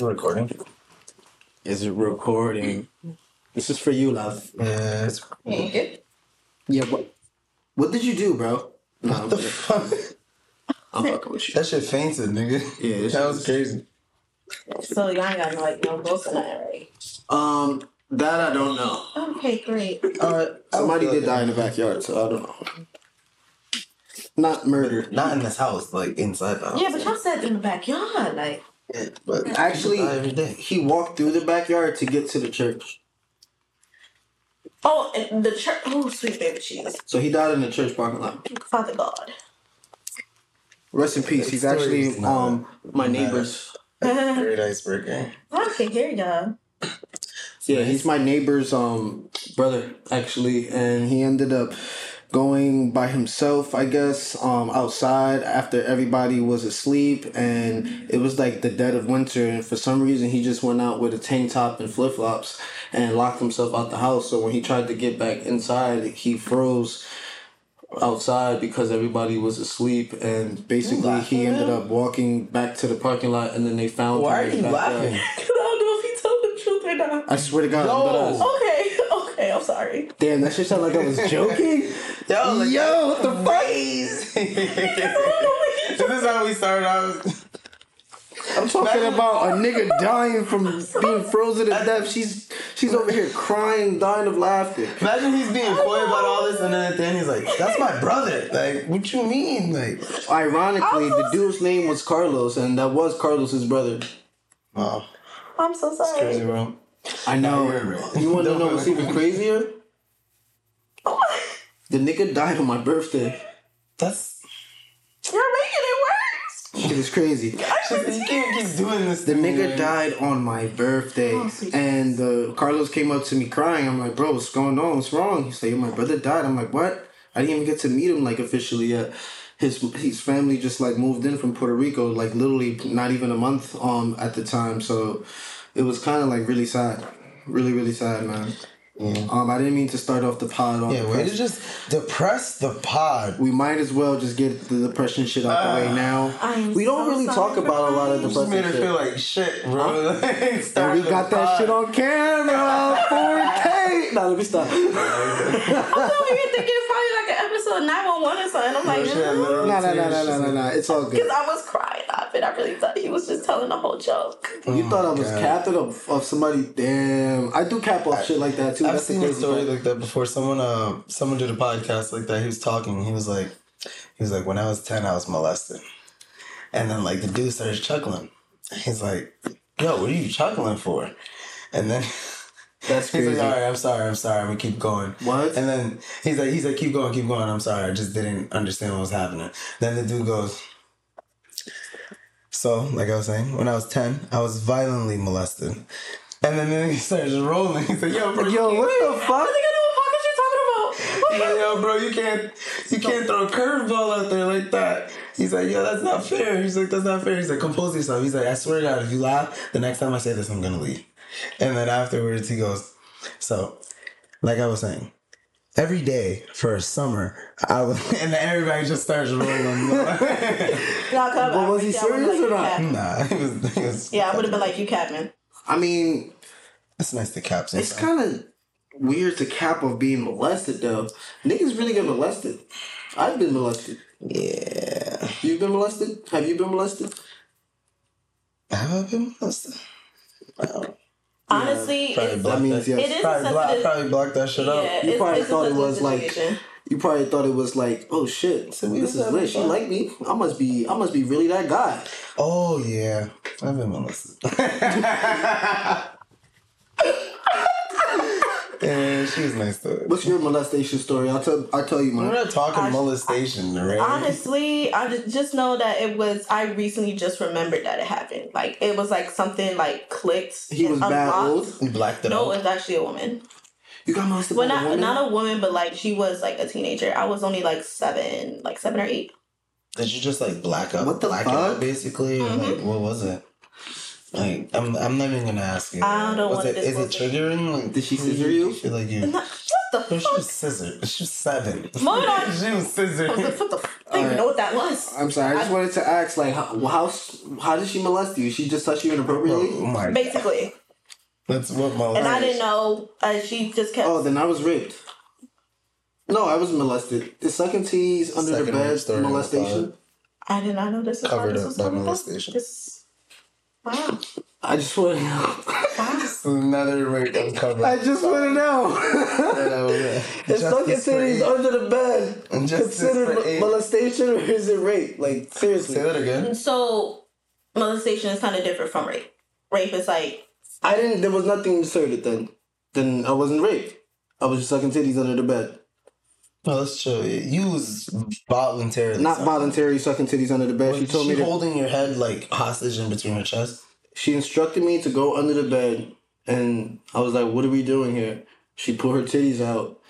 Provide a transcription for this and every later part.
It's recording. Is it recording? This is for you, love. Yeah. It's, Yeah, what? What did you do, bro? No, I'm, what the fuck? I'm fucking with you. That shit fainted, nigga. Yeah, this that shit- was crazy. So y'all ain't got no like no ghosts in that, right? Um, that I don't know. Okay, great. Alright. Somebody did die in the backyard, so I don't know. Not murder. Not in this house, like inside the house. Yeah, but y'all said in the backyard, like Yeah, but Actually, people die every day. he walked through the backyard to get to the church. oh, and the church. Oh, sweet baby Jesus, So he died in the church parking lot. Father God. Rest in peace. He's actually um my bad. neighbor's. Great icebreaker. I can hear y'all. Yeah, he's my neighbor's um brother actually, and he ended up going by himself, I guess, um outside after everybody was asleep, and it was like the dead of winter, and for some reason he just went out with a tank top and flip flops and locked himself out the house. So when he tried to get back inside, he froze outside because everybody was asleep and basically he ended up walking back to the parking lot and then they found him. Why are you laughing? Cause I don't know if he told the truth or not. I swear to God, dead. Okay, okay, I'm sorry. Damn, that shit sounded like I was joking. Yo, like, Yo, what the fuck? crazy. this is how we started out. I'm talking about a nigga dying from being frozen to death. She's she's over here crying, dying of laughter. Imagine he's being coy about all this, and then at the end he's like, "That's my brother." Like, what you mean? Like, Ironically, the dude's name was Carlos, and that was Carlos's brother. wow, I'm so sorry. crazy, bro. I know. You're real. You want to know what's even crazier? The nigga died on my birthday. That's You're making it worse. Shit is crazy. you can't keep doing this. The to me, nigga man. died on my birthday, Oh, sweet and uh, Carlos came up to me crying. I'm like, bro, what's going on? What's wrong? He's like, my brother died. I'm like, what? I didn't even get to meet him like officially yet. His his family just like moved in from Puerto Rico, like literally not even a month um at the time. So it was kind of like really sad, really really sad, man. Um, I didn't mean to start off the pod on Yeah, way to just depress the pod. we might as well just get the depression shit out the way now. I am We don't so really talk about a lot of crying. Just made depressing her shit. feel like shit, bro. And we got that shit on camera, 4K. No, let me stop. I'm over here thinking it's probably like an episode 911 or something. I'm like. No, no, no, no, no, no, no. It's all good. because I was crying off it. I really thought he was just telling a whole joke. You thought I was God. capping of, of somebody? Damn, I do cap off shit like that too. I've That's seen a story part. like that before. Someone, uh, someone did a podcast like that. He was talking. He was like, he was like, when I was ten, I was molested, and then like the dude started chuckling. He's like, "Yo, what are you chuckling for?" And then That's he's crazy. like, "All right, I'm sorry, I'm sorry. We keep going." What? And then he's like, he's like, "Keep going, keep going. I'm sorry. I just didn't understand what was happening." Then the dude goes. So, like I was saying, when I was 10, I was violently molested. And then, then he started just rolling. He's like, yo, bro, Yo, what the I fuck? think I know what podcast you're talking about. He's like, yo, bro, you can't, you can't throw a curveball out there like that. He's like, yo, that's not fair. He's like, that's not fair. He's like, compose yourself. He's like, I swear to God, if you laugh, the next time I say this, I'm gonna leave. And then afterwards, he goes, so, like I was saying, every day for a summer, I was, and then everybody just starts rolling. Nah, 'cause I- But was he yeah, I would've serious or not? Capman. nah, he was, he was. Yeah, I would have been like you, Catman. I mean, It's nice to cap it's kind of weird to cap of being molested though. Niggas really get molested. I've been molested. Yeah. You've been molested? Have you been molested? Have I been molested? Honestly, Probably it's, block That means yes. it is Probably a block, sensitive. probably block that shit out. You probably it's a thought it sensitive was like you probably thought it was like, oh shit, So this is lit. She like me. I must be. I must be really that guy. Oh yeah, I've been molested. yeah, she was nice though. What's your molestation story? I'll tell. I'll tell you We're not talking I- molestation, right? Honestly, I just, just know that it was. I recently just remembered that it happened. Like it was like something like clicked. He was and bad old. you blacked it out. No, it was actually a woman. You got molested Well, by a not woman. not a woman, but like she was like a teenager. I was only like seven, like seven or eight. Did you just like black up? What the black fuck? out basically? Mm-hmm. Like, what was it? Like, I'm, I'm not even gonna ask you. I don't was wanna it, Is it it. triggering? Like, Did she did scissor you? Feel like you. Not, what No, the she fuck? was scissor. She was seven. Mom, I- she was scissor. What the, what the I don't even know what that was. I'm sorry. I just wanted to ask, like, how how, how did she molest you? She just touched you inappropriately. Oh my. Basically. That's what my. And I didn't know. Uh, she just kept. Oh, then I was raped. No, I was molested. The second teas under Second the bed rape story on the molestation? I did not know this was Covered this up was by molestation. This, wow. I just want to know. Another rape uncovered. I just want to know. Is sucking Justice for titties under the bed And justice considered for molestation or is it rape? Like seriously, Say that again. So molestation is kind of different from rape. Rape is like I didn't. There was nothing inserted then. Then I wasn't raped. I was just sucking titties under the bed. No, let's chill. You was voluntarily. Not sucking. voluntarily sucking titties under the bed. Was she told she me holding your head like hostage in between her chest. she instructed me to go under the bed, and I was like, "What are we doing here?" She pulled her titties out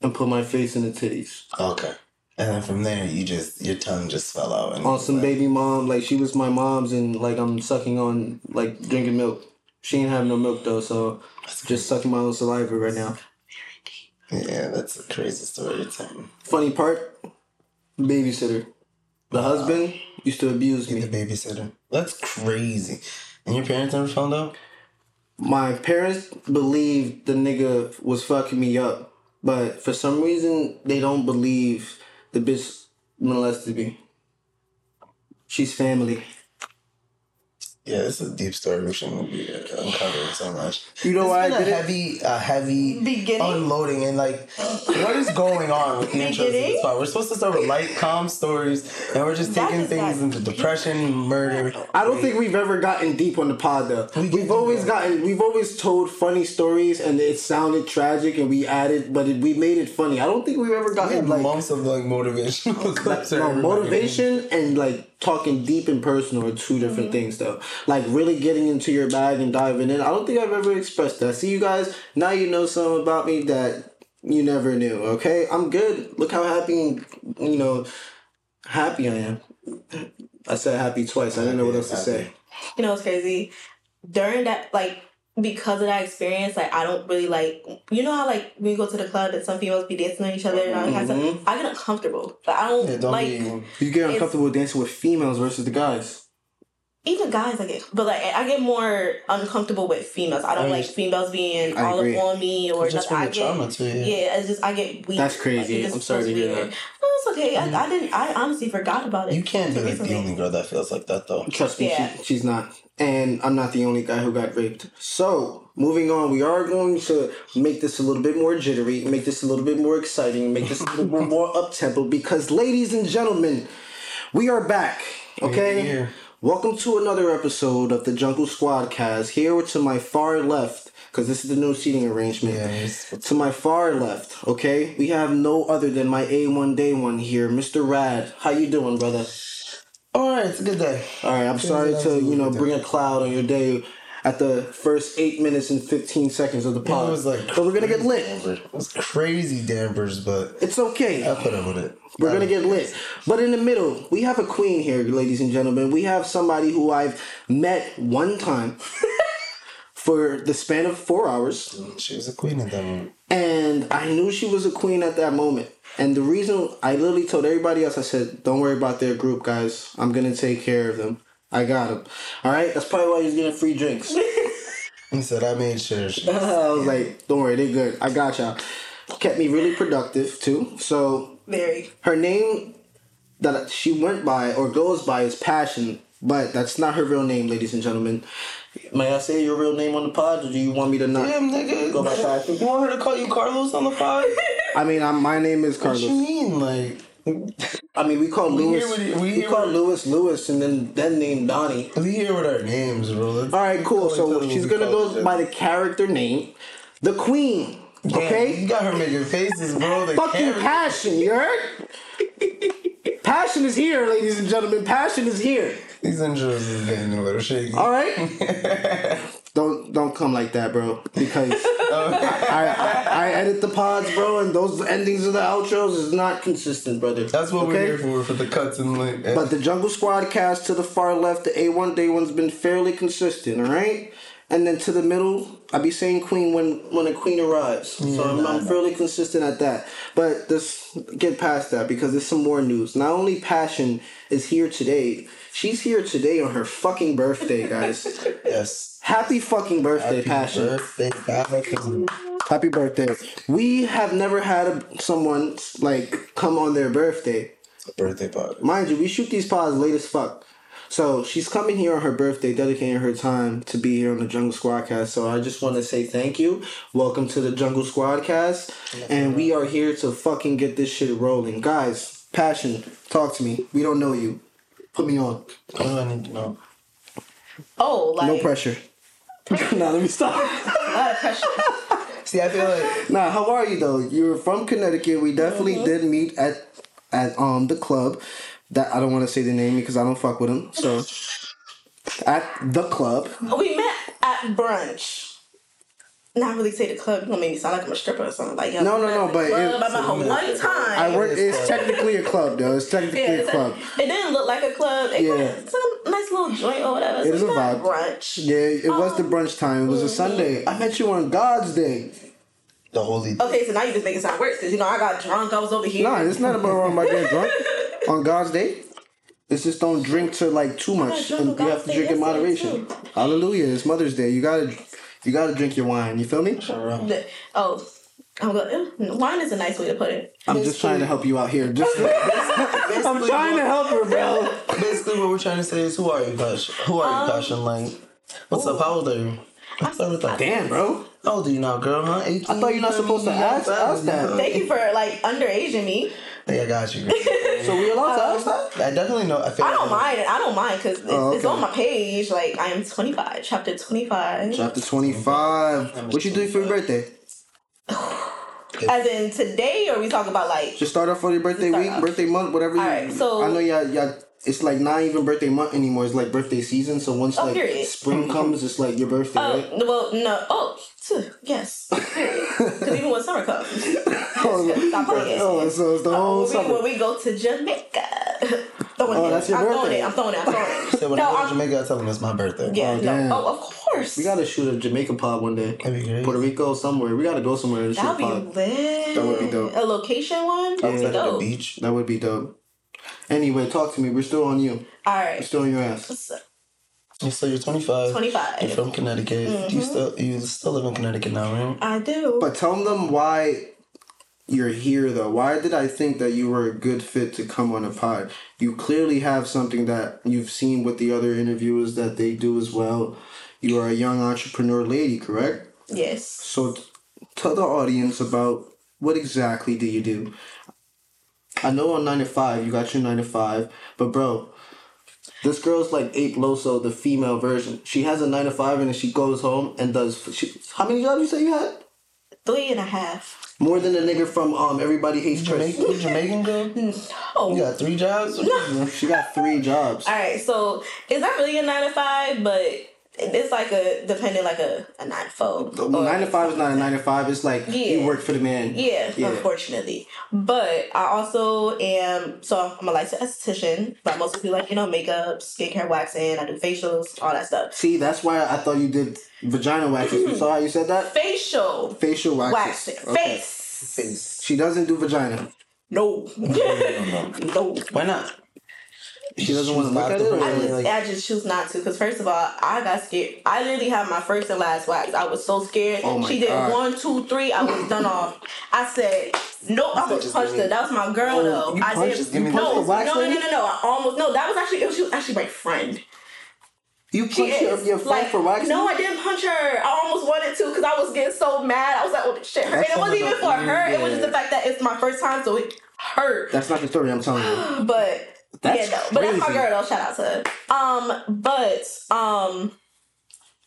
and put my face in the titties. Okay. And then from there, you just your tongue just fell out. And On some baby mom, like she was my mom's, and like I'm sucking on like drinking milk. She ain't have no milk though, so just sucking my own saliva right now. Yeah, that's a crazy story to tell. Funny part, babysitter. The husband used to abuse me. The babysitter. That's crazy. And your parents never found out? My parents believed the nigga was fucking me up, but for some reason they don't believe the bitch molested me. She's family. Yeah, it's a deep story. We shouldn't be uh, uncovering so much. You know why I did a heavy, a heavy Beginning? unloading and like, what is going on with the intros this part? We're supposed to start with light, calm stories, and we're just That taking things into depression, murder. I don't think we've ever gotten deep on the pod though. We we've always deep. gotten, we've always told funny stories and it sounded tragic and we added, but it, we made it funny. I don't think we've ever We gotten have like months of like motivational clips. no, motivation and like talking deep and personal are two different mm-hmm. things though. Like really getting into your bag and diving in. I don't think I've ever expressed that. See you guys, now you know something about me that you never knew, okay? I'm good. Look how happy and you know happy I am. I said happy twice. I didn't know what else to say. you know, it's crazy. During that, like, because of that experience, like, I don't really like, you know how, like, when you go to the club and some females be dancing on each other and all that kind of stuff? Mm-hmm. I get uncomfortable. Like, I don't, Yeah, don't like, be. You get uncomfortable dancing with females versus the guys. even guys, I get, but, like, I get more uncomfortable with females. I don't I like just- females being I all agree. up on me or Just nothing. I from the trauma get, too, yeah. yeah, it's just, I get weak. That's crazy. Like, I'm sorry to hear weird. that. No, it's okay. I, I didn't, I honestly forgot about it. You can't be like the only girl that feels like that though. Trust me, Yeah. she, she's not. And I'm not the only guy who got raped. So, moving on, we are going to make this a little bit more jittery, make this a little bit more exciting, make this a little bit more up tempo because, ladies and gentlemen, we are back. Okay? Here. Welcome to another episode of the Jungle Squad cast. Here to my far left, because this is the new seating arrangement. Yeah, it's- To my far left, okay, we have no other than my A1 Day One here, Mr. Rad. How you doing, brother? All right, it's a good day. All right, I'm sorry to you know bring a cloud on your day at the first eight minutes and fifteen seconds of the It pod. was like, but we're gonna get lit. It was crazy dampers, but It's okay. I put up with it. We're gonna get lit. But in the middle, we have a queen here, ladies and gentlemen. We have somebody who I've met one time for the span of four hours. She was a queen at that moment. And I knew she was a queen at that moment. And the reason I literally told everybody else, I said, don't worry about their group, guys. I'm going to take care of them. I got them. All right? That's probably why he's getting free drinks. He said, "I made sure." She, I was like, don't worry, they're good. I got y'all. Kept me really productive, too. So Very. her name that she went by or goes by is Passion, but that's not her real name, ladies and gentlemen. May I say your real name on the pod, or do you want me to not? Damn, nigga. Go by. You want her to call you Carlos on the pod? I mean, I'm, my name is Carlos. what you mean, like? I mean, we call We Lewis. hear what we we call what- Lewis Lewis, and then then name Donnie. We here with our names, bro. Let's- All right, cool. So she's gonna go by the character name, the Queen. Damn, Okay. you got her making faces, bro. The Fucking passion, you heard? Passion is here, ladies and gentlemen. Passion is here. These intros is getting a little shaky. All right. don't don't come like that, bro. Because I, I I edit the pods, bro, and those endings of the outros is not consistent, brother. That's what we're here for, for the cuts and like. But the Jungle Squad cast to the far left, the A1 Day one's been fairly consistent, all right? and then to the middle, I be saying queen when when a queen arrives. so I'm, I'm fairly consistent at that. But let's get past that because there's some more news. Not only Passion is here today, she's here today on her fucking birthday, guys. Yes. Happy fucking birthday, Happy Passion. birthday, Passion. Happy birthday. We have never had a, someone like come on their birthday. A Birthday party. Mind you, we shoot these pods late as fuck. So she's coming here on her birthday, dedicating her time to be here on the Jungle Squadcast. So I just want to say thank you. Welcome to the Jungle Squadcast. And we are here to fucking get this shit rolling. Guys, passion, talk to me. We don't know you. Put me on. What do I need to know? Oh, like No pressure. nah, let me stop. a lot of pressure. See, I feel like Nah, how are you though? You're from Connecticut. We definitely Mm-hmm. did meet at at um the club. That I don't want to say the name because I don't fuck with him. So at the club. we met at brunch. Not really say the club. You gonna make me sound like I'm a stripper or something. Like yo, No, no, no, at but club. it- I met her one time. I work. It's technically a club, though. It's technically Yeah, a it's club. It didn't look like a club. It Yeah. was some nice little joint or whatever. It is So a we met at vibe. Brunch. Yeah, it was the Um, brunch time. It was a Sunday. I met you on God's day. the holy. Okay, so now you just make it sound worse because you know I got drunk. I was over here. Nah, it's not about wrong about getting drunk on God's day. It's just don't drink to like too much, and you have to drink in moderation. too. Hallelujah! It's Mother's Day. You gotta, you gotta drink your wine. You feel me? The- oh, I'm going. Eh, wine is a nice way to put it. I'm just trying to help you out here. Just, I'm trying to help her, bro. Basically, what we're trying to say is, who are you, Passion? Who are you, um, Passion? Like, what's up? How old are you? Let's start with that. Damn, bro. How old are you now, girl? Huh? 18? I thought you're not supposed to ask us that. Thank you for like underaging me. Hey, I got you. So we allowed to that? I definitely know. I feel. I don't mind. I don't mind because it's, Oh, it's on my page. Like I am 25, chapter 25. Chapter 25. What you doing for your birthday? As in today, or we talk about like Just start off for your birthday week, off. birthday month, whatever you. Alright, so- I know y'all, y'all. It's like not even birthday month anymore. It's like birthday season. So once Oh, like period. spring mm-hmm. comes, it's like your birthday, Oh right? well, no. Oh, yes. Because even when summer comes, stop oh, playing. Oh, so it's the oh, whole when, we, summer. when we go to Jamaica, throwing Oh, it. that's your I'm birthday. throwing it. I'm throwing it. I'm throwing it. So when no, I go to I'm, Jamaica, I tell them it's my birthday. yeah, Oh, damn. no. Oh, of course. We gotta shoot a Jamaica pod one day. That'd be great. Puerto Rico somewhere. We gotta go somewhere and shoot a That'd be pod. lit. That would be dope. A location one. I That'd be like at dope. beach. That would be dope. Anyway, talk to me. We're still on you. All right. We're still on your ass. So, You so you're 25. 25. You're from Connecticut. Mm-hmm. You still you still live in Connecticut now, right? I do. But tell them why you're here though. Why did I think that you were a good fit to come on a pod? You clearly have something that you've seen with the other interviewers that they do as well. You are a young entrepreneur lady, correct? yes. So t- tell the audience about what exactly do you do? I know on 9 to 5, you got your 9 to 5, but bro, this girl's like Ape Loso, the female version. She has a 9 to 5 and then she goes home and does. She, how many jobs you say you had? Three and a half. More than the nigga from um Everybody Hates Chris. Jamaican, you Jamaican girl? You Oh. got three jobs? She got three jobs. All right. So is that really a nine to five, but it's like a depending like a, a nine to four. Well, nine to five is not a nine to five. It's like you work for the man. Yeah, Yeah. unfortunately. But I also am so I'm a licensed esthetician, but I mostly do like, you know, makeup, skincare waxing, I do facials, all that stuff. See, that's why I thought you did vagina waxes. You mm-hmm. saw how you said that? Facial Facial waxes. waxing. Okay. Face. Face. She doesn't do vagina. No. no. Why not? She doesn't want to look at the it. I just, Like- I just choose not to because first of all, I got scared. I literally had my first and last wax. I was so scared. Oh she did God. one, two, three. I was done off. I said, nope. I was punched her. That was my girl Oh, though. you I punched- did. you no, no, the wax no, no, no, no. I almost no. That was actually it was, she was actually my friend. You punched your, your friend like, for waxing? No, I didn't punch her. I almost wanted to because I was getting so mad. I was like, oh shit. Her. And it wasn't even for her. It was just the fact that it's my first time, so it hurt. That's not the story I'm telling you. But That's yeah, no. But that's my girl though. Shout out to her. Um, but um,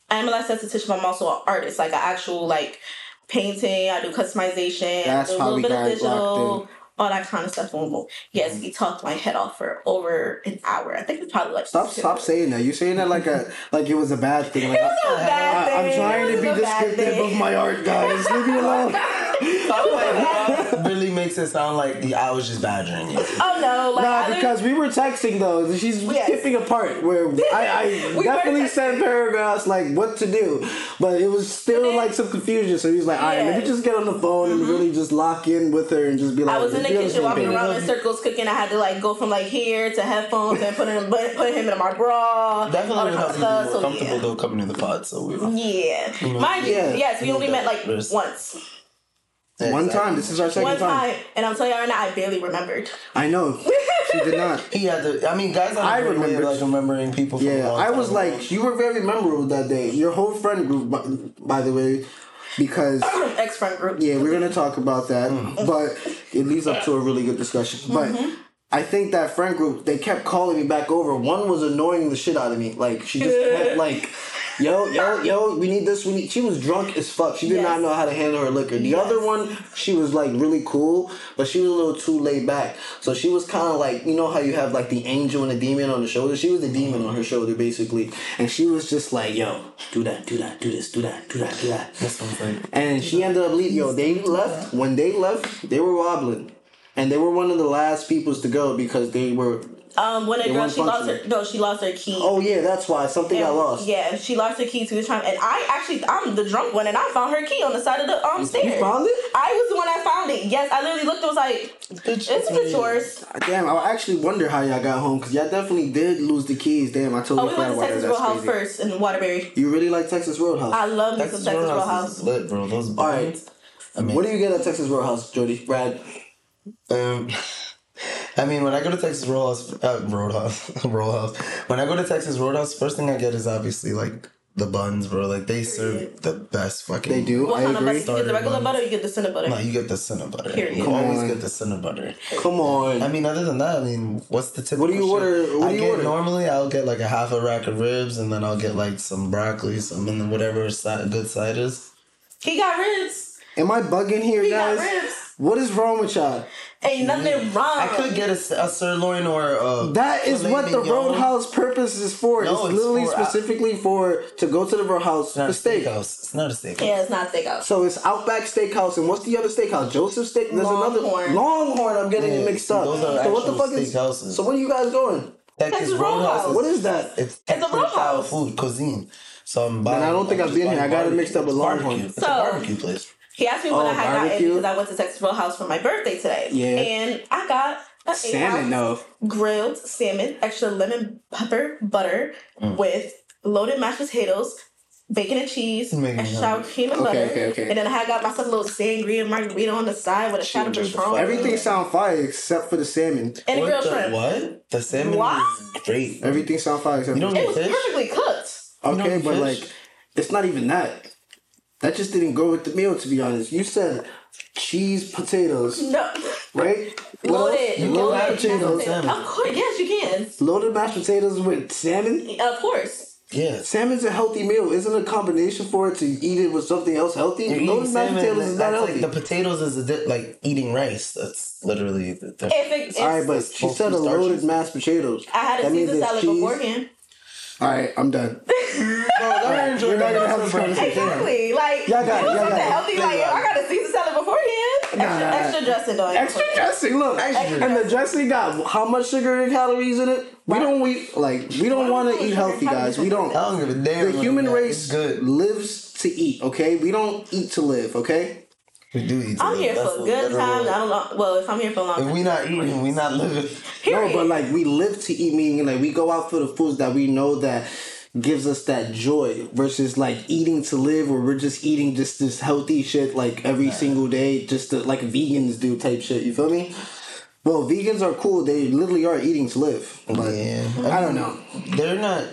I'm a licensed esthetician. but I'm also an artist, like an actual like painting. I do customization. That's I do a little bit of digital. All that kind of stuff. Yes, he talked my head off for over an hour. I think it's probably like Stop, stop saying that. You're saying that like a like it was a bad thing. Like, It was a bad I, am thing. trying It to be a descriptive of my art, guys. Leave me alone. really makes it sound like I was just badgering you. Oh no, like Nah, because we were texting though. She's Yes. skipping a part where I, I We definitely were sent paragraphs like what to do, but it was still then- like some confusion. So he was like, "All right, let me Mm-hmm. just get on the phone and really just lock in with her and just be like." I was in the "You're kitchen walking page." around in circles cooking. I had to like go from like here to headphones and put him put put him in my bra. Definitely all would that help kind you be stuff. more So comfortable yeah. though coming in the pod. So we. Yeah. Mind you, yes, we only met like There's- once. One time. This is our second One time. time. And I'm telling you right now, I barely remembered. I know. She did not. He had to. I mean, guys, I I remember remember. like remembering people. From a Yeah, long I was time like, ago. you were very memorable that day. Your whole friend group, by, by the way, because Ex friend group. yeah, we're gonna talk about that, Mm. but it leads up to a really good discussion. But I think that friend group, they kept calling me back over. One was annoying the shit out of me. Like she just kept like. Yo, yo, yo, we need this, we need she was drunk as fuck. She did Yes. not know how to handle her liquor. The Yes. other one, she was like really cool, but she was a little too laid back. So she was kinda like you know how you have like the angel and the demon on the shoulder? She was the demon on her shoulder basically. And she was just like, yo, do that, do that, do this, do that, do that, do that. One's like. And she ended up leaving. Yo, they left. When they left, they were wobbling. And they were one of the last peoples to go because they were. Um, when a girl she lost her functioning. no, she lost her key. Oh, yeah, that's why. Something got lost. Yeah, she lost her key to the time, and I actually I'm the drunk one, and I found her key on the side of the um stairs. found it? I was the one that found it. Yes, I literally looked. and was like, it's me. it's yours. Damn, I actually wonder how y'all got home because y'all definitely did lose the keys. Damn, I Oh, totally we forgot went to about that. Texas That's Roadhouse crazy. first in Waterbury. You really like Texas Roadhouse? I love me some Texas Texas Roadhouse Roadhouse. is lit, bro. Those All right. buns. I mean, what do you get at Texas Roadhouse, Jody? Brad? Um, I mean, when I go to Texas Roadhouse, uh, Roadhouse, Roadhouse. When I go to Texas Roadhouse, first thing I get is obviously like the buns, bro. Like they serve the best fucking. They do. What I kind of butter? You get the regular Starter butter or you get the cinnamon butter? No, you get the cinnamon butter. Period. You Come always on. get the cinnamon butter. Come on. I mean, other than that, I mean, what's the typical? do you shit? order- what I do you get order? normally. I'll get like a half a rack of ribs, and then I'll get like some broccoli, some and then whatever si- good side is. He got ribs. Am I bugging here, He got guys? ribs. What is wrong with y'all? Ain't nothing wrong. I could get a sirloin or a. That is what the mignon. Roadhouse purpose is for. No, it's it's literally for- specifically for to go to the Roadhouse It's not for a steak. steakhouse. It's not a steakhouse. Yeah, it's not a steakhouse. So it's Outback Steakhouse, and what's the other steakhouse? Joseph Steak. There's another Longhorn. Longhorn. I'm getting it Yeah, mixed up. those are so what the actual fuck is? steakhouses. So where are you guys going? Texas Texas Roadhouse. Roadhouse. What is that? It's a Roadhouse. food cuisine. So I'm buying. And I don't think I'm I've been just here. I got it mixed up with It's Longhorn. barbecue. It's a barbecue place. He asked me what Oh, I had gotten because I went to Texas Roadhouse for my birthday today. Yeah. And I got a Salmon, eight-ounce though. grilled salmon, extra lemon pepper butter Mm. with loaded mashed potatoes, bacon and cheese, Making me extra sour hungry. cream and Okay, butter. okay, okay. And then I had got myself a little sangria margarita on the side with a shot of Ginger the Patron. Everything sound fire except for the salmon. and a What grilled the, shrimp. What? The salmon What? is great. Everything sound fire except You for don't It was fish? perfectly cooked. Okay, but fish? like, it's not even that. That just didn't go with the meal, to be honest. You said cheese potatoes, No. right? What else? Loaded. Loaded Loaded mashed mashed potatoes. potatoes. Salmon. Of course, yes, you can. Loaded mashed potatoes with salmon. Of course. Yes. Salmon's a healthy meal. Isn't a combination for it to eat it with something else healthy? You're Loaded eating mashed potatoes is not healthy. like the potatoes is a di- like eating rice. That's literally the difference. If it, it's, All right, but she said a loaded mashed potatoes. I had a That means Caesar salad cheese. beforehand. All right, I'm done. Bro, let her enjoy We're not gonna have this break. conversation. Exactly. Like, Y'all got it, it was y'all something got it. healthy. Like, I got a Caesar salad beforehand. Extra, nah, nah. extra dressing, though. Extra dressing, look, Extra and the dressing got how much sugar and calories in it? We don't eat like we don't want to eat healthy, guys. We don't. I don't give a damn. The human race good. lives to eat. Okay, we don't eat to live. Okay. We do eat. I'm here for a good literal time. word. I don't know. Well, if I'm here for a long If time. we not eating, we not living. Period. No, but like we live to eat, meaning like we go out for the foods that we know that gives us that joy versus like eating to live where we're just eating just this healthy shit like every single day just to, like vegans do type shit you feel me well vegans are cool they literally are eating to live but Yeah. i don't know They're not.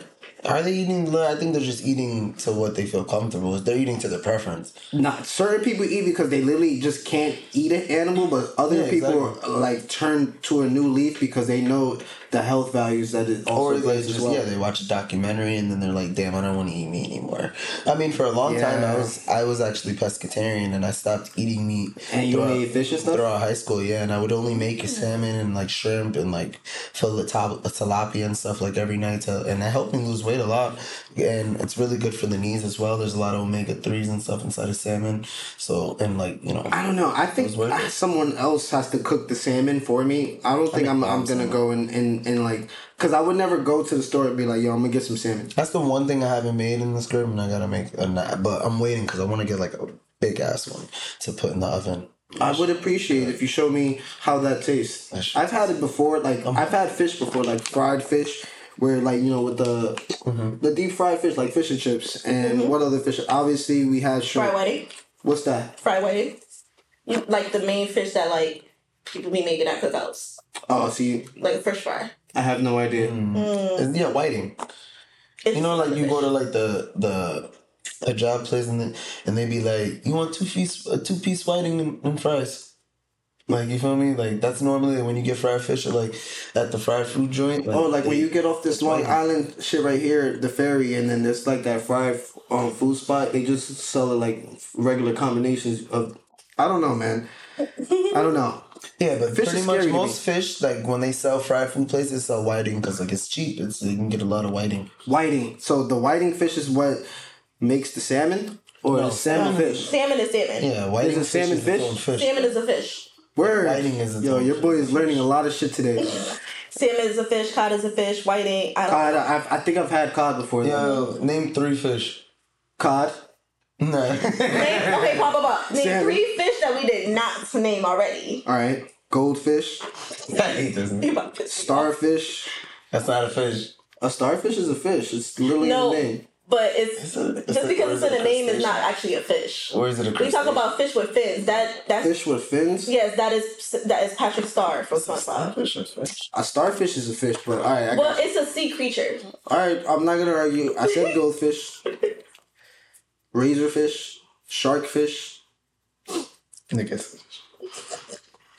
Are they eating? I think they're just eating to what they feel comfortable. They're eating to their preference. not certain people eat because they literally just can't eat an animal but other Yeah, people exactly. like turn to a new leaf because they know the health values that it also Or they brings just as well yeah, they watch a documentary and then they're like, "Damn, I don't want to eat meat anymore." I mean, for a long time, I was I was actually pescatarian and I stopped eating meat. And you only ate fish and stuff? throughout high school. Yeah, and I would only make hmm. salmon and like shrimp and like fill the top tilapia and stuff like every night. To, and that helped me lose weight a lot. And it's really good for the knees as well. There's a lot of omega threes and stuff inside of salmon. So and like you know, I don't know. I think someone else has to cook the salmon for me. I don't think make I'm. I'm bomb gonna go and, and, and like, cause I would never go to the store and be like, yo, I'm gonna get some salmon. that's the one thing I haven't made in this crib, and I gotta make a. na- But I'm waiting because I want to get like a big ass one to put in the oven. I would appreciate if you show me how that tastes. I've had it before. Like um, I've had fish before, like fried fish, where like you know with the Mm-hmm. the deep fried fish, like fish and chips, and mm-hmm. what other fish? Obviously, we had shrimp. Fried whiting. What's that? Fried whiting. Like the main fish that like people be making at cookouts. Oh, see, Like fish fry. I have no idea. Mm. Mm. It's- yeah, whiting. It's You know, like you fish. go to like the the a job place and they, and they be like, you want two piece a two piece whiting and, and fries. Like you feel me? Like that's normally when you get fried fish or like at the fried food joint. Oh, like when you get off this Long whiting. Island shit right here, the ferry, and then there's like that fried um, food spot. They just sell it like regular combinations of. I don't know, man. I don't know. Yeah, but Fish pretty is much most fish, like when they sell fried food places, sell whiting because like it's cheap. It's you can get a lot of whiting. Whiting. So the whiting fish is what makes the salmon, or No, the salmon fish. Salmon is salmon. Yeah, whiting. Is it salmon is its fish? fish. Salmon is a fish. Word. Whiting is its Yo, own your boy is learning a lot of shit today. Salmon is a fish. Cod is a fish. Whiting. I don't. Cod. I, I think I've had cod before. though. Yo, name three fish. Cod. No. Name, okay, pop up, up. Name Salmon. three fish that we did not name already. All right. Goldfish. I hate this. You about to piss me off. Starfish. That's not a fish. A starfish is a fish. It's literally No, the name. But it's, It's a- it's just a- because it's in the a name is not actually a fish. Or is it a We talk about fish with fins. That that's Fish with fins. yes, that is that is Patrick Star from SpongeBob. Starfish or fish? A starfish is a fish, but all right. I Well, it's a sea creature. All right, I'm not gonna argue. I said goldfish, razorfish, sharkfish. Niggas.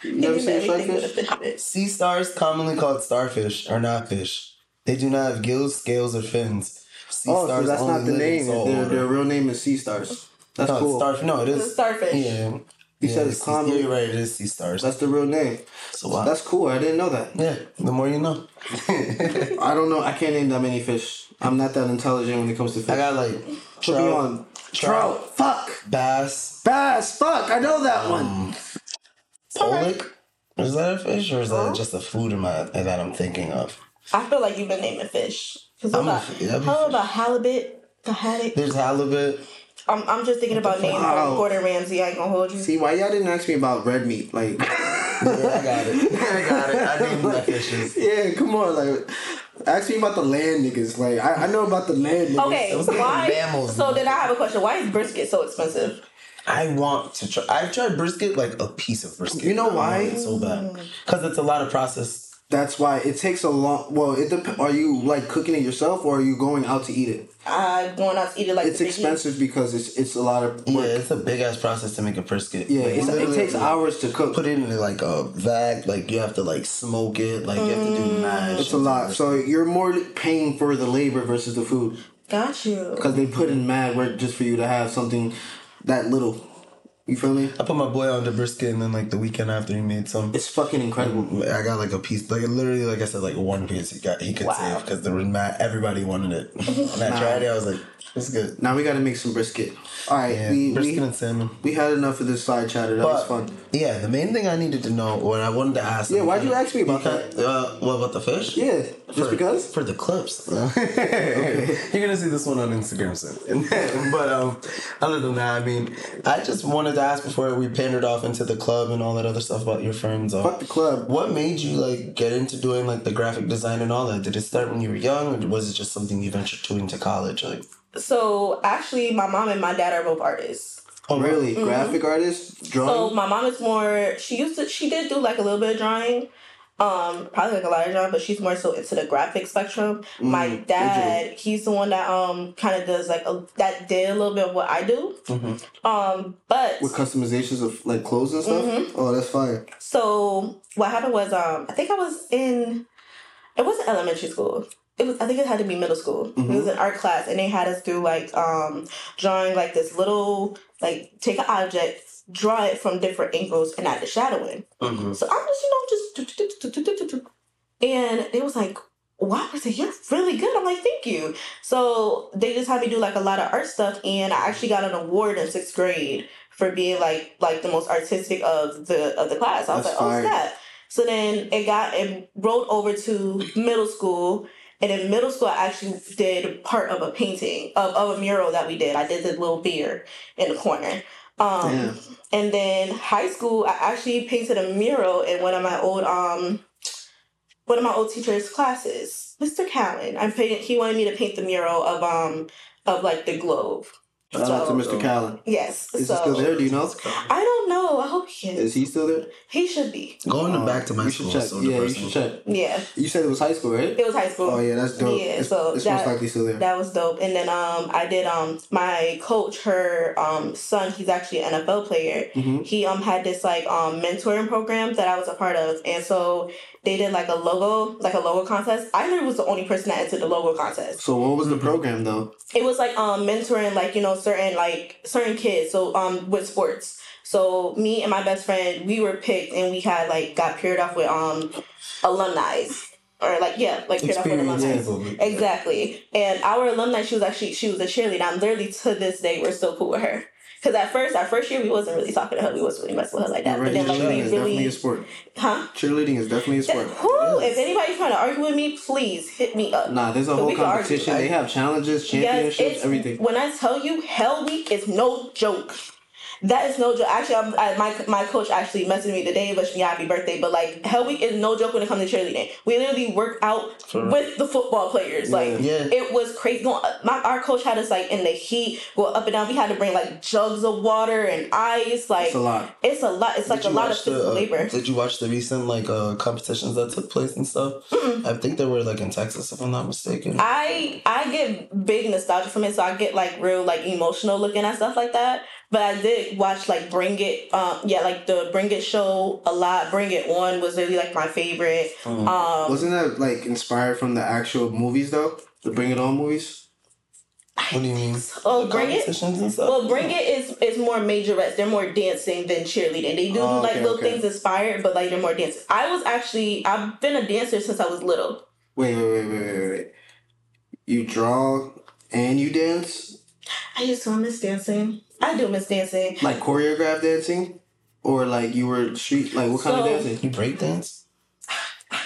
You never seen sharkfish? fish. Sea stars, commonly called starfish, are not fish. They do not have gills, scales, or fins. Sea Oh, so that's not the name. Their, their real name is sea stars. That's no, cool. Starfish. No, it It's a starfish. Yeah. He yeah, said it's sea- common. Yeah, you're right. It is sea stars. That's the real name. so wow. That's cool. I didn't know that. yeah. The more you know. I don't know. I can't name that many fish. I'm not that intelligent when it comes to fish. I got like Put me trout, on. trout. Trout. Fuck. bass, Bass. Fuck. I know that Um, one. pollock. Is that a fish or is that just a food in my that I'm thinking of? I feel like you've been naming fish. Cause I'm I'm a about, f- yeah, I'm how about halibut? The haddock. There's halibut. I'm, I'm just thinking about names Wow. from Gordon Ramsay. I ain't gonna hold you. See why y'all didn't ask me about red meat? Like, Yeah, I got it. I got it. I named my fishes. yeah, come on. Like, ask me about the land niggas. Like, I, I know about the land niggas. Okay, was why? mammals, so man. then I have a question. Why is brisket so expensive? I want to try. I've tried brisket, like a piece of brisket. You know I want why? it so bad because it's a lot of processed. That's why it takes a long. Well, it dep- Are you like cooking it yourself, or are you going out to eat it? I going out to eat it like It's the biggie. expensive because it's it's a lot of Yeah, it's a big ass process to make a brisket. Yeah, Like, it's, it takes like, hours to cook. Put it in like a vat. Like you have to like smoke it. Like you have to do mm. mash. It's a lot. So you're more paying for the labor versus the food Got you. because they put in mad work just for you to have something that little. You feel me? I put my boy on the brisket, and then like the weekend after he made some. It's fucking incredible. Mm, I got like a piece, like literally, like I said, like one piece he got he could Wow. save because there was mad. Everybody wanted it, and I tried it. I was like, it's good. Now we got to make some brisket. All right, Yeah, we, brisket we and salmon. we had enough of this side chatter. That was fun. yeah, the main thing I needed to know, what I wanted to ask. Yeah, why'd you ask me about because, Uh, what about the fish? Yeah, just because. for the clips. You're gonna see this one on Instagram soon. but um, other than that, I mean, I just wanted to ask before we pandered off into the club and all that other stuff about your friends. Uh, Fuck the club. What made you like get into doing like the graphic design and all that? Did it start when you were young, or was it just something you ventured to into college? Like, So actually, my mom and my dad are both artists. oh Really, graphic artist, drawing. So my mom is more. She used to. She did do like a little bit of drawing. Um, probably like a lot of drawing, but she's more so into the graphic spectrum. my Mm, dad, he's the one that um kind of does like a, that did a little bit of what I do. Um, but with customizations of like clothes and stuff. Mm-hmm. Oh, that's fire. So what happened was um I think I was in it wasn't elementary school. It was I think it had to be middle school. It was an art class and they had us do like um drawing like this little like take an object, draw it from different angles and add the shadowing. Mhm. So I'm just, you know, just and they was like, wow, I said, you're really good. I'm like, thank you. So they just had me do like a lot of art stuff, and I actually got an award in sixth grade for being like like the most artistic of the of the class. I was That's like, fire. oh snap. So then it got it rolled over to middle school. And in middle school, I actually did part of a painting of, of a mural that we did. I did the little beer in the corner. Um, Damn. and then high school, I actually painted a mural in one of my old um one of my old teachers' classes, Mr. Callan. I painted. He wanted me to paint the mural of um of like the globe. Shout out to Mr. Callan. Yes. Is so he still there? Do you know? I don't know. I hope he is. Is he still there? He should be. Going Uh, back to my you school. should check. so yeah, you should check. Yeah, You said it was high school, right? it was high school. Oh yeah, that's dope. Yeah, it's, so it's that- most likely still there. That was dope. And then um I did um my coach, her um son, he's actually an NFL player. Mhm. He um had this like um mentoring program that I was a part of. And so they did like a logo, like a logo contest. I literally was the only person that entered the logo contest. So what was the program though? It was like um mentoring like, you know, certain like certain kids. So um with sports. So me and my best friend, we were picked and we had like got paired off with um alumni. Or like yeah, like paired off with alumni. Exactly. And our alumni, she was actually she was a cheerleader. I'm literally to this day we're still cool with her. Cause at first, our first year, we wasn't really talking to her. We wasn't really messing with her like that. You're But right. then, like, Cheerleading is definitely a sport. huh? Cheerleading is definitely a sport. Who? If anybody's trying to argue with me, please hit me up. Nah, there's a whole argue, competition. right? They have challenges, championships, it's everything. when I tell you Hell Week is no joke. That is no joke. Actually, I'm, I, my my coach actually messaged me today, wished me happy birthday. But like Hell Week is no joke when it comes to cheerleading. We literally work out For with the football players. Like Yeah. it was crazy. Going, my our coach had us like in the heat, go up and down. We had to bring like jugs of water and ice. Like It's a lot. It's a lot. It's like a lot of watch the, physical uh, labor. Did you watch the recent like uh competitions that took place and stuff? I think they were like in Texas, if I'm not mistaken. I I get big nostalgia from it, so I get like real like emotional looking at stuff like that. But I did watch like Bring It, um, yeah, like the Bring It show a lot. Bring It One was really like my favorite. Mm. Um, Wasn't that like inspired from the actual movies though? The Bring It On movies? what do you mean? oh, The Bring It. and stuff? Well, Bring It is is more majorettes. They're more dancing than cheerleading. They do Oh, like little okay. things inspired, but like they're more dancing. I was actually I've been a dancer since I was little. Wait, wait, wait, wait, wait, wait. You draw and you dance? I used to miss dancing. I do miss dancing. Like choreographed dancing? Or like you were street like what kind of So- dancing? You break dance?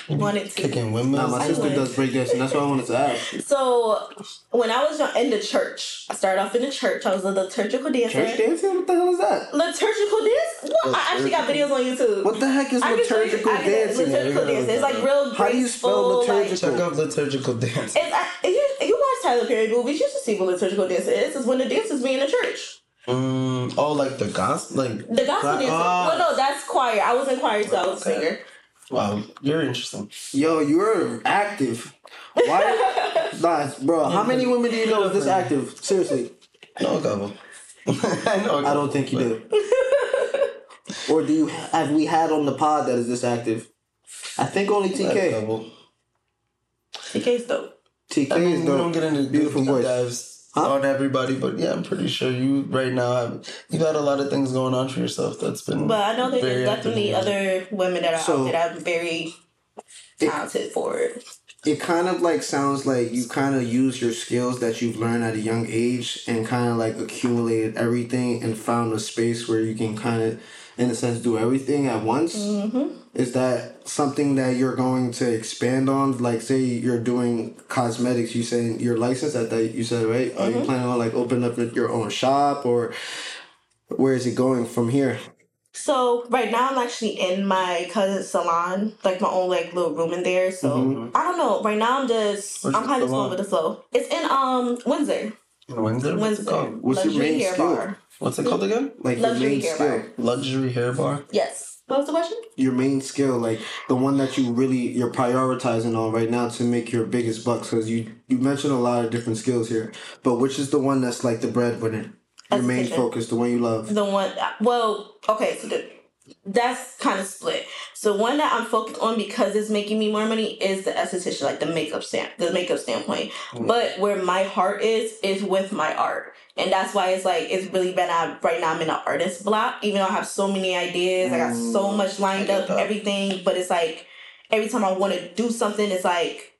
Wanted to. Kicking Nah, windmills? my I sister would. does break dancing. That's what I wanted to ask. So when I was in the church, I started off in the church. I was a liturgical dancer. Church dancing? What the hell is that? Liturgical dance? What? I actually got videos on YouTube. What the heck is I can show you- liturgical I dancing? Liturgical Yeah, dancing. It's like real How do you spell graceful, like- liturgical? Check out liturgical dance. It's, I, you, you watch Tyler Perry movies, you should see what liturgical dance is. It's when the dancers be in the church. Mm, oh, like the gospel? Like, The gospel Right. dancer. Ah. well, no, that's choir. I was in choir too. I was a singer. wow, you're interesting. Yo, you're active. Why? nah, bro, how many women do you know is this active? Seriously. No, know couple. I know. I don't think you do. or do you have we had on the pod that is this active? I think only I have TK. couple. TK's dope. TK I mean, is we don't get into Beautiful deep voice. dives Huh? on everybody, but yeah, I'm pretty sure you right now have you've had a lot of things going on for yourself. That's been. But I know that there's definitely other women that are So- that are very talented for it. it kind of like sounds like you kind of use your skills that you've learned at a young age and kind of like accumulated everything and found a space where you can kind of in a sense do everything at once mm-hmm. is that something that you're going to expand on like say you're doing cosmetics you saying you're licensed at that you said right are you mm-hmm. planning on like opening up your own shop or where is it going from here So right now I'm actually in my cousin's salon, like my own like little room in there. So mm-hmm. I don't know. Right now I'm just Where's I'm kind of just going with the flow. It's in um Windsor. In Windsor? What's it Windsor. called? What's your Luxury main hair skill? bar. What's it called again? like your Luxury main hair skill bar. Luxury hair bar. Yes. What was the question? your main skill, like the one that you really you're prioritizing on right now to make your biggest bucks? Because you you mentioned a lot of different skills here, but which is the one that's like the breadwinner, your main Esthetician. focus, the one you love? The one. Well, okay. So the, that's kind of split. So one that I'm focused on because it's making me more money is the esthetician, like the makeup stamp, the makeup standpoint. Mm. But where my heart is is with my art, and that's why it's like it's really been out right now. I'm in an artist block, even though I have so many ideas, I got so much lined up, that. everything. But it's like every time I want to do something, it's like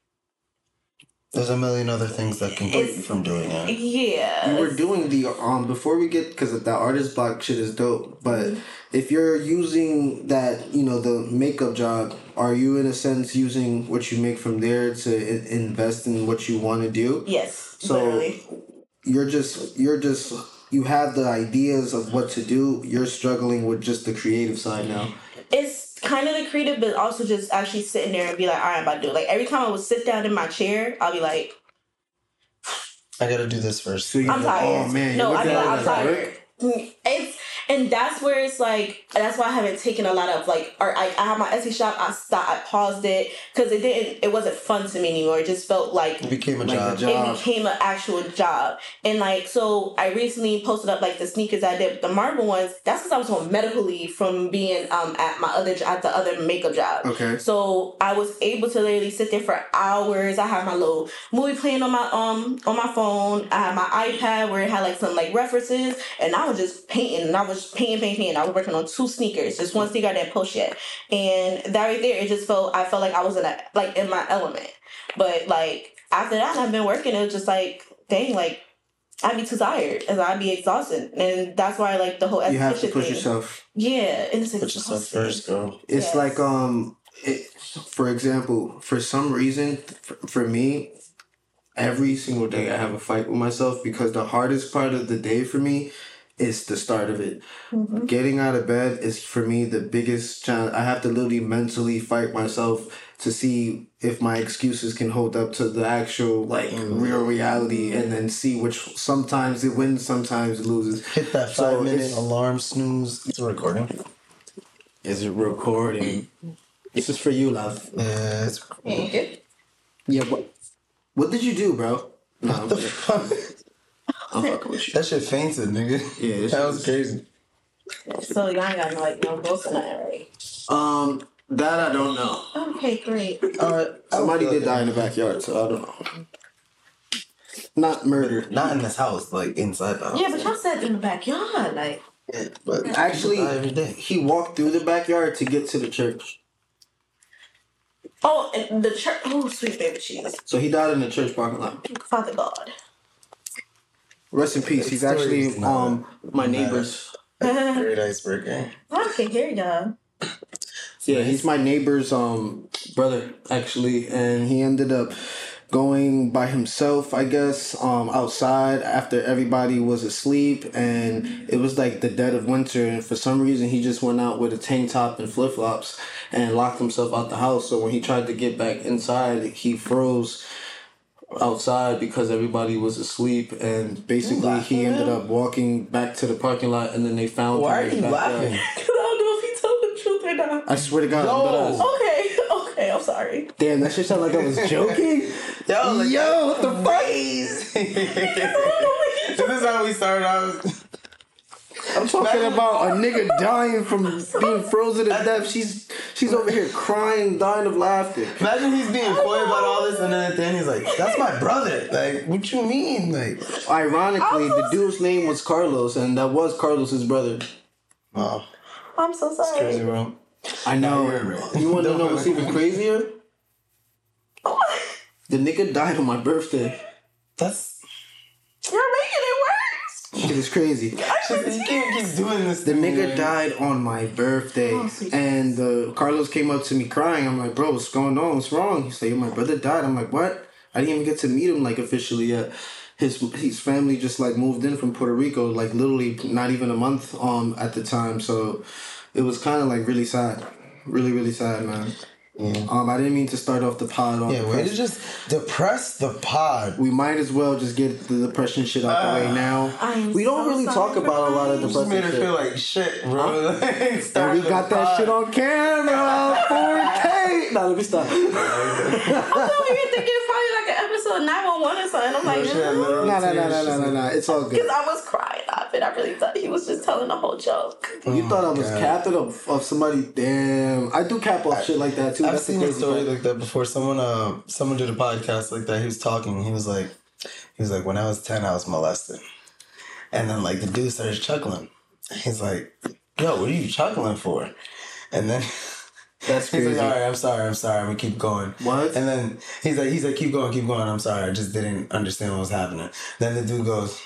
There's a million other things that can keep you from doing it. Yeah. We were doing the um before we get because that artist block shit is dope. But Mm-hmm. if you're using that, you know, the makeup job, are you in a sense using what you make from there to invest in what you want to do? Yes. So literally. You're just you're just you have the ideas of what to do. You're struggling with just the creative side now. It's kind of the creative, but also just actually sitting there and be like, all right, I'm about to do it. Like every time I would sit down in my chair, I'll be like, I gotta do this first. So you I'm oh, tired. Oh man, no, you're I looking mean, at it I'm tired. work? It's and that's where it's like that's why I haven't taken a lot of like or I, I have my Etsy shop. I stopped. I paused it because it didn't. It wasn't fun to me anymore. It just felt like It became a Like job. it became an actual job. And like, so I recently posted up like the sneakers I did, the marble ones. That's because I was on medical leave from being um at my other at the other makeup job. Okay. So I was able to literally sit there for hours. I had my little movie playing on my um on my phone. I had my iPad where it had like some like references, and I was just painting. And I was painting, painting, painting. I was working on two sneakers. Just one sneaker I didn't post yet, and that right there, it just felt I felt like I was in a like in my element. But like after that, I've been working. It was just like dang, like I'd be too tired and I'd be exhausted, and that's why like the whole You have to push thing. yourself. Yeah, and it's Put yourself first, girl. It's Yes. like um, it, for example, for some reason, for, for me, every single day I have a fight with myself because the hardest part of the day for me is the start of it. Mm-hmm. Getting out of bed is for me the biggest challenge. I have to literally mentally fight myself to see if my excuses can hold up to the actual like real reality, and then see which sometimes it wins, sometimes it loses. Hit that five So minute alarm snooze. It's recording. Is it recording? This is for you, love. Yeah, it's Thank you. Yeah, what? What did you do, bro? No, the fuck. I'm fucking with you. That shit fainted, nigga. Yeah, that shit was crazy. So y'all ain't got no like no ghosts or nothing, right? Um, that I don't know. Okay, great. Alright, Somebody did die in the backyard, so I don't know. Not murder. Not in this house, like inside the house. Yeah, but y'all said in the backyard, like Yeah, but Actually, die every day. he walked through the backyard to get to the church. oh, and the church. Oh, sweet baby Jesus, So he died in the church parking lot. Father God. Rest in peace. He's actually um my neighbor's. Great icebreaker. I can hear y'all. Yeah, he's my neighbor's um brother actually, and he ended up going by himself, I guess, um outside after everybody was asleep, and it was like the dead of winter, and for some reason he just went out with a tank top and flip flops and locked himself out the house. So when he tried to get back inside, he froze outside because everybody was asleep and basically he ended up walking back to the parking lot and then they found Why are him in you laughing? Cause I don't know if he told the truth or not. I swear to God, No. Okay, okay, I'm sorry. Damn, that shit sounded like I was joking. Yo, like, Yo, what the fuck? Crazy. this is how we started out. I'm talking about a nigga dying from being frozen to death. She's she's over here crying, dying of laughter. Imagine he's being coy about all this, and then at the end he's like, "That's my brother." Like, what you mean? Like, Ironically, the dude's name was Carlos, and that was Carlos's brother. oh, I'm so sorry. crazy, bro. I know. you're right. You want to know what's even crazier? The nigga died on my birthday. That's You're making it worse. Shit is crazy. you can't keep doing this. The nigga man. died on my birthday, Oh, and uh, Carlos came up to me crying. I'm like, bro, what's going on? What's wrong? He's like, "Yo, my brother died. I'm like, what? I didn't even get to meet him like officially yet. His his family just like moved in from Puerto Rico, like literally not even a month um at the time. So it was kind of like really sad, really really sad, man. Yeah. Um, I didn't mean to start off the pod on. Yeah, way to just depress the pod. we might as well just get the depression shit out the way now. I am We don't so really talk about a lot of guys. Just made depressing her feel like shit, bro. And we got that shit on camera, 4K. Nah, let me stop. I'm over here thinking it's probably like an episode 911 or something. I'm like, No, no, no, no, no, no, no. It's all good. Because I was crying laughing. I really thought he was just telling the whole joke. You thought I was God. capping of, of somebody? Damn, I do cap off shit like that too. I've That's the seen a story part. like that before. Someone, uh, someone did a podcast like that. He was talking. He was like, he was like, when I was ten, I was molested, and then like the dude started chuckling. He's like, "Yo, what are you chuckling for?" And then That's He's crazy. like, all right, I'm sorry, I'm sorry, I'm gonna keep going. What? And then he's like, he's like, keep going, keep going. I'm sorry, I just didn't understand what was happening. Then the dude goes.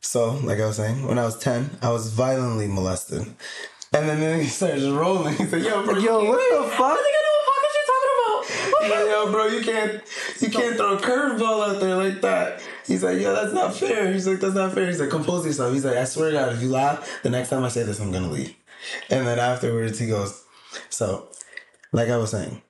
So, like I was saying, when I was ten, I was violently molested, and then, then he starts rolling. He's like, yo, bro, Yo, what the fuck? I think I know what podcast you're talking He's about. like, yo, bro, you can't, you can't throw a curveball out there like that. He's like, yo, that's not fair. He's like, that's not fair. He's like, compose yourself. He's like, I swear to God, if you laugh, the next time I say this, I'm gonna leave. And then afterwards, he goes, so, like I was saying,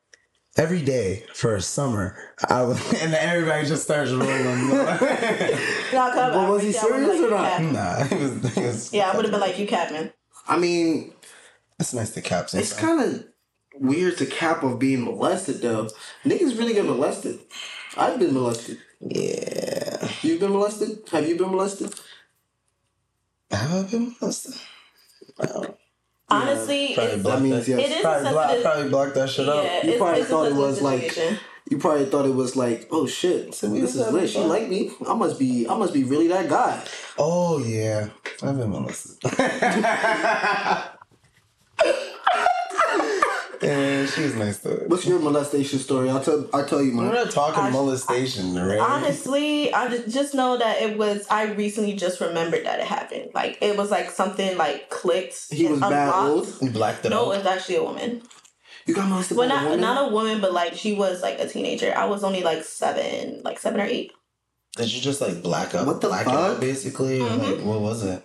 every day for a summer, I was, and then everybody just starts rolling. Nah, come But on. was he Yeah, I would've serious or not? like, you nah, he was, he was. Yeah, I would have been like, you cap, man. I mean, It's nice to cap it's kind of weird to cap of being molested though. Niggas really get molested. I've been molested. Yeah. You've been molested? Have you been molested? Have I been molested? Wow. Honestly, Probably it's, blocked That means that. yes. it is Probably, a block, probably blocked that shit yeah, out. You probably it's thought a it was like you probably thought it was like, oh shit, we this is lit. She like me. I must be. I must be really that guy. Oh yeah, I've been molested. yeah, she was nice though. What's your molestation story? I'll tell. I'll tell you We're not talking I- molestation, right? Honestly, I just, just know that it was. I recently just remembered that it happened. Like it was like something like clicked. He was bad unlocked. old. blacked it No, out. it was actually a woman. You got molested Well, by a not woman. not a woman, but like she was like a teenager. I was only like seven, like seven or eight. Did you just like black up? What the black it fuck? out basically, or like mm-hmm. what was it?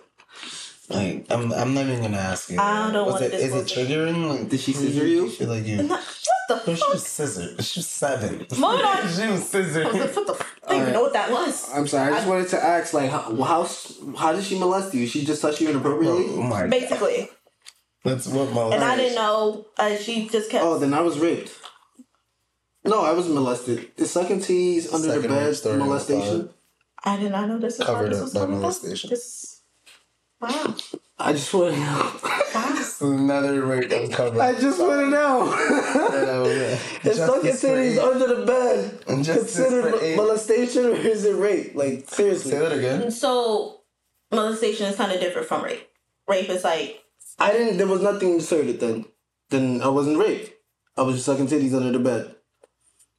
Like I'm, I'm not even gonna ask you. I don't was wanna it, Is it it. triggering? Like, Did she scissor you? Feel like you? Not, what No, the she fuck? was scissored. She was seven. Moving on. she was I was scissored. like, what the f- I didn't even know what that was. I'm sorry. I just wanted to ask, like, how how, how did she molest you? She just touched you inappropriately. Oh my! God. Basically, That's what molestation. and I didn't know. Uh, she just kept. Oh, then I was raped. No, I was molested. Is sucking tease under the bed story molestation? I did not know this was Covered this up by molestation. This, wow, I just want to know. wow. Another rape uncovered. I just want to know. Is sucking Justice for titties under the bed Justice considered for molestation or is it rape? Like seriously, Say that again. So molestation is kind of different from rape. Rape is like I didn't. There was nothing inserted then. Then I wasn't raped. I was just sucking titties under the bed.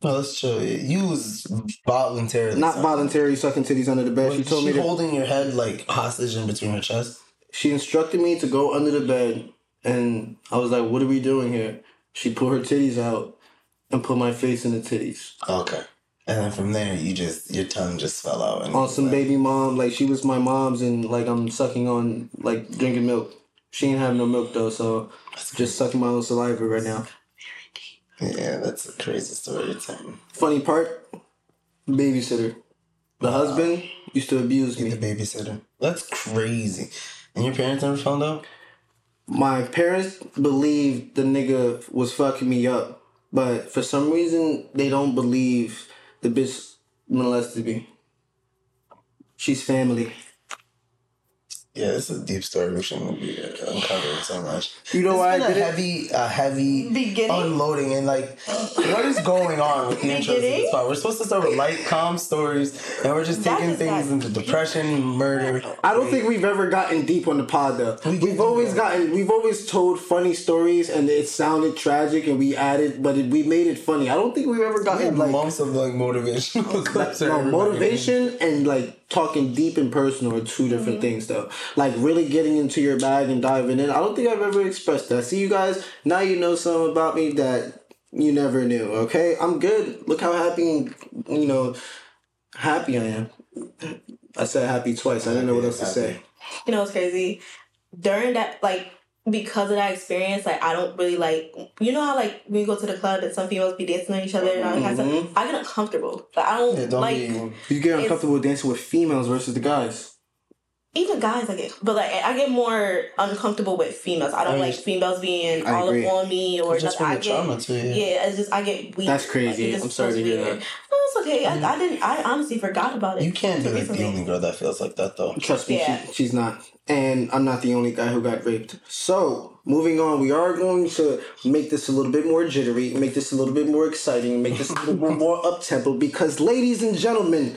No, let's chill. You was voluntarily. Not sucking. voluntary sucking titties under the bed. Was She told me she to. holding your head like hostage in between her chest. She instructed me to go under the bed, and I was like, "What are we doing here?" She pulled her titties out and put my face in the titties. Okay. And then from there, you just your tongue just fell out. And On some baby mom, like she was my mom's, and like I'm sucking on like drinking milk. She ain't have no milk though, so just sucking my own saliva right now. Yeah, that's a crazy story you're. Funny part, babysitter. The husband used to abuse me. The babysitter. That's crazy. And your parents never found out? My parents believed the nigga was fucking me up, but for some reason they don't believe the bitch molested me. She's family. Yeah, this is a deep story. We shouldn't be uh, uncovering so much. You know why I did a heavy, a heavy Beginning? unloading and like, what is going on with the intros of this spot? We're supposed to start with light, calm stories, and we're just That taking things not- into depression, murder. I don't think we've ever gotten deep on the pod though. We we've always gotten, we've always told funny stories and it sounded tragic and we added, but it, we made it funny. I don't think we've ever gotten have like months of like motivational clips. no, motivation and like talking deep and personal are two different mm-hmm. things though. Like really getting into your bag and diving in. I don't think I've ever expressed that. See you guys, now you know something about me that you never knew, okay? I'm good. Look how happy you know happy I am. I said happy twice. I didn't know what else to say. you know, it's crazy. During that, like, because of that experience, like, I don't really like, you know how, like, when you go to the club and some females be dancing on each other and all that kind of stuff? Mm-hmm. I get uncomfortable. Like, I don't, Yeah, don't like, be. You get uncomfortable dancing with females versus the guys. Even guys, I get, but, like, I get more uncomfortable with females. I don't I mean, like females being I all agree. up on me or Just nothing. from I the get, trauma too. Yeah. yeah, it's just, I get weak. That's crazy. Like, I'm sorry to hear weird. that. No, it's okay. I, mm. I didn't, I honestly forgot about it. You can't be like the only girl that feels like that though. Trust me, Yeah. she, she's not. And I'm not the only guy who got raped. So, moving on, we are going to make this a little bit more jittery, make this a little bit more exciting, make this a little bit more up tempo because, ladies and gentlemen,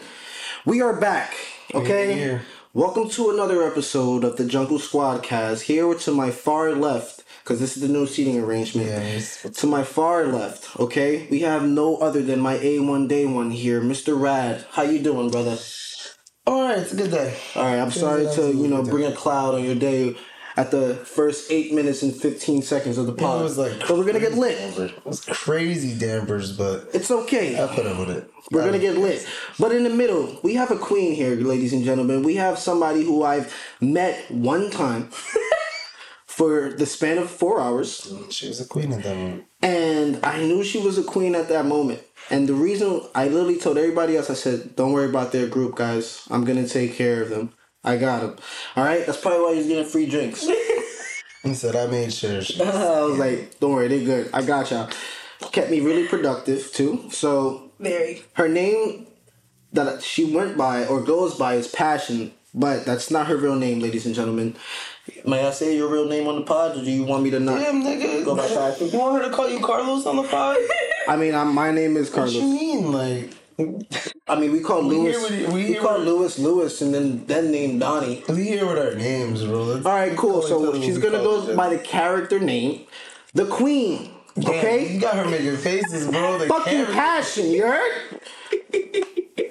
we are back. Okay? here. Welcome to another episode of the Jungle Squad cast. Here to my far left, because this is the new seating arrangement. It's- To my far left, okay, we have no other than my A1 Day One here, Mr. Rad. How you doing, brother? All right, it's a good day. All right, I'm sorry to you know bring a cloud on your day at the first eight minutes and fifteen seconds of the pod. It was like, but we're gonna get lit. It was crazy dampers, but It's okay. I put up with it. We're gonna get lit. But in the middle, we have a queen here, ladies and gentlemen. We have somebody who I've met one time for the span of four hours. She was a queen at that moment. And I knew she was a queen at that moment. And the reason I literally told everybody else, I said, don't worry about their group, guys. I'm gonna take care of them. I got him. All right? That's probably why he's getting free drinks. He said, I made sure. I was like, don't worry, they're good. I got y'all. Kept me really productive, too. So Very. her name that she went by or goes by is Passion, but that's not her real name, ladies and gentlemen. May I say your real name on the pod, or do you want me to not? Damn, nigga. Go by Passion. You want her to call you Carlos on the pod? I mean, I'm, my name is Carlos. What you mean? Like, I mean, we call We Lewis. hear what we we call what- Lewis Lewis, and then then name Donnie. we here with our names, bro. Let's- All right, cool. So she's gonna go by the character name, the Queen. Damn, Okay. You got her making faces, bro. The Fucking camera- passion, you heard?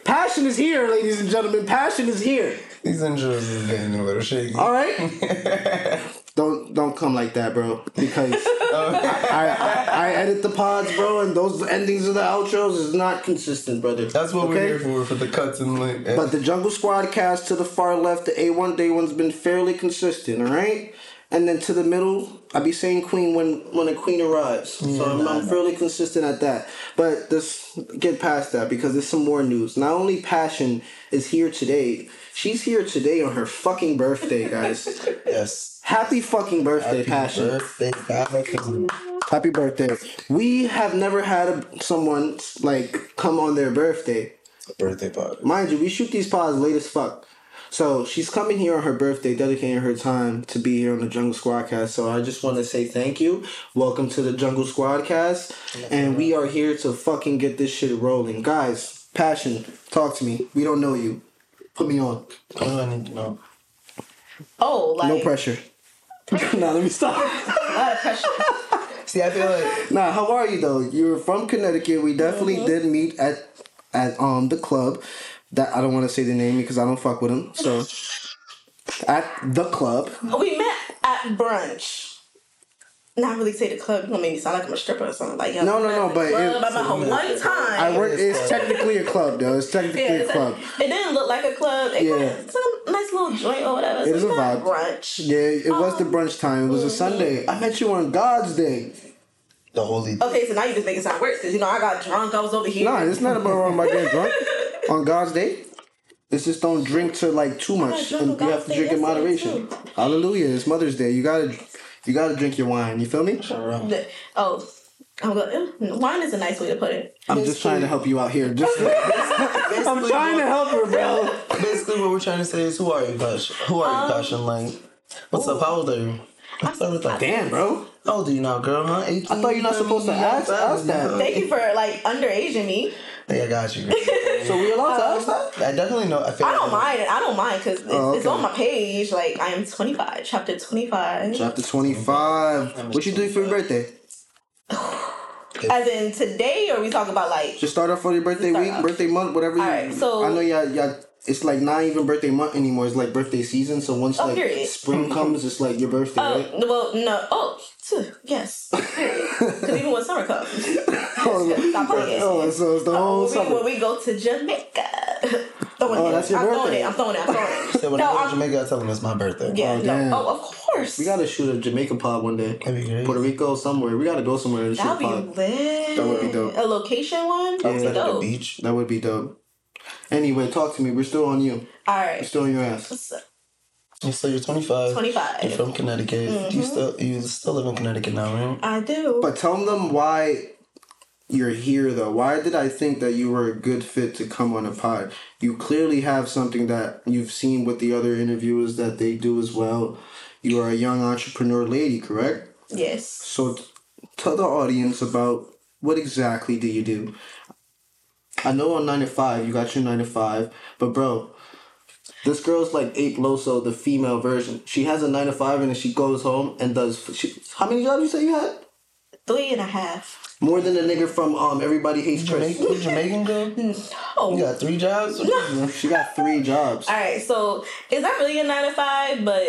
Passion is here, ladies and gentlemen. Passion is here. These intros is getting a little shaky. All right. don't don't come like that, bro. Because uh, I, I I edit the pods, bro, and those endings of the outros is not consistent, brother. That's what we're here for, for the cuts and like. But the Jungle Squad cast to the far left, the A1 Day One's been fairly consistent, all right? And then to the middle, I be saying queen when when a queen arrives. so I'm, I'm fairly consistent at that. But let's get past that because there's some more news. Not only Passion is here today, she's here today on her fucking birthday, guys. yes. Happy fucking birthday, Happy Passion. birthday, Passion. Happy birthday. We have never had a, someone like come on their birthday. A Birthday party. Mind you, we shoot these pods late as fuck. So she's coming here on her birthday, dedicating her time to be here on the Jungle Squadcast. So I just want to say thank you. Welcome to the Jungle Squadcast. And we are here to fucking get this shit rolling. Guys, passion, talk to me. We don't know you. Put me on. I need to know? Oh, like No pressure. nah, let me stop. a lot of pressure. See, I feel like Nah, how are you though? You're from Connecticut. We definitely did meet at at um the club. That I don't want to say the name because I don't fuck with him. So at the club. we met at brunch. Not really say the club. You gonna make me sound like I'm a stripper or something. Like yo, No, no, no, but club. it- I met her one time. I work. It's technically a club, though. It's technically Yeah, a it's club. it didn't look like a club. It Yeah. It's a nice little joint or whatever. It so is a vibe. Brunch. Yeah, it was the Um, brunch time. It was a Sunday. I met you on God's day. The holy. Okay, so now you just make it sound worse because you know I got drunk. I was over here. Nah, it's not about wrong about getting drunk on God's day. It's just don't drink to like too much, and on you have to drink in moderation. Hallelujah! It's Mother's Day. You gotta, you gotta drink your wine. You feel me? The- oh, I'm going. Wine is a nice way to put it. I'm just trying to help you out here. Just, I'm trying to help her, bro. Basically, what we're trying to say is, who are you, Passion? Who are Um, you, Passion? Like, what's up? How old are you? Let's start with that. Damn, bro. How old are you now, girl? Huh? 18? I thought you're not supposed to ask us that. Thank you for like underaging me. Hey, I got you. So we allowed to ask that? I definitely know. I feel. I don't mind it. I don't mind because it's, Oh, it's on my page. Like I am 25, chapter 25. Chapter 25. What you doing for your birthday? As in today, or we talk about like Just start off for your birthday week, off. birthday month, whatever. you, Alright, so- I know y'all, y'all. It's like not even birthday month anymore. It's like birthday season. So once Oh, like period. spring comes, it's like your birthday, Oh right? well, no. Oh, yes. Because even when summer comes, oh, stop playing. Oh, so it's the uh, whole when, we, when we go to Jamaica, throwing Oh, it. that's your I'm throwing birthday. it. I'm throwing it. I'm throwing it. Say when no, I go to I'm, Jamaica, I tell them it's my birthday. yeah, Oh, no. Oh, of course. We gotta shoot a Jamaica pod one day. That'd be great. Puerto Rico somewhere. We gotta go somewhere and shoot That'd be pod. lit. That would be dope. A location one. That would be that at the dope. beach? That would be dope. Anyway, talk to me. We're still on you. All right. We're still on your ass. So, You so you're 25. 25. You're from Connecticut. Mm-hmm. You still you still live in Connecticut now, right? I do. But tell them why you're here though. Why did I think that you were a good fit to come on a pod? You clearly have something that you've seen with the other interviewers that they do as well. You are a young entrepreneur lady, correct? yes. So t- tell the audience about what exactly do you do? I know on 9 to 5, you got your 9 to 5, but bro, This girl's like Ape Loso, the female version. She has a nine to five, and then she goes home and does. She, how many jobs you say you had? Three and a half. More than a nigga from um Everybody Hates Chris. Jamaican, Jamaican girl. Oh. You got three jobs. She got three jobs. All right, so is that really a nine to five, but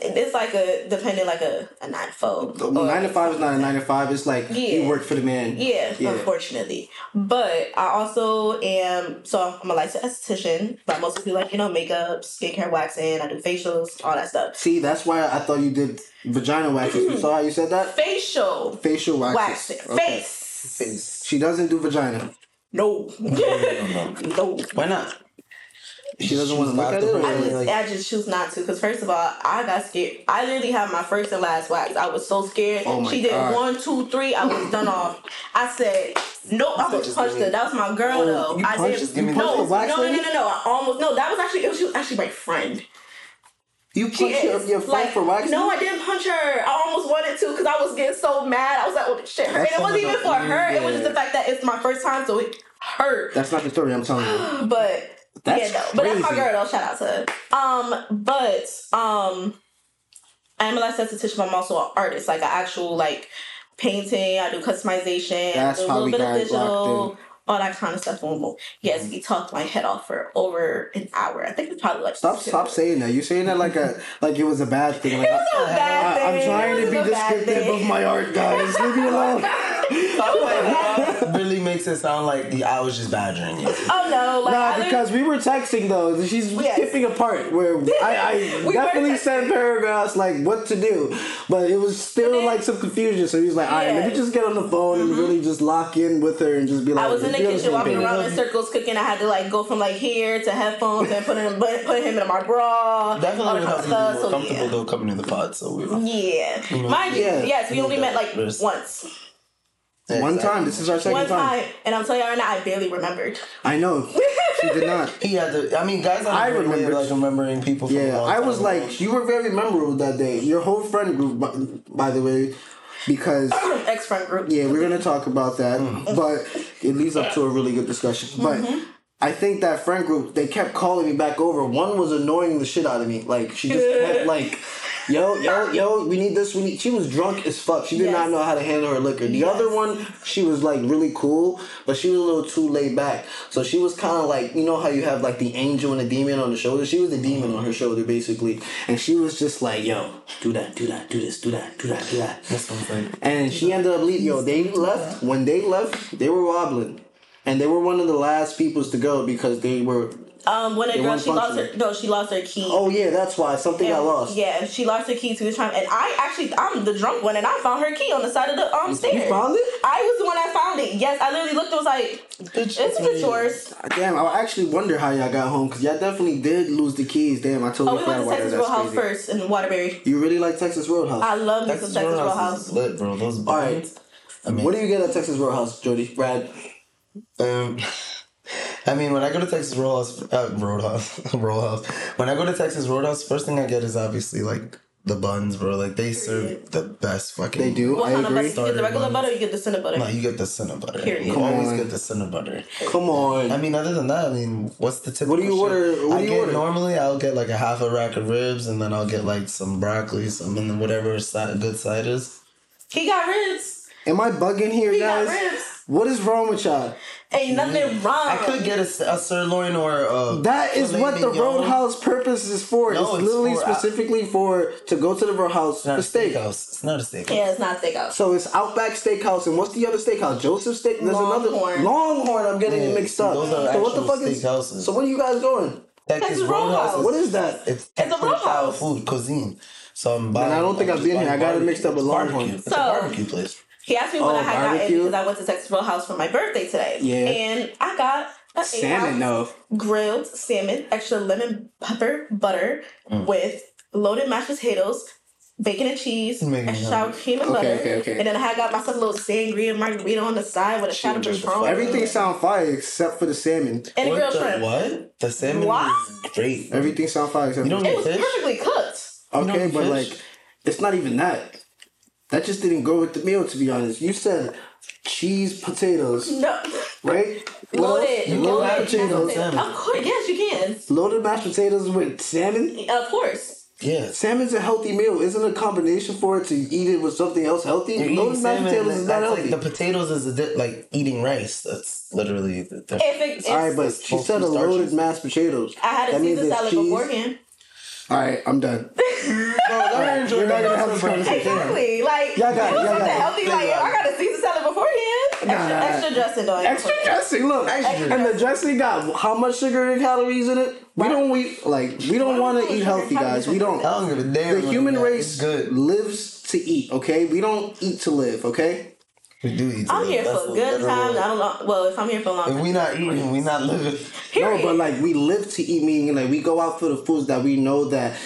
it's like a depending like a, a nine to four. Nine to five is not a nine to five. It's like Yeah. you work for the man. Yeah, unfortunately. But I also am so I'm a licensed esthetician, but I mostly do like, you know, makeup, skincare waxing, I do facials, all that stuff. See, that's why I thought you did vagina waxes. You saw how you said that? Facial Facial waxes. waxing. Okay. Face. Face. She doesn't do vagina. No. no. Why not? She doesn't want to look Choose at it. I just, like- I just choose not to because first of all, I got scared. I literally had my first and last wax. I was so scared. Oh she did God. one, two, three. I was done off. I said, nope. I almost just punched give her. me- That was my girl Oh, though. you I punched- did. you punched no, the no, no, no, no, no. I almost no. That was actually it was, she was actually my friend. you punched your, is. your friend like, for waxing? No, I didn't punch her. I almost wanted to because I was getting so mad. I was like, oh shit. Hurt. And it wasn't even for her. It was just the fact that it's my first time, so it hurt. That's not the story I'm telling you. But That's yeah, no. But that's my girl though. Shout out to her. Um, but um, I am a licensed esthetician. But I'm also an artist, like an actual like painting. I do customization. That's I do a little bit of digital. All that kind of stuff. Yes, he talked my head off for over an hour. I think it's probably like Stop! Stop saying that. You're saying that like a like it was a bad thing. Like, It was a I, bad I, am trying to be bad descriptive of my art, guys. Leave me alone. really makes it sound like the, I was just badgering you. Oh no, like Nah, literally- because we were texting though. She's Yes. skipping a part where I, I We were definitely texting. sent paragraphs like what to do, but it was still then- like some confusion. So he was like, "All right, let me Yeah. Mm-hmm. just get on the phone and really just lock in with her and just be like." I was in the "Be on kitchen same walking around in circles cooking. I had to like go from like here to headphones and put him put him in my bra. Definitely that would kind help of you be more stuff. So comfortable yeah. though coming to the pod. So we. Yeah. Mind you, yes, we only met like There's- once. One time. This is our second One time. time. And I'm telling you right now, I barely remembered. I know. She did not. He had to. I mean, guys. I I remember remember- like remembering people. From a Yeah, long I time was ago. like, you were very memorable that day. Your whole friend group, by, by the way, because Ex friend group. yeah, we're gonna talk about that, Mm. but it leads up to a really good discussion. But I think that friend group, they kept calling me back over. One was annoying the shit out of me. Like she just kept like. Yo, yo, yo, we need this, we need she was drunk as fuck. She did not know how to handle her liquor. The Yes. other one, she was like really cool, but she was a little too laid back. So she was kinda like you know how you have like the angel and the demon on the shoulder? She was the demon on her shoulder basically. And she was just like, yo, do that, do that, do this, do that, do that, do that. That's saying. And she ended up leaving. Yo, they left. When they left, they were wobbling. And they were one of the last peoples to go because they were. Um, when a They girl she lost her functioning. no, she lost her key. Oh, yeah, that's why. Something got And- lost. Yeah, she lost her key to the time, and I actually I'm the drunk one, and I found her key on the side of the um stairs. You found it? I was the one that found it. Yes, I literally looked. and was like, Bitch, it's me. it's yours. Damn, I actually wonder how y'all got home because y'all definitely did lose the keys. Damn, I Oh, totally we forgot went to about that. Texas That's Roadhouse first in Waterbury. You really like Texas Roadhouse? I love me some Texas Texas Roadhouse Roadhouse. is lit, bro. Those All right. I mean, what do you get at Texas Roadhouse, Jody? Brad? Um, I mean, when I go to Texas Roadhouse, uh, Roadhouse, Roadhouse. When I go to Texas Roadhouse, first thing I get is obviously like the buns, bro. Like they serve the best fucking. They do. What I kind of butter? agree. You get the regular butter or you get the cinnamon butter? No, you get the cinnamon butter. Period. You Come always on. get the cinnamon butter. Come on. I mean, other than that, I mean, what's the typical? What do you shit? order- what I do you get order? normally. I'll get like a half a rack of ribs, and then I'll get like some broccoli, some and then whatever side, good side is. He got ribs. Am I bugging here, He got guys? ribs. What is wrong with y'all? Ain't nothing wrong. I could get a, a sirloin or uh, That is filet what the. Roadhouse purpose is for. No, it's it's literally for- specifically for to go to the Roadhouse It's not for a steak. steakhouse. It's not a steakhouse. Yeah, it's not a steakhouse. So it's Outback Steakhouse, and what's the other steakhouse? Joseph Steak. There's another Longhorn. Longhorn. I'm getting Yeah, it mixed see, up. those are so what the actual fuck is? steakhouses. So where are you guys going? Texas Roadhouse. Roadhouse. What is that? It's a Texas style Roadhouse. food cuisine. So I'm buying. I don't think I'm I've just been here. buying I got it barbecue. mixed up with It's Longhorn. barbecue. It's a So- barbecue place. He asked me what Oh, I had gotten because I went to Texas Roadhouse for my birthday today. Yeah. And I got a Salmon, eight-ounce though. grilled salmon, extra lemon pepper butter Mm. with loaded mashed potatoes, bacon and cheese, Making me extra sour cream and Okay, butter. okay, okay. And then I had got myself a little sangria margarita on the side with a shot of enjoyed the Patron. Everything sound fire except for the salmon. and What grilled the, shrimp. what? The salmon What? is great. Everything sound fire except You for don't It was fish? perfectly cooked. Okay, but fish? like, it's not even that. That just didn't go with the meal, to be honest. You said cheese potatoes, No. right? Loaded, You loaded can mashed potatoes, potatoes. Of course, yes, you can. Loaded mashed potatoes with salmon. Of course. Yeah. Salmon's a healthy meal. Isn't a combination for it to eat it with something else healthy? You're Loaded mashed salmon, potatoes is not healthy. like the potatoes is a di- like eating rice. That's literally the, the If it, All right, but she said a loaded mashed potatoes. I had a That means Caesar salad cheese. beforehand. All right, I'm done. We're We're not gonna have this conversation. Exactly. Like, Y'all got it, it y'all got it. healthy. Like, I got a Caesar salad beforehand. Extra, Nah, nah, extra dressing, though. Extra dressing, look. Extra And the dressing got how much sugar and calories in it? We don't eat like we don't want to eat healthy, guys. We don't. I don't give a damn. The human race good. lives to eat. Okay, we don't eat to live. Okay. We do eat. I'm together. here That's for a good literal time. I don't know. Well, if I'm here for a long If time. we not eating, we not living. Period. No, but like we live to eat, meaning like we go out for the foods that we know that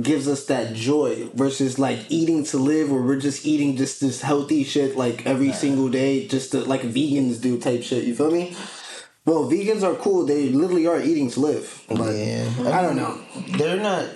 gives us that joy versus like eating to live or we're just eating just this healthy shit like every single day just to, like vegans do type shit you feel me well vegans are cool they literally are eating to live but Yeah. i don't know They're not.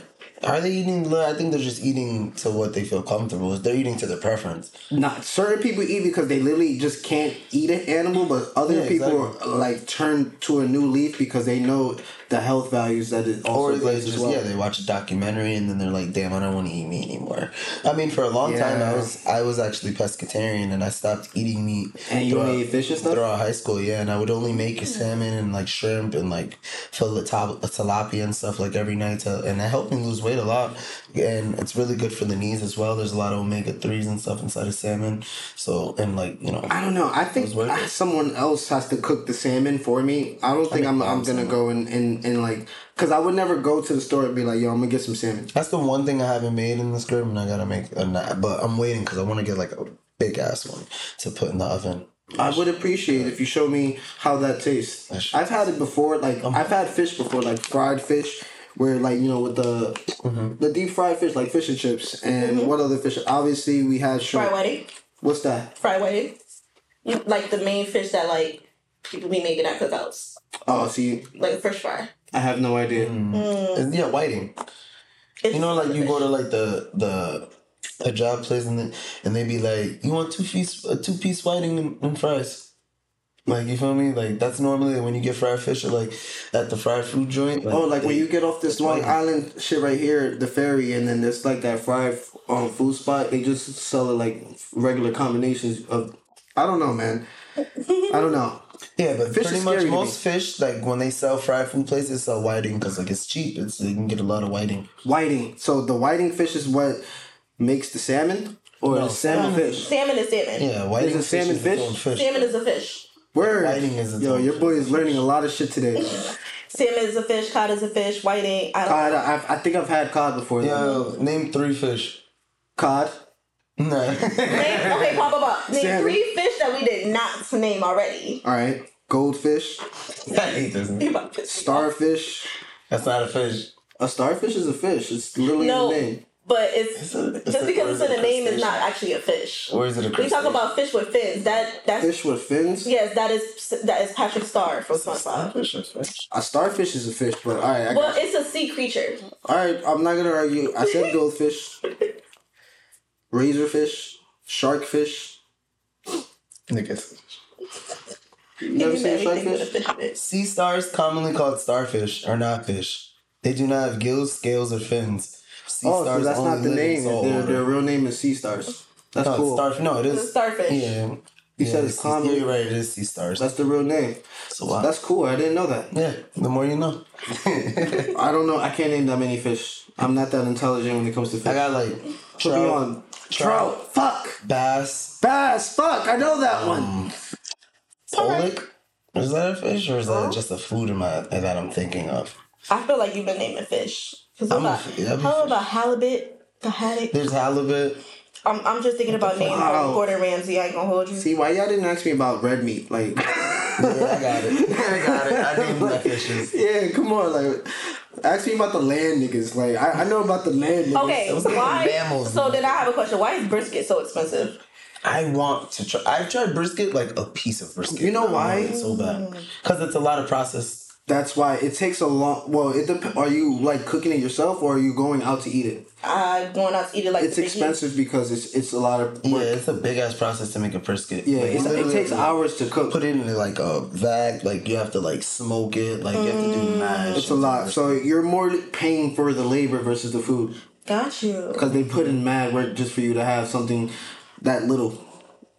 Are they eating? I think they're just eating to what they feel comfortable. They're eating to their preference. not certain people eat because they literally just can't eat an animal but other Yeah, people exactly. are, like turn to a new leaf because they know the health values that it also Or they brings just as well yeah, they watch a documentary and then they're like, "Damn, I don't want to eat meat anymore." I mean, for a long time, I was I was actually pescatarian and I stopped eating meat. And you only ate fish and stuff? throughout high school, yeah. And I would only make salmon and like shrimp and like filet top- tilapia and stuff like every night. To, and that helped me lose weight a lot. And it's really good for the knees as well. There's a lot of omega threes and stuff inside of salmon. So and like you know, I don't know. I think was worth it. I- someone else has to cook the salmon for me. I don't think I'm. I'm gonna go and and, and like, cause I would never go to the store and be like, "Yo, I'm gonna get some salmon." that's the one thing I haven't made in this crib, and I gotta make. A, na- but I'm waiting because I want to get like a big ass one to put in the oven. I would appreciate if you show me how that tastes. I've had it before. Like um, I've had fish before, like fried fish, where like you know with the mm-hmm. the deep fried fish, like fish and chips, and mm-hmm. what other fish? Obviously, we had shrimp. Fried whiting. What's that? Fried whiting. You, like the main fish that like people be making at cookouts. Oh, see, Like a fish fry. I have no idea. Mm. Mm. It's- yeah, whiting. It's You know, like you go to like the the a job place and then, and they be like, "You want two piece a two piece whiting and, and fries." Like you feel me? Like that's normally when you get fried fish or like at the fried food joint. Oh, like when you get off this Long. Island shit right here, the ferry, and then there's like that fried um, food spot. They just sell it like regular combinations of. I don't know, man. I don't know. yeah, but fish pretty is much most fish like when they sell fried food places sell whiting because like it's cheap. It's you can get a lot of whiting. Whiting. So the whiting fish is what makes the salmon, or No, the salmon salmon- fish. Salmon is salmon. Yeah, whiting. Is it salmon is its fish? fish. Salmon is a fish. Word. Whiting is its Yo, your boy is learning a lot of shit today. Salmon is a fish. Cod is a fish. Whiting. I don't. Cod. I, I think I've had cod before. though. Yo, name three fish. Cod. No. Name, okay, pop up, up. Name Salmon. three fish that we did not name already. All right. Goldfish. I hate this. You about to piss me off. Starfish. That's not a fish. A starfish is a fish. It's literally No, in the name. But it's, a- it's just a- because it's in it the name is not actually a fish. Or is it a We talk about fish with fins. That that's Fish with fins. yes, that is that is Patrick Star from SpongeBob. Fish? A starfish is a fish, but all right. I Well, it's a sea creature. All right, I'm not gonna argue. I said goldfish, razorfish, sharkfish. Niggas. You never seen a Everything with a sharkfish? fish in it. Sea stars, commonly called starfish, are not fish. They do not have gills, scales, or fins. Sea Oh, so that's not the name. salt Their, their real name is sea stars. That's no, cool. Starfish. No, it It's a is. starfish. Yeah. You said it's sea- common. Yeah, you're right. It is sea stars. That's the real name. so wow. That's cool. I didn't know that. yeah. The more you know. I don't know. I can't name that many fish. I'm not that intelligent when it comes to fish. I got like Put me on. Trout. Fuck. bass, Bass. Fuck. I know that one. Um, pollock. Is that a fish or is that just a food in my that I'm thinking of? I feel like you've been naming fish. Cause I'm about, f- yeah, I'm a how about halibut? The haddock. There's halibut. I'm, I'm just thinking about names Wow. from Gordon Ramsay. I ain't gonna hold you. See why y'all didn't ask me about red meat? Like, Yeah, I got it. I got it. I named my fishes. yeah, come on. Like, ask me about the land niggas. Like, I, I know about the land niggas. Okay, was thinking why? mammals. So then I have a question. Why is brisket so expensive? I want to try. I've tried brisket, like a piece of brisket. You know why? want it so bad because it's a lot of processed That's why it takes a long. Well, it dep- Are you like cooking it yourself, or are you going out to eat it? I'm going out to eat it like It's the biggie. expensive because it's it's a lot of work. Yeah, it's a big ass process to make a brisket. Yeah, Like, it's, it takes like, hours to cook. Put it in like a bag, like you have to like smoke it, like you have to do mm. mash. It's a lot. So you're more paying for the labor versus the food Got you. because they put in mad work just for you to have something that little.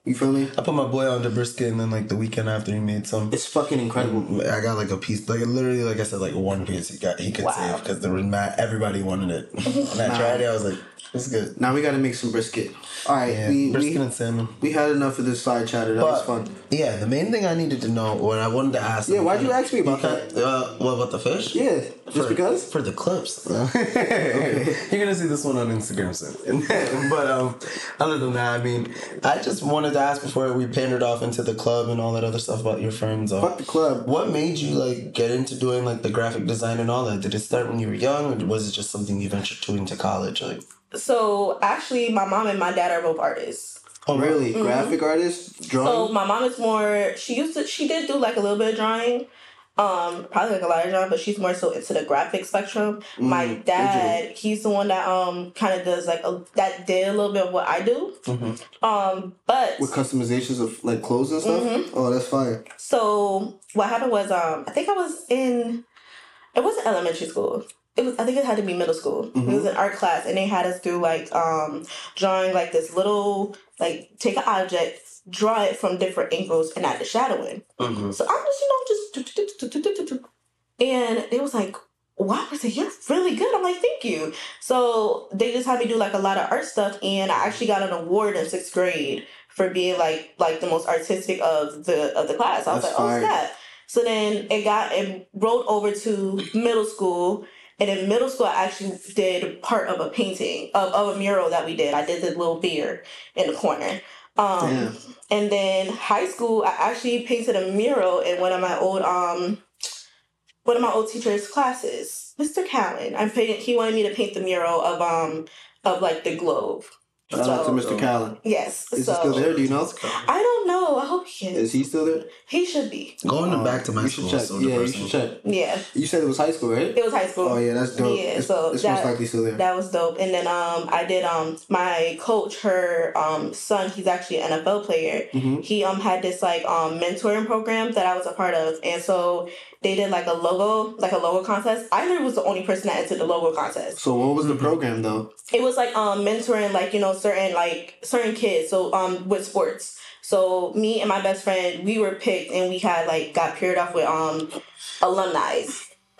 You feel me? I put my boy on the brisket, and then like the weekend after he made some. It's fucking incredible. I got like a piece, like literally, like I said, like one piece he got, he could Wow. save because there was mad. Everybody wanted it. and I tried it. I was like, it's good. Now we got to make some brisket. All right, Yeah, we, brisket we and salmon. we had enough of this side chatter. That was fun. Yeah, the main thing I needed to know, or I wanted to ask. Yeah, why'd you ask me about that? Uh, what about the fish? Yeah, just For- because. for the clips. You're gonna see this one on Instagram soon. but um, other than that, I mean, I just wanted to ask before we pandered off into the club and all that other stuff about your friends. Fuck the club. What made you like get into doing like the graphic design and all that? Did it start when you were young, or was it just something you ventured to into college? Like, So actually, my mom and my dad are both artists. oh Really, graphic artists, drawing. Mm-hmm. So my mom is more. She used to. She did do like a little bit of drawing. Um, probably like a lot of drawing, but she's more so into the graphic spectrum. my dad, he's the one that um kind of does like a, that did a little bit of what I do. Um, but with customizations of like clothes and stuff. Mm-hmm. Oh, that's fire. So what happened was um I think I was in it wasn't elementary school. It was I think it had to be middle school. It was an art class and they had us do like um drawing like this little like take an object, draw it from different angles and add the shadowing. Mhm. So I'm just, you know, just and it was like, wow, I said, you're really good. I'm like, thank you. So they just had me do like a lot of art stuff and I actually got an award in sixth grade for being like like the most artistic of the of the class. I was That's like, oh fire. snap. So then it got it rolled over to middle school. And in middle school, I actually did part of a painting of, of a mural that we did. I did the little beer in the corner. Um, and then high school, I actually painted a mural in one of my old um one of my old teacher's classes, Mr. Cowan. I painted. He wanted me to paint the mural of um of like the globe. Shout out to Mr. Callen. Yes. Is so he still there? Do you know? I don't know. I hope he is. Is he still there? He should be. Going back to my you school, check. so yeah, you should check. Yeah. You said it was high school, right? It was high school. Oh yeah, that's dope. Yeah, it's so it's that- most likely still there. That was dope. And then um I did um my coach, her um son, he's actually an NFL player. Mhm. He um had this like um mentoring program that I was a part of. And so they did like a logo, like a logo contest. I literally was the only person that entered the logo contest. so what was the program though? It was like um mentoring like, you know, certain like certain kids. So um with sports. So me and my best friend, we were picked and we had like got paired off with um alumni.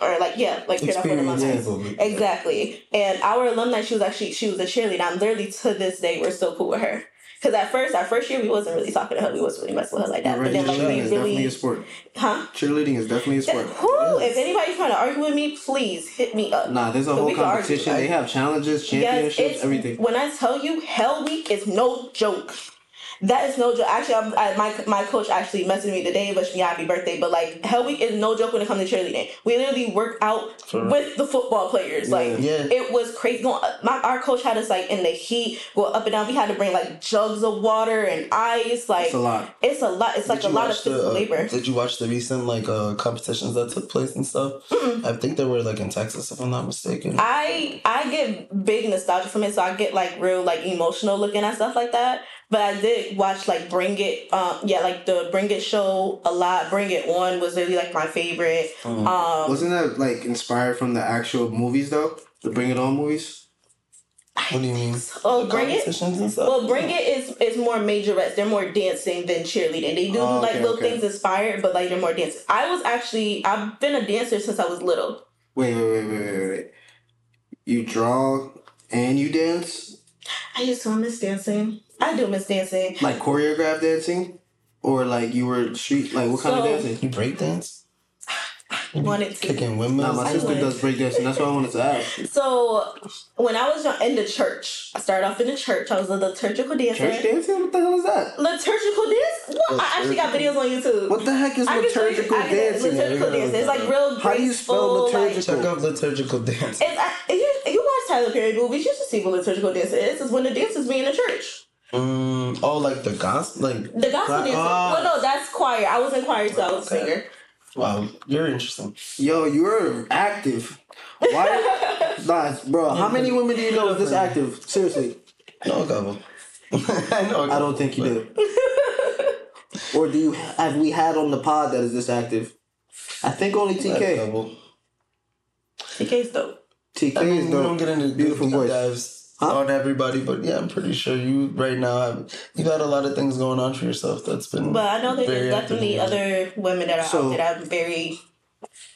Or like yeah, like paired off with alumni. Exactly. And our alumni, she was actually she was a cheerleader. I'm literally to this day we're still cool with her. Cause at first, our first year, we wasn't really talking to her. We wasn't really messing with her like that. Right, But then, like, cheerleading we is definitely really, a sport. huh? Cheerleading is definitely a sport. Who? If anybody's trying to argue with me, please hit me up. Nah, there's a whole competition. They have challenges, championships, it's everything. When I tell you, Hell Week is no joke. That is no joke. Actually, I'm, I, my my coach actually messaged me today, wished me happy birthday. But like Hell Week is no joke when it comes to cheerleading. We literally work out with the football players. Like Yeah. it was crazy. Going, my our coach had us like in the heat, go up and down. We had to bring like jugs of water and ice. Like It's a lot. It's a lot. It's like Did a lot of watch the, physical uh, labor. Did you watch the recent like uh competitions that took place and stuff? I think they were like in Texas, if I'm not mistaken. I I get big nostalgia from it, so I get like real like emotional looking at stuff like that. But I did watch like Bring It, um, yeah, like the Bring It show a lot. Bring It One was really like my favorite. Mm. Um, Wasn't that like inspired from the actual movies though? The Bring It On movies? what do you mean? Oh, The Bring It? and stuff. well, Bring It is is more majorettes. They're more dancing than cheerleading. They do Oh, like little okay. things inspired, but like they're more dancing. I was actually I've been a dancer since I was little. Wait, wait, wait, wait, wait, wait. You draw and you dance? I used to miss dancing. I do miss dancing. Like choreographed dancing? Or like you were street like what kind of So- dancing? you break dance? Wanted to. Kicking Nah, my I sister would. does break dancing. That's why I wanted to ask. So when I was in the church, I started off in the church. I was a liturgical dancer. Church dancing? What the hell is that? Liturgical dance? What? I actually got videos on YouTube. What the heck is I can you- liturgical I can- dancing? Liturgical Yeah, dancing. It's like real graceful. How do you spell graceful, like- liturgical? Check out liturgical dance. It's, I, you, you watch Tyler Perry movies, you should see what liturgical dance is. It's when the dancers be in the church. Mm, oh, like the gospel, like The gospel Cla- dancing. ah. well, no, that's choir. I was in choir too. I was a Okay. singer. Wow, you're interesting. Yo, you're active. Why? nah, bro. How many women do you know is this active? Seriously, No, know couple. I know. A I don't think you do. or do you? Have we had on the pod that is this active? I think only but a TK. couple. TK's dope. TK I mean, is we dope. don't get into Beautiful beautiful voice. dives Huh? on everybody, but yeah, I'm pretty sure you right now have you've had a lot of things going on for yourself. That's been. But I know there's definitely other women that are So- out there that are very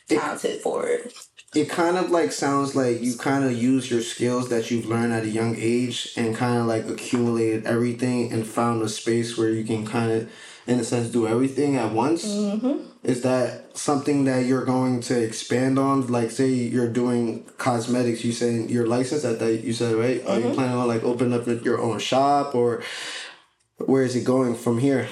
talented for it. it kind of like sounds like you kind of use your skills that you've learned at a young age and kind of like accumulated everything and found a space where you can kind of in a sense do everything at once mm-hmm. Is that something that you're going to expand on like say you're doing cosmetics you saying you're licensed at that you said right are you planning on like opening up your own shop or where is it going from here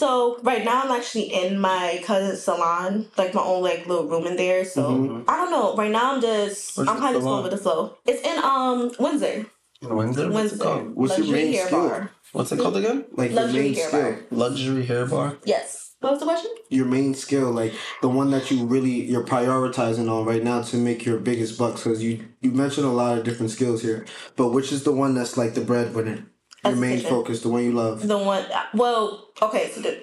So right now I'm actually in my cousin's salon, like my own like little room in there. So I don't know. Right now I'm just Where's I'm kind of salon? going with the flow. It's in um Windsor. In Windsor. What's it Windsor. called? What's your Luxury main hair skill? bar. What's it called again? like your Luxury main hair skill bar. Luxury hair bar. Yes. What was the question? your main skill, like the one that you really you're prioritizing on right now to make your biggest bucks? Because you you mentioned a lot of different skills here, but which is the one that's like the breadwinner, your main Esthetician. focus, the one you love? The one. Well, okay. So the,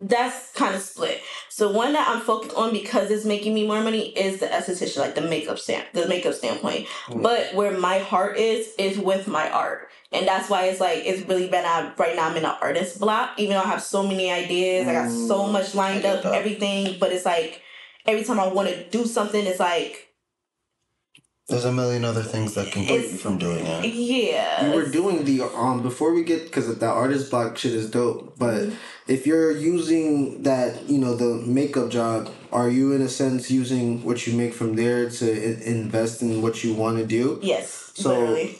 that's kind of split. So one that I'm focused on because it's making me more money is the esthetician, like the makeup stand, the makeup standpoint. Mm. But where my heart is is with my art, and that's why it's like it's really been out right now. I'm in an artist block, even though I have so many ideas, I got so much lined up, that. everything. But it's like every time I want to do something, it's like There's a million other things that can keep you from doing it. yeah. You were doing the um before we get because that artist block shit is dope, but if you're using that you know the makeup job, are you in a sense using what you make from there to invest in what you want to do? yes, So literally.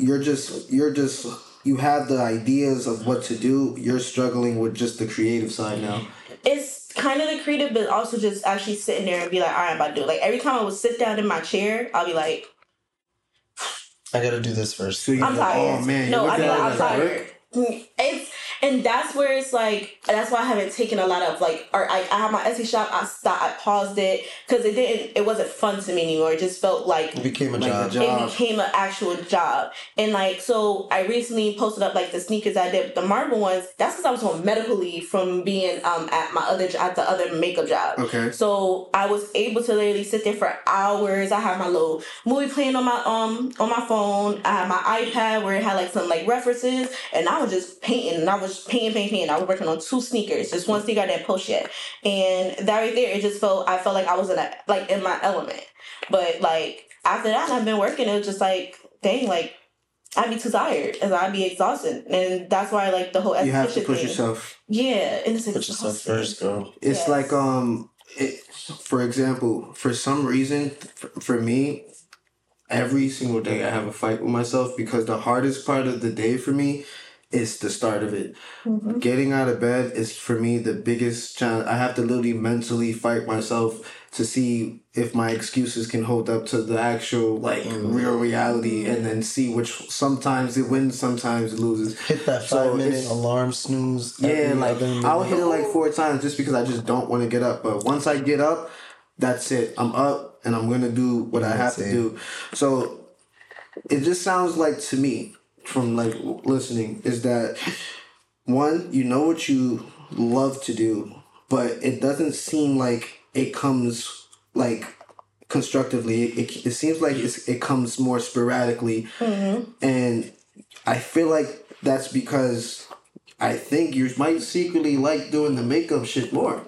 You're just you're just you have the ideas of what to do. You're struggling with just the creative side now. it's kind of the creative, but also just actually sitting there and be like, all right, I'm about to do it. Like every time I would sit down in my chair, I'll be like, I gotta do this first. So you I'm oh, tired. Oh man, no, you're I looking mean, at it I'm tired. It's and that's where it's like that's why I haven't taken a lot of like or I, I have my Etsy shop. I stopped. I paused it because it didn't. It wasn't fun to me anymore. It just felt like It became a Like job. job. it became an actual job. And like, so I recently posted up like the sneakers I did, the Marvel ones. That's because I was on medical leave from being um at my other at the other makeup job. Okay. So I was able to literally sit there for hours. I had my little movie playing on my um on my phone. I had my iPad where it had like some like references, and I was just painting. And I was painting, painting, painting. I was working on two sneakers. Just one sneaker I didn't post yet, and that right there, it just felt I felt like I was in a like in my element. But like after that, I've been working. It was just like dang, like. I'd be too tired and I'd be exhausted, and that's why like the whole You have to push thing. yourself. Yeah, and it's Put yourself first, girl. It's Yes. like um, it, for example, for some reason, for, for me, every single day I have a fight with myself because the hardest part of the day for me is the start of it. Mm-hmm. Getting out of bed is for me the biggest challenge. I have to literally mentally fight myself to see if my excuses can hold up to the actual like Mm-hmm. real reality and then see which sometimes it wins sometimes it loses Hit that five So minute alarm snooze. yeah, like I'll hit it like four times just because I just don't want to get up. But once I get up, that's it. I'm up and I'm gonna do what I have to do. So it just sounds like to me from like listening is that one, you know what you love to do, but it doesn't seem like it comes like constructively. It, it seems like it's, it comes more sporadically, mm-hmm. and I feel like that's because I think you might secretly like doing the makeup shit more.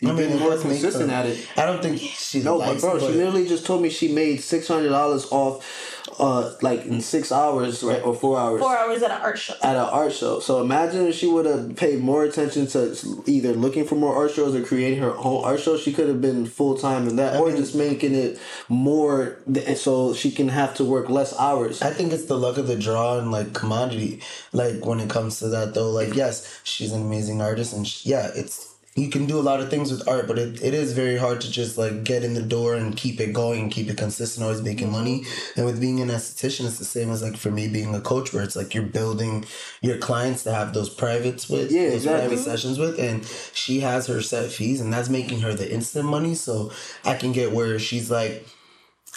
You've I mean, been more consistent her- at it. I don't think she No, but bro, it, she literally just told me she made six hundred dollars off, uh, like in six hours, right, or four hours Four hours at an art show. at an art show. So imagine if she would have paid more attention to either looking for more art shows or creating her own art show. She could have been full time in that, or just making it more, th- so she can have to work less hours. I think it's the luck of the draw and like commodity. Like when it comes to that though, like yes, she's an amazing artist and she, yeah, it's you can do a lot of things with art, but it, it is very hard to just like get in the door and keep it going and keep it consistent, always making Mm-hmm. money. And with being an esthetician, it's the same as like for me being a coach, where it's like you're building your clients to have those privates with, Yeah, those exactly. private sessions with, and she has her set fees, and that's making her the instant money. So I can get where she's like.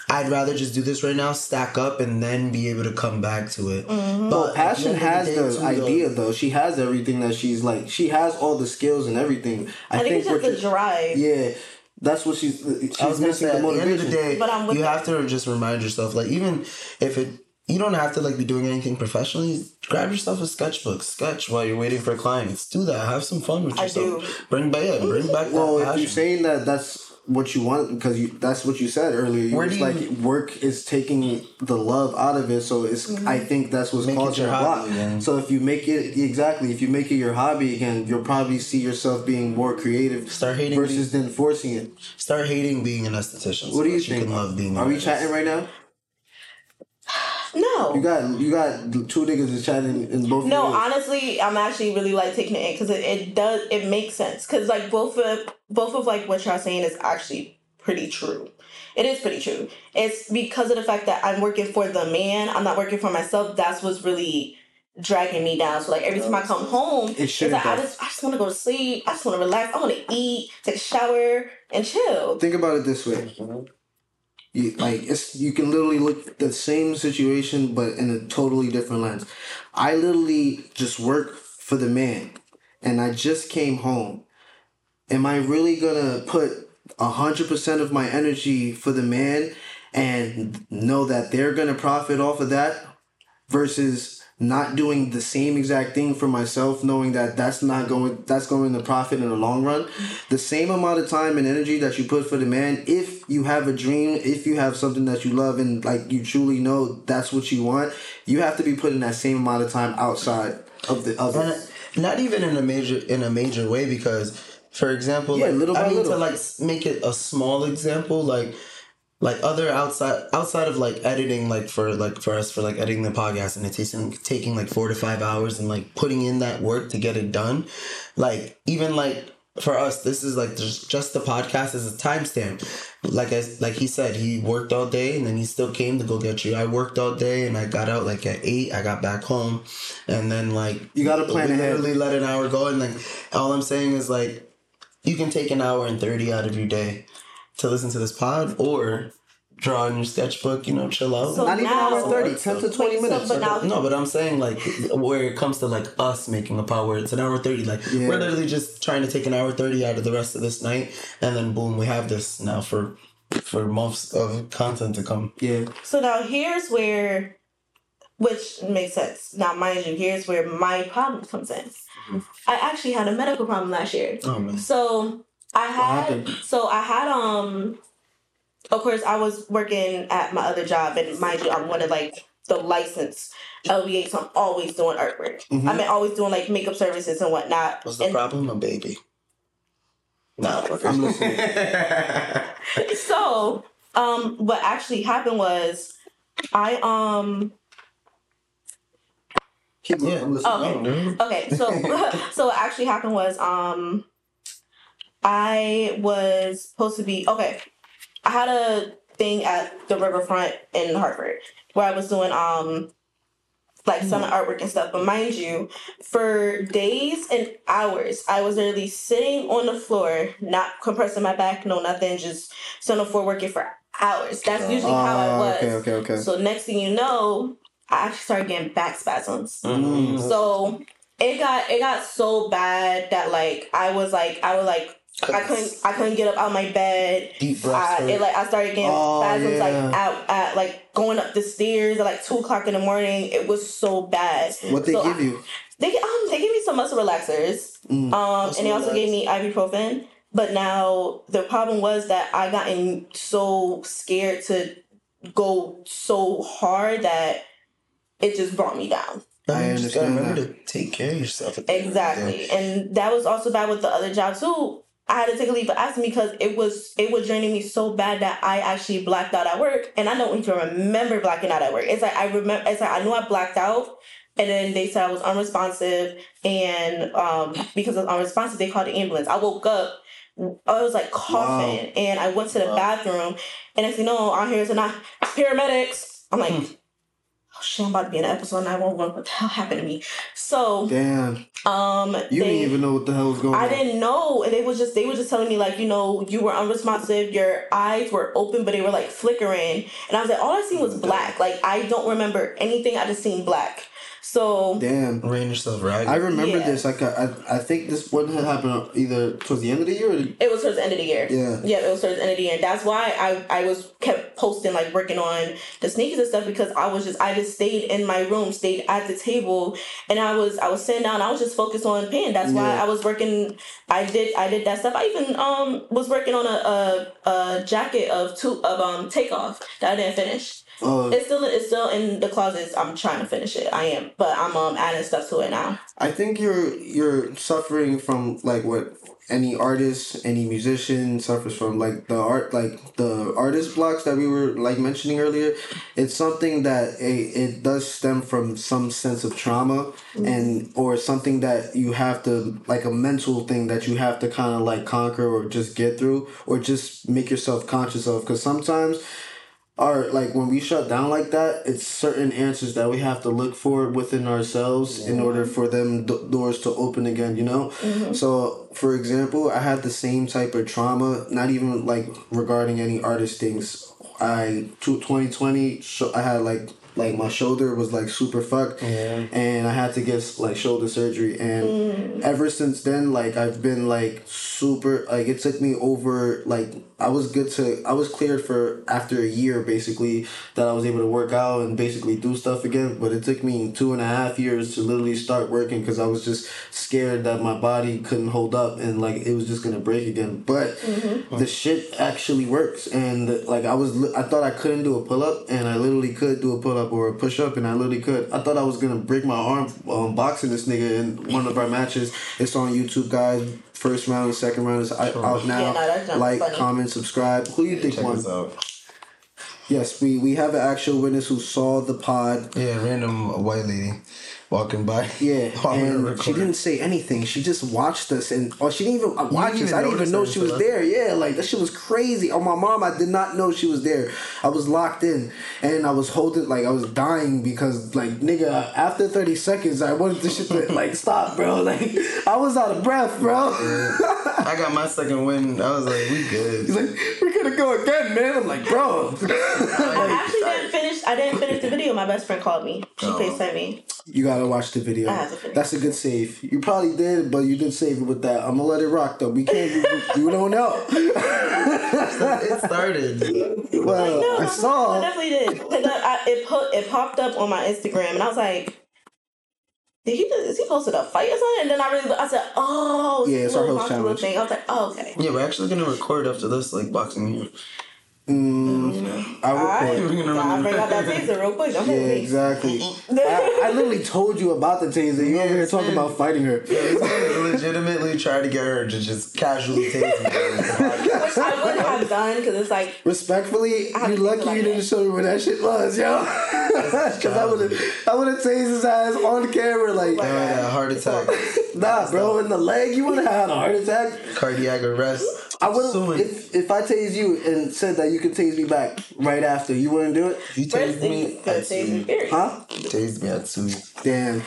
I'd rather just do this right now, stack up, and then be able to come back to it. Mm-hmm. But at Passion has day, the too, idea though. She has everything that she's like. She has all the skills and everything. I, I think it's just what the drive. Yeah, that's what she's. She's I was gonna missing say the at the end of the day, But I'm with you that. have to just remind yourself, like even if it, you don't have to like be doing anything professionally. Grab yourself a sketchbook, sketch while you're waiting for clients. Do that. Have some fun with yourself. I yourself. do. Bring back, yeah, bring back Well, that if passion. you're saying that that's what you want because you that's what you said earlier. You Where was do like you- work is taking the love out of it, so it's. Mm-hmm. I think that's what's Make it causing your a hobby block. again. So if you make it exactly, if you make it your hobby again, you'll probably see yourself being more creative. Start hating versus then forcing it. Start hating being an esthetician. so What do you that think? can love being. Are we artist. chatting right now? No. You got you got two niggas is chatting in both. No, ears. honestly, I'm actually really like taking it in because it, it does it makes sense because like both of both of like what y'all saying is actually pretty true. It is pretty true. It's because of the fact that I'm working for the man. I'm not working for myself. That's what's really dragging me down. So like every time I come home, It it's shouldn't like I just I just want to go to sleep. I just want to relax. I want to eat, take a shower, and chill. Think about it this way. Mm-hmm. You, like it's you can literally look at the same situation but in a totally different lens. I literally just work for the man and I just came home. Am I really gonna put hundred percent of my energy for the man and know that they're gonna profit off of that versus not doing the same exact thing for myself knowing that that's not going that's going to profit in the long run the same amount of time and energy that you put for the man if you have a dream if you have something that you love and like you truly know that's what you want you have to be putting that same amount of time outside of the other And not even in a major in a major way because, for example, Yeah, like little I mean little. to like make it a small example, like like other outside outside of like editing, like for like for us for like editing the podcast and it taking taking like four to five hours and like putting in that work to get it done, like even like. For us, this is like just, just the podcast as a timestamp. Like I, like he said, he worked all day and then he still came to go get you. I worked all day and I got out like at eight. I got back home, and then like You gotta plan we ahead. Literally let an hour go, and like all I'm saying is like you can take an hour and thirty out of your day to listen to this pod, or draw in your sketchbook. You know, chill out. So not even now- hour 30 10 to 20 Wait, so- minutes but now- no, but I'm saying like where it comes to like us making a pod where it's an hour thirty. Like Yeah. we're literally just trying to take an hour thirty out of the rest of this night, and then boom, we have this now for for months of content to come. yeah So now here's where, which makes sense. Now, mind you, here's where my problem comes in. Mm-hmm. I actually had a medical problem last year. Oh man. So I had, happened? so I had, um, of course, I was working at my other job, and mind you, I'm one of like the licensed LBA, so I'm always doing artwork. Mhm. I mean, always doing like makeup services and whatnot. What's the And problem? A baby. No, I'm listening. so, um, what actually happened was, I um. keep Yeah, I'm listening. Okay. Okay, so so what actually happened was um I was supposed to be okay. I had a thing at the riverfront in Hartford where I was doing um like some artwork and stuff. But mind you, for days and hours, I was literally sitting on the floor, not compressing my back, no nothing, just sitting on the floor working for hours. That's usually how I was. okay okay okay So next thing you know, I actually started getting back spasms. Mhm. So it got it got so bad that like I was like I was like I couldn't I couldn't get up out of my bed. Deep breaths. I, it like I started getting Oh, spasms like at, at like going up the stairs at like two o'clock in the morning. It was so bad. what they So give I- you They um they gave me some muscle relaxers. Mm. Um Muscle and they also relax. gave me ibuprofen. But now the problem was that I gotten so scared to go so hard that it just brought me down. I You just gotta understand remember that. to take care of yourself. at the end of the day. Exactly. And that was also bad with the other job too. I had to take a leave of absence because it was it was draining me so bad that I actually blacked out at work and I don't even remember blacking out at work. It's like I remember it's like I knew I blacked out, and then they said I was unresponsive, and um, because I was unresponsive, they called the ambulance. I woke up. I was like coughing, wow. and I went to the wow. bathroom, and I said, "No, out here tonight, paramedics." I'm like, hmm shit, I'm about to be in an episode 911. What the hell happened to me? So damn. Um, you they, didn't even know what the hell was going I on. I didn't know, and they was just they were just telling me like, you know, you were unresponsive. Your eyes were open, but they were like flickering, and I was like, all I seen was black. Like I don't remember anything. I just seen black. So damn, rain yourself right. I remember yeah. this. Like I, I think this one had happened either towards the end of the year. The... It was towards the end of the year. Yeah, yeah, it was towards the end of the year. That's why I I was kept posting like working on the sneakers and stuff because I was just I just stayed in my room, stayed at the table, and I was I was sitting down. I was just focused on pen. That's why I was working. I did I did that stuff. I even um was working on a a, a jacket of two of um Takeoff that I didn't finish. Uh, it's still it's still in the closets. I'm trying to finish it. I am, but I'm um adding stuff to it now. I think you're you're suffering from like what any artist, any musician suffers from like the art like the artist blocks that we were like mentioning earlier. It's something that it, it does stem from some sense of trauma mm-hmm. and or something that you have to like a mental thing that you have to kind of like conquer or just get through or just make yourself conscious of because sometimes are like when we shut down like that it's certain answers that we have to look for within ourselves yeah. in order for them d- doors to open again you know mm-hmm. so for example i had the same type of trauma not even like regarding any artist things i 2020 i had like like my shoulder was like super fucked yeah. and i had to get like shoulder surgery and mm. ever since then like i've been like super like it took me over like i was good to i was cleared for after a year basically that i was able to work out and basically do stuff again but it took me two and a half years to literally start working because i was just scared that my body couldn't hold up and like it was just gonna break again but mm-hmm. the shit actually works and like i was i thought i couldn't do a pull-up and i literally could do a pull-up up or a push up, and I literally could. I thought I was gonna break my arm um, boxing this nigga in one of our matches. It's on YouTube, guys. First round, and second round is out now. Yeah, no, like, funny. comment, subscribe. Who do you think won? Yes, we we have an actual witness who saw the pod. Yeah, random white lady walking by. Yeah, and she didn't say anything. She just watched us, and oh, she didn't even uh, watch us. I didn't even know she was there. Yeah, like that shit was crazy. Oh, my mom, I did not know she was there. I was locked in, and I was holding like I was dying because like nigga, after thirty seconds, I wanted the shit to like stop, bro. Like I was out of breath, bro. I got my second win. I was like, we good. He's like, we're gonna go again, man. I'm like, bro. I actually didn't finish. I didn't finish the video. My best friend called me. She oh. FaceTimed me. You gotta watch the video. That's a good save. You probably did, but you did save it with that. I'm gonna let it rock though. We can't. you don't know. it started. Well, no, I saw. I definitely did. Cause I, I, it put it popped up on my Instagram, and I was like. Did he is he posted a fight or something? And then I really I said, oh, yeah, it's our host challenge. Thing. I was like, oh, okay. Yeah, we're actually gonna record after this, like boxing here. Mm, I will I bring out that taser real quick. I'm yeah, exactly. I, I, literally told you about the taser. You yeah, over here talking about fighting her. Yeah, legitimately try to get her to just casually tase me. Which I would have done because it's like. Respectfully, you lucky like you didn't show me where that shit was, yo. Because I would have, I would have tased his ass on camera, like. Like a heart attack. nah, bro, in the leg, you would have had a heart attack. Cardiac arrest. I would if if I tased you and said that you could tase me back right after, you wouldn't do it. You tased me at two. Huh? You tased me at two. Damn,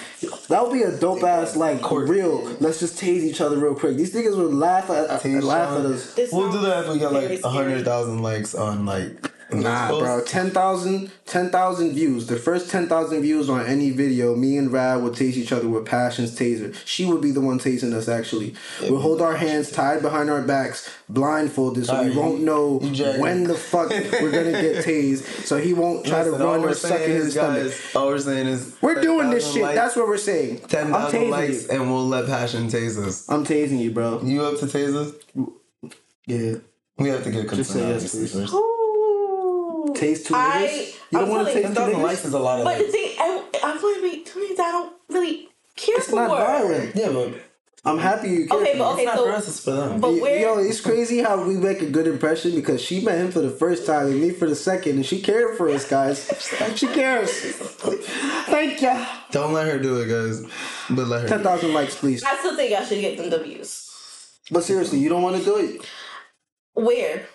that would be a dope ass like Court. real. Let's just tase each other real quick. These niggas would laugh at, at laugh at us. We'll do that if we get like a hundred thousand likes on like Nah, bro. 10,000 10, views. The first 10,000 views on any video, me and Rad would tase each other with Passion's taser. She would be the one tasing us, actually. we'll hold our hands tied behind our backs, blindfolded, so right, we won't know when the fuck we're gonna get tased. So he won't try Listen, to run or suck in his guys, stomach. All we're saying is we're doing this shit. Likes, That's what we're saying. 10,000 likes, you. and we'll let Passion tase us. I'm tasing you, bro. You up to tase us? Yeah. We have to get consent. Just say yes, please. First taste two I, You don't want to taste two niggas? Likes is a lot of But the thing, I, I'm going to be two niggas I don't really care it's for. It's not violent. Yeah, but I'm happy you care. Okay, for but me. okay, It's not so for us, it's for them. but uh, where? Yo, it's crazy how we make a good impression because she met him for the first time and me for the second, and she cared for us, guys. she cares. Thank ya. Don't let her do it, guys. But let her. Ten do it. thousand likes, please. I still think y'all should get them W's. But seriously, you don't want to do it. Where?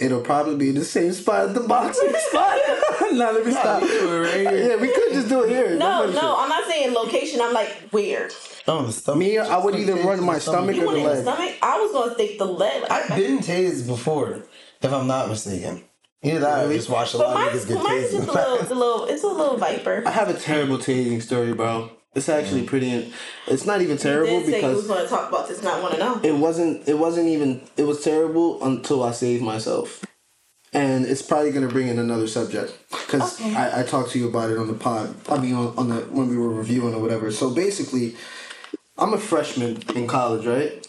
It'll probably be the same spot as the boxing spot. now let me stop. we right here. Yeah, we could just do it here. No, Don't no, I'm not saying location. I'm like where. Oh, the stomach. Me, I would either run my stomach You or the it leg. stomach? I was gonna take the leg. I've I, been tased before, if I'm not mistaken. Either that or I just watched a but lot of mine's, niggas get mine's just a little, past. a little. It's a little viper. I have a terrible tasing story, bro. It's actually mm. pretty. It's not even terrible Did say you was because gonna talk about this. Not want to know. it wasn't. It wasn't even. It was terrible until I saved myself. And it's probably gonna bring in another subject because Okay. I, I talked to you about it on the pod. I mean, on, on the when we were reviewing or whatever. So basically, I'm a freshman in college, right?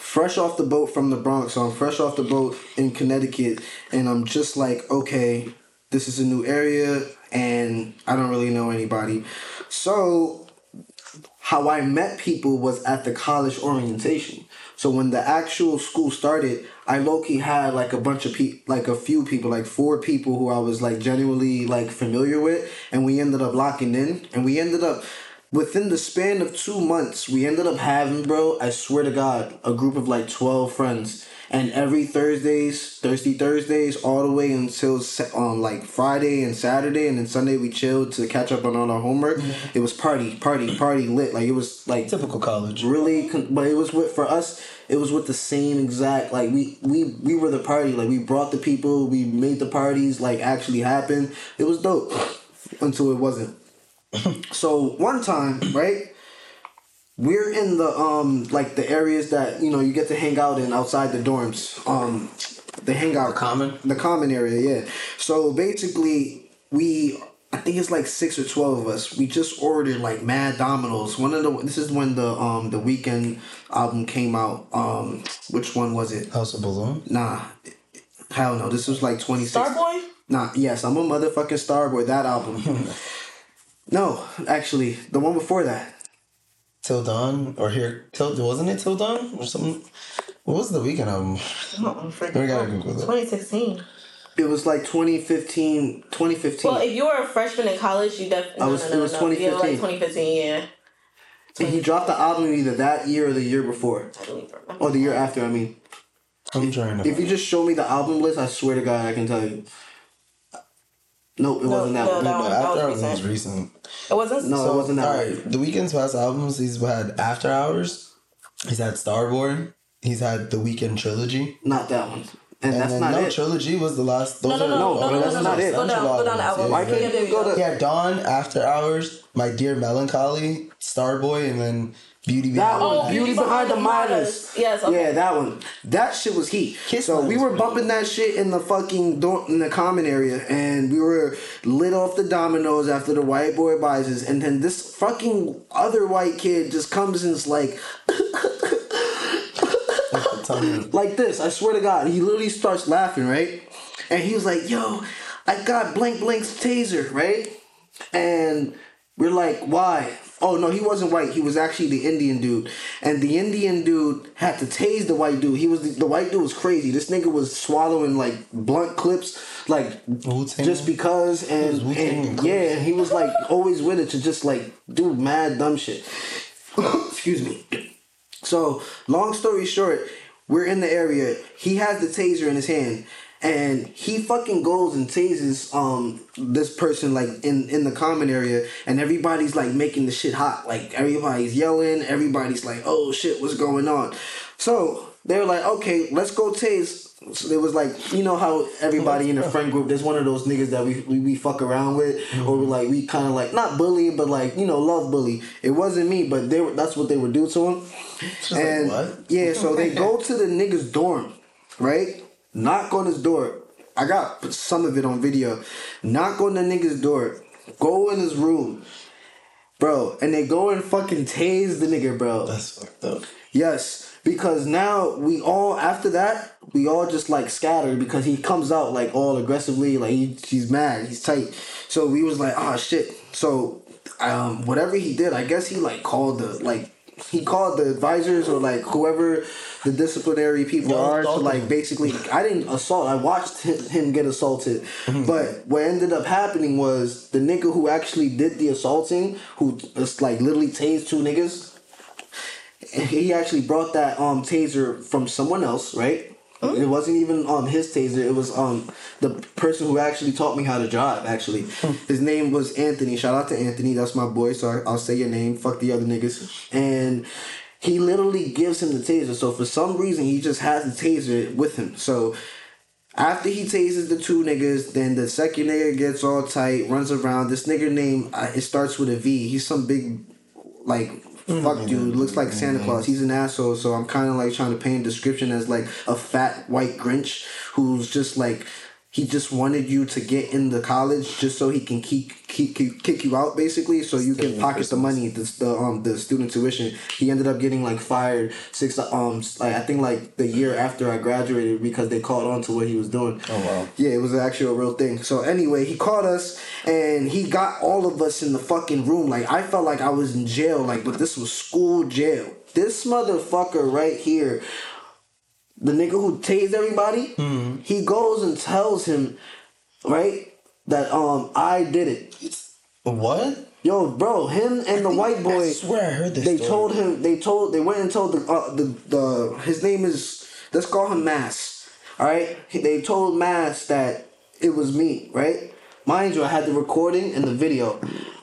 Fresh off the boat from the Bronx, so I'm fresh off the boat in Connecticut, and I'm just like, okay, this is a new area, and I don't really know anybody. So how I met people was at the college orientation. So when the actual school started, I low key had like a bunch of people, like a few people, like four people who I was like genuinely like familiar with, and we ended up locking in, and we ended up within the span of two months, we ended up having, bro, I swear to God, a group of like twelve friends. And every Thursdays, Thirsty Thursdays, all the way until um like Friday and Saturday, and then Sunday we chilled to catch up on all our homework. It was party, party, party lit. Like it was like Typical college. really but it was with for us it was with the same exact like we we we were the party like we brought the people we made the parties like actually happen it was dope until it wasn't so one time right we're in the um like the areas that you know you get to hang out in outside the dorms um the hangout The common? the common area yeah so basically we I think it's like six or twelve of us. We just ordered like mad Domino's. One of the this is when the um the Weeknd album came out. Um, which one was it? House of Balloon. Nah, hell no. This was like twenty six. Starboy. Nah, yes, I'm a motherfucking Starboy. That album. no, actually, the one before that. Till Dawn or here till wasn't it Till Dawn or something? What was the Weeknd album? I'm freaking. We gotta Google it. 2016. It was like 2015. 2015. Well, if you were a freshman in college, you definitely. I was- no, it was no. Yeah, 2015. like 2015. Yeah. and he dropped the album either that year or the year before, I don't remember. or the year after. I mean. I'm trying to. If you just show me the album list, I swear to God, I can tell you. Nope, it wasn't that no, one. that no, one- After was Hours was recent. recent. It wasn't. No, it wasn't that All one. the Weeknd's past albums. He's had After Hours. He's had Starboy. He's had the Weeknd trilogy. Not that one. And, And that's then not no it. trilogy was the last. Those No, no, are no, no, no, no, that's no, not no. it. Go down, go down the album. Why can't Yeah, you there we go go. to- Yeah, Dawn, After Hours, My Dear Melancholy, Starboy, and then Beauty That Behind one, the Beauty Behind the Minors. Yes, okay. Yeah, that one. That shit was heat. Kiss so we were bumping that shit in the fucking dorm, in the common area, and we were lit off the Domino's after the white boy buys us, and then this fucking other white kid just comes and is like, like this. I swear to God, he literally starts laughing, right? And he was like, "Yo, I got blank blank's taser, right?" And we're like, "Why?" Oh no, he wasn't white. He was actually the Indian dude, and the Indian dude had to tase the white dude. He was the, the white dude was crazy. This nigga was swallowing like blunt clips, like Wu-Tang? just because, and, and and yeah, he was like always with it to just like do mad dumb shit. Excuse me. So, long story short, we're in the area. He has the taser in his hand, and he fucking goes and tases um this person like in in the common area, and everybody's like making the shit hot. Like everybody's yelling. Everybody's like, "Oh shit, what's going on?" So they were like, "Okay, let's go tase." So it was like you know how everybody in the friend group there's one of those niggas that we we, we fuck around with or we like we kind of like not bully but like you know love bully it wasn't me but they were that's what they would do to him like, and what? yeah so they go to the nigga's dorm right knock on his door. I got some of it on video. Knock on the nigga's door. Go in his room. Bro and they go and fucking tase the nigga bro. That's fucked up. Yes, because now we all after that we all just like scattered because he comes out like all aggressively like he, he's mad he's tight. So we was like ah shit. So um whatever he did I guess he like called the like he called the advisors or like whoever the disciplinary people are to like basically I didn't assault I watched him, him get assaulted. Mm-hmm. but what ended up happening was the nigga who actually did the assaulting who just like literally tased two niggas he actually brought that um taser from someone else right it wasn't even um his taser it was um the person who actually taught me how to drive actually. His name was anthony shout out to anthony that's my boy so I, i'll say your name fuck the other niggas. And he literally gives him the taser so for some reason he just has the taser with him. So after he tases the two niggas, then the second nigga gets all tight, runs around. This nigga name uh, it starts with a V. He's some big, like fuck dude. Mm-hmm. Looks like Santa mm-hmm. Claus. He's an asshole. So I'm kind of like trying to paint a description as like a fat white Grinch who's just like he just wanted you to get into college just so he can keep keep, keep kick you out basically so you can pocket the money the, the um the student tuition he ended up getting like fired six um like i think like the year after i graduated because they caught on to what he was doing Oh, wow. yeah, it was actually a real thing. So anyway, he caught us and he got all of us in the fucking room. Like I felt like I was in jail, like but this was school jail. This motherfucker right here, the nigga who tased everybody, he goes and tells him, right, that um I did it. What? Yo, bro, him and the white boy. I swear I heard this. They story. told him. They told. They went and told the uh, the the. His name is. Let's call him Mass. All right. They told Mass that it was me. Right. Mind you, I had the recording and the video.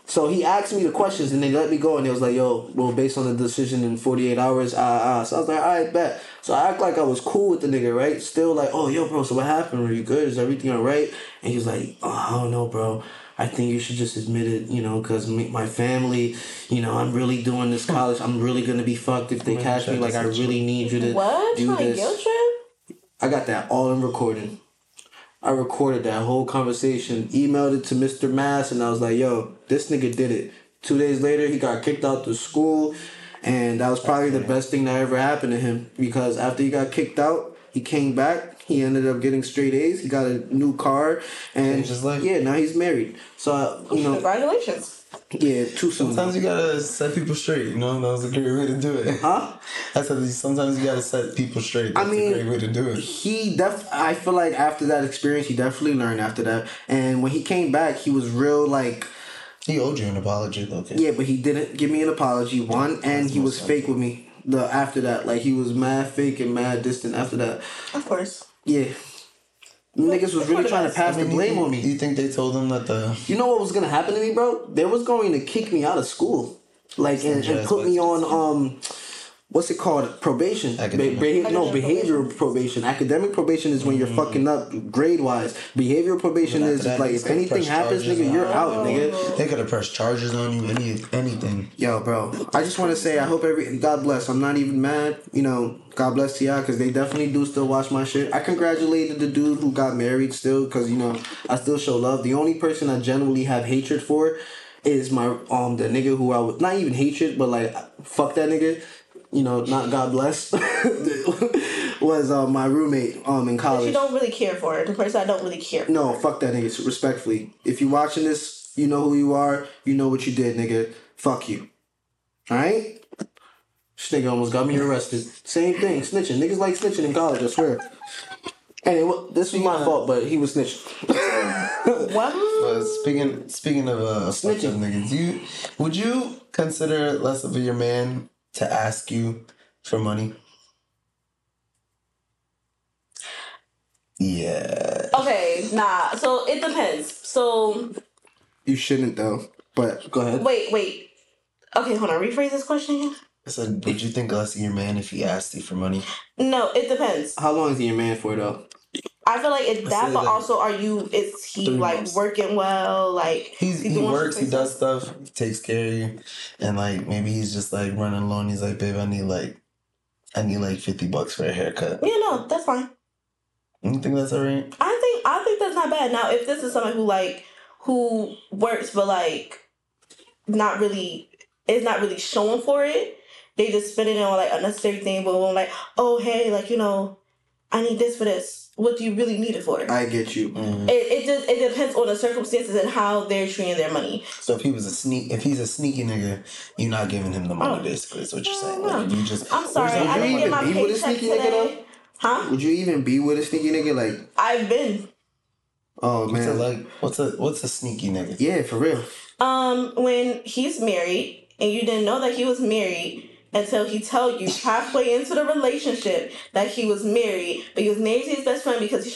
So he asked me the questions and they let me go and they was like, "Yo, well, based on the decision in forty eight hours, ah ah." So I was like, "All right, bet." So I act like I was cool with the nigga, right? Still like, "Oh, yo, bro, so what happened? Are you good? Is everything all right?" And he was like, "Oh, I don't know, bro." I think you should just admit it, you know, because my family, you know, I'm really doing this college. I'm really gonna be fucked if they Man, catch me. Like, I really need you to What? do Trying this. guilt trip? I got that all in recording. I recorded that whole conversation, emailed it to Mr. Mass, and I was like, yo, this nigga did it. Two days later, he got kicked out to school, and that was probably the best thing that ever happened to him because after he got kicked out, he came back. He ended up getting straight A's. He got a new car, and Changed his life. yeah, now he's married. So uh, you know, Congratulations. Yeah, too soon. Sometimes you gotta set people straight, you know? That was a great way to do it. Huh? I said sometimes you gotta set people straight. That's mean, a great way to do it. he def I feel like after that experience he definitely learned after that. And when he came back he was real like He owed you an apology, though. Okay. yeah, but he didn't give me an apology, one, and That's he was fake with me. The after that. Like he was mad fake and mad distant after that. Of course. Yeah. Niggas was really trying to pass the I mean, blame you, on me. You think they told them that the You know what was gonna happen to me, bro? They was going to kick me out of school, like and, and put me on um, what's it called? Probation. Be- Academic. beha- no, behavioral probation. Academic probation is when you're fucking up grade wise. Behavioral probation is after like if anything happens, nigga, you're you. out, nigga. they could have pressed charges on you, any anything. Yo, bro, I just want to say I hope every God bless. I'm not even mad, you know. God bless Ti because they definitely do still watch my shit. I congratulated the dude who got married still because you know I still show love. The only person I genuinely have hatred for is my um the nigga who I would not even hatred but like fuck that nigga. You know, not God bless. was uh, my roommate um in But college. you don't really care for her. The person I don't really care for. No, fuck that nigga. Respectfully, if you're watching this, you know who you are. You know what you did, nigga. Fuck you. All right. This nigga almost got me arrested. Same thing, snitching. Niggas like snitching in college. I swear. And it, this was my fault, but he was snitching. What? But speaking speaking of uh, Snitching. niggas, you would you consider less of your man to ask you for money? Yeah. Okay, nah. So it depends. So You shouldn't though. But go ahead. wait, wait. Okay, hold on. Rephrase this question again. I said, would you think less of your man if he asked you for money? No, it depends. How long is he your man for though? I feel like it's that, but also, are you? Is he like months. working well? Like He's, he works, he does stuff, he takes care of you, and like maybe he's just like running low. And he's like, babe, I need like, I need like fifty bucks for a haircut. Yeah, no, that's fine. You think that's alright? I think I think that's not bad. Now, if this is someone who like who works but like not really is not really showing for it, they just spend it on like unnecessary things. But when like, oh hey, like you know, I need this for this. What do you really need it for? I get you. it, it just it depends on the circumstances and how they're treating their money. So if he was a sneak, if he's a sneaky nigga, you're not giving him the money. Basically, is what you're saying. Like, you just. I'm sorry, Where's I didn't get my even be with a paycheck sneaky nigga, today. Huh? Would you even be with a sneaky nigga? Like, I've been. oh What's a, man, like what's a what's a sneaky nigga? yeah, for real. Um, when he's married and you didn't know that he was married until he told you halfway into the relationship that he was married, but he was married to his best friend because he,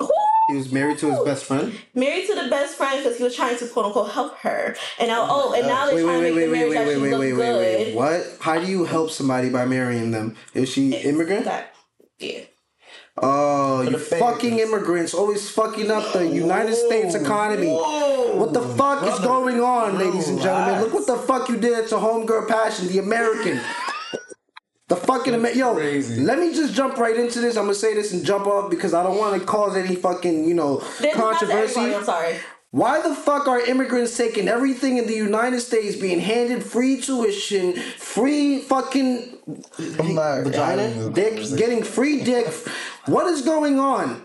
Whoo! He was married to his best friend. married to the best friend because he was trying to quote unquote help her. And now, oh, oh and now they're Wait, trying wait, to make wait, the marriage wait, actually wait, look wait, wait, good. wait, wait. What? How do you help somebody by marrying them? Is she immigrant? That, yeah. Oh, you the fucking immigrants always fucking up the United States economy. What the fuck is going on, ladies and gentlemen? Look what the fuck you did to Homegirl Passion, the American. The fucking Amer- yo, crazy. let me just jump right into this. I'm gonna say this and jump off because I don't want to cause any fucking you know This is not to controversy. I'm sorry. Why the fuck are immigrants taking everything in the United States being handed free tuition, free fucking I'm not vagina, dick, getting free dick? What is going on?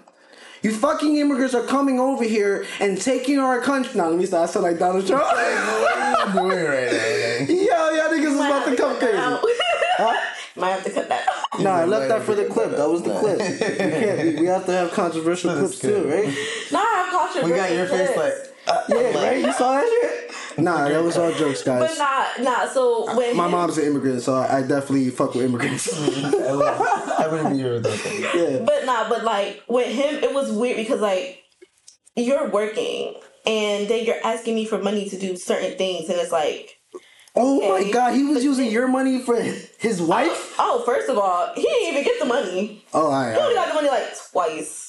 You fucking immigrants are coming over here and taking our country. Now let me start. I sound like Donald Trump. What are you doing right? Eh? Yo, y'all niggas is about to to come crazy. out. Might have to cut that out. Nah, I left that for the clip. That was the clip. We, can't, we, we have to have controversial clips too, right? Nah, I caught your We got your face like. Yeah, right. You saw that shit? Nah, that was all jokes, guys. But guys. nah, nah. So when My him- mom's an immigrant, so I I definitely fuck with immigrants. I wouldn't- be here with that. yeah. But nah, but like with him, it was weird because like you're working and then you're asking me for money to do certain things, and it's like, Oh my god, he was using your money for his wife? oh, first of all, he didn't even get the money. Oh, alright. He only alright. got the money like twice,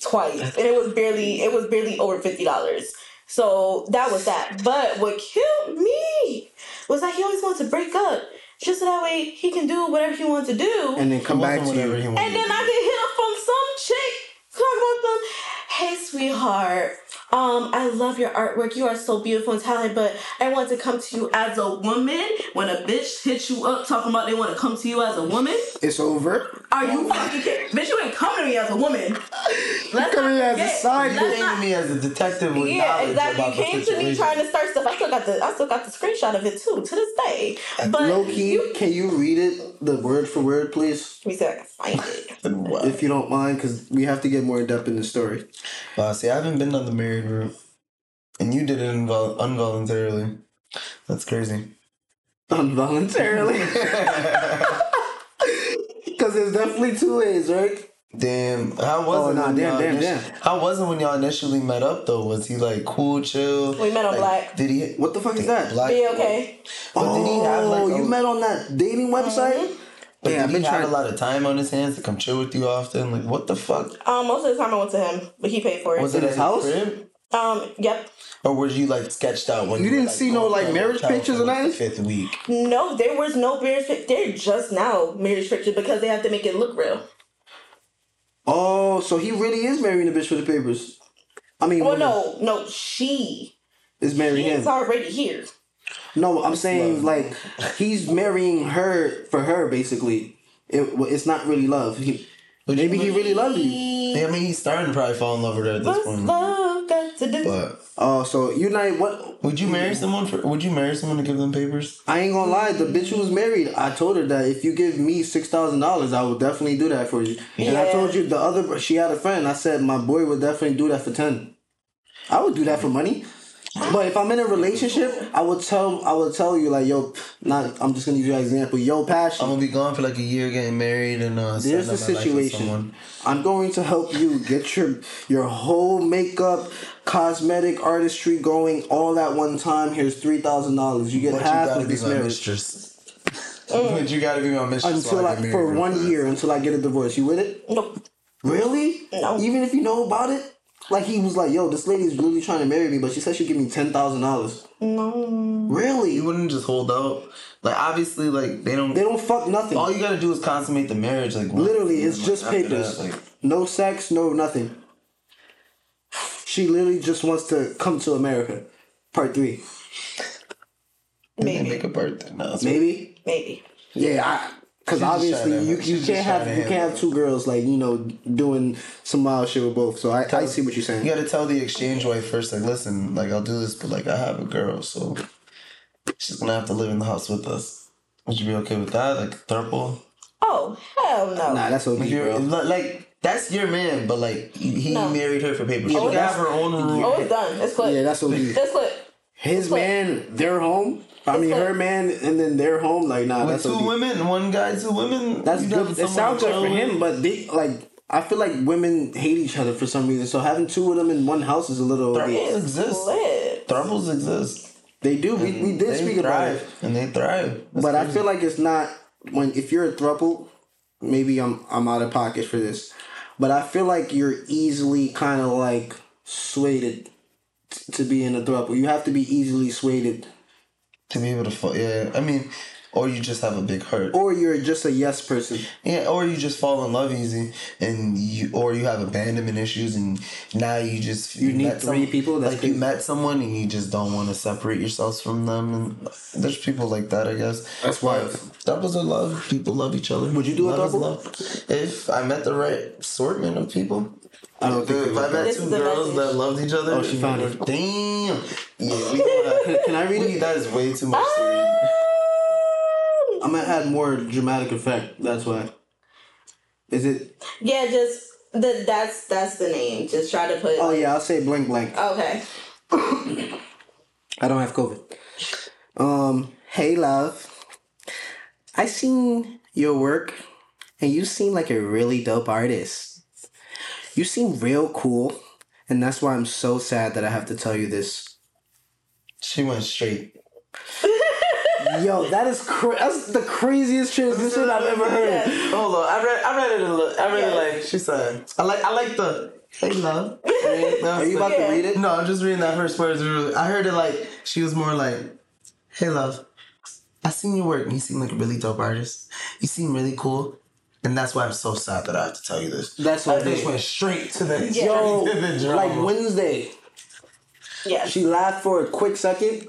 twice, and it was barely, it was barely over fifty dollars. So that was that. But what killed me was that he always wanted to break up. Just so that way he can do whatever he wants to do. And then come back to you. And then I get hit up from some chick talking about them. Hey, sweetheart. Um, I love your artwork. You are so beautiful and talented, but I want to come to you as a woman. When a bitch hits you up talking about they want to come to you as a woman, It's over. are you fucking kidding? Bitch, you ain't coming to me as a woman. Let's coming not as a forget. side Let's You bitch. came to me as a detective with yeah, knowledge exactly. about You came the to me trying to start stuff. I still got the I still got the screenshot of it too to this day. But Low key, you, can you read it, the word for word, please? let me see if I can find it. If you don't mind, because we have to get more in depth in the story. Wow, see, I haven't been on the married route, and you did it invol- involuntarily. That's crazy. Involuntarily. Because there's definitely two ways, right? Damn, how was Oh, it? nah, when damn, y'all damn, damn. How was it when y'all initially met up though? Was he like cool, chill? We met on Like, Black. Did he? What the fuck is that? Black. Be okay. But did he have like? oh, a- you met on that dating website? But Yeah, I've did been he have trying- a lot of time on his hands to come chill with you often? Like, what the fuck? Um, most of the time I went to him, but he paid for it. Was it his house? crib? Um, yep. Or was you like sketched out when You were, didn't like, see no, like, marriage pictures or for, like, nothing? the Fifth week. No, there was no marriage picture. They're just now marriage pictures because they have to make it look real. Oh, so he really is marrying the bitch for the papers. I mean, Well, woman no, no, she is marrying is him. already here. No, I'm saying like he's marrying her for her basically. It, it's not really love. He, maybe he really loved you. Yeah, I mean, he's starting to probably fall in love with her at this What's point. love got to do? But Oh, so you not what? would you marry someone for? Would you marry someone to give them papers? I ain't gonna lie. The bitch who was married, I told her that if you give me six thousand dollars, I will definitely do that for you. And I told you the other. She had a friend. I said my boy would definitely do that for ten. I would do that for money. But if I'm in a relationship, I would tell I would tell you like yo, not I'm just gonna use you as an example. Yo, passion. I'm gonna be gone for like a year, getting married, and uh, There's setting the up my life with situation. I'm going to help you get your your whole makeup, cosmetic, artistry going all at one time. Here's three thousand dollars. You get But you half gotta of be this my marriage mistress. but you gotta be my mistress until while I like for one year until I get a divorce. You with it? Nope. Really? No. Even if you know about it. Like he was like, "Yo, this lady is really trying to marry me, but she said she'd give me ten thousand dollars." No. Really? You wouldn't just hold out. Like obviously, like they don't. They don't fuck nothing. all you gotta do is consummate the marriage. Like once, Literally, it's and, just after papers. that, like, No sex, no nothing. She literally just wants to come to America. Part three. they Maybe. make a birthday. No, it's Maybe. Maybe. Yeah, I Because obviously you, you can't have you can't have two girls like you know doing some wild shit with both. So I, I see what you're saying. You gotta tell the exchange wife first, like, listen, like I'll do this, but like I have a girl, so she's gonna have to live in the house with us. Would you be okay with that? Like throuple? Oh hell no. Nah, that's OD, Like, you're, bro. like that's your man, but like he No. married her for paper. She but would have her own room. oh, it's done. It's clip. Yeah, that's OD. It's clip. His But- man, their home. I mean, her man, and then their home. Like, nah, With that's two OD. women, one guy, two women. That's you good. It sounds good for him, but they like. I feel like women hate each other for some reason. So having two of them in one house is a little. Throuples OD. exist. Lit. Throuples exist. They do. We, we did They speak about it, and they thrive. That's but I feel like it's not when if you're a throuple. Maybe I'm I'm out of pocket for this, but I feel like you're easily kind of like swayed t- to be in a throuple. You have to be easily swayed, to be able to, fall, yeah. I mean, or you just have a big heart. or you're just a yes person. Yeah, or you just fall in love easy, and you, or you have abandonment issues, and now you just You need met three people? That's like you met someone, and you just don't want to separate yourselves from them, and there's people like that, I guess. That's wild. Doubles are love. People love each other. Would you do a love is double? love. If I met the right assortment of people. I don't think if we I met two girls message. that loved each other. Oh, she found it. Damn. Yeah, we gotta, Can I read we, it? that is way too much to read. I'm gonna add more dramatic effect. That's why. Is it? Yeah, just the that's that's the name. Just try to put. Oh yeah, I'll say blank blank. Okay. I don't have COVID. Um, hey love. I seen your work and you seem like a really dope artist. You seem real cool, and that's why I'm so sad that I have to tell you this. She went straight. Yo, that is cra- that's the craziest transition I've ever heard. Hold on, I read, I read it a little. I read Yeah. it like she said. I like, I like the hey love. Are you about Yeah. to read it? No, I'm just reading that first part. I heard it like she was more like, hey love. I seen your work and you seem like a really dope artist. You seem really cool. And that's why I'm so sad that I have to tell you this. That's I what just went straight to the Yeah. Yo, to the drama. like Wednesday, Yeah. she laughed for a quick second,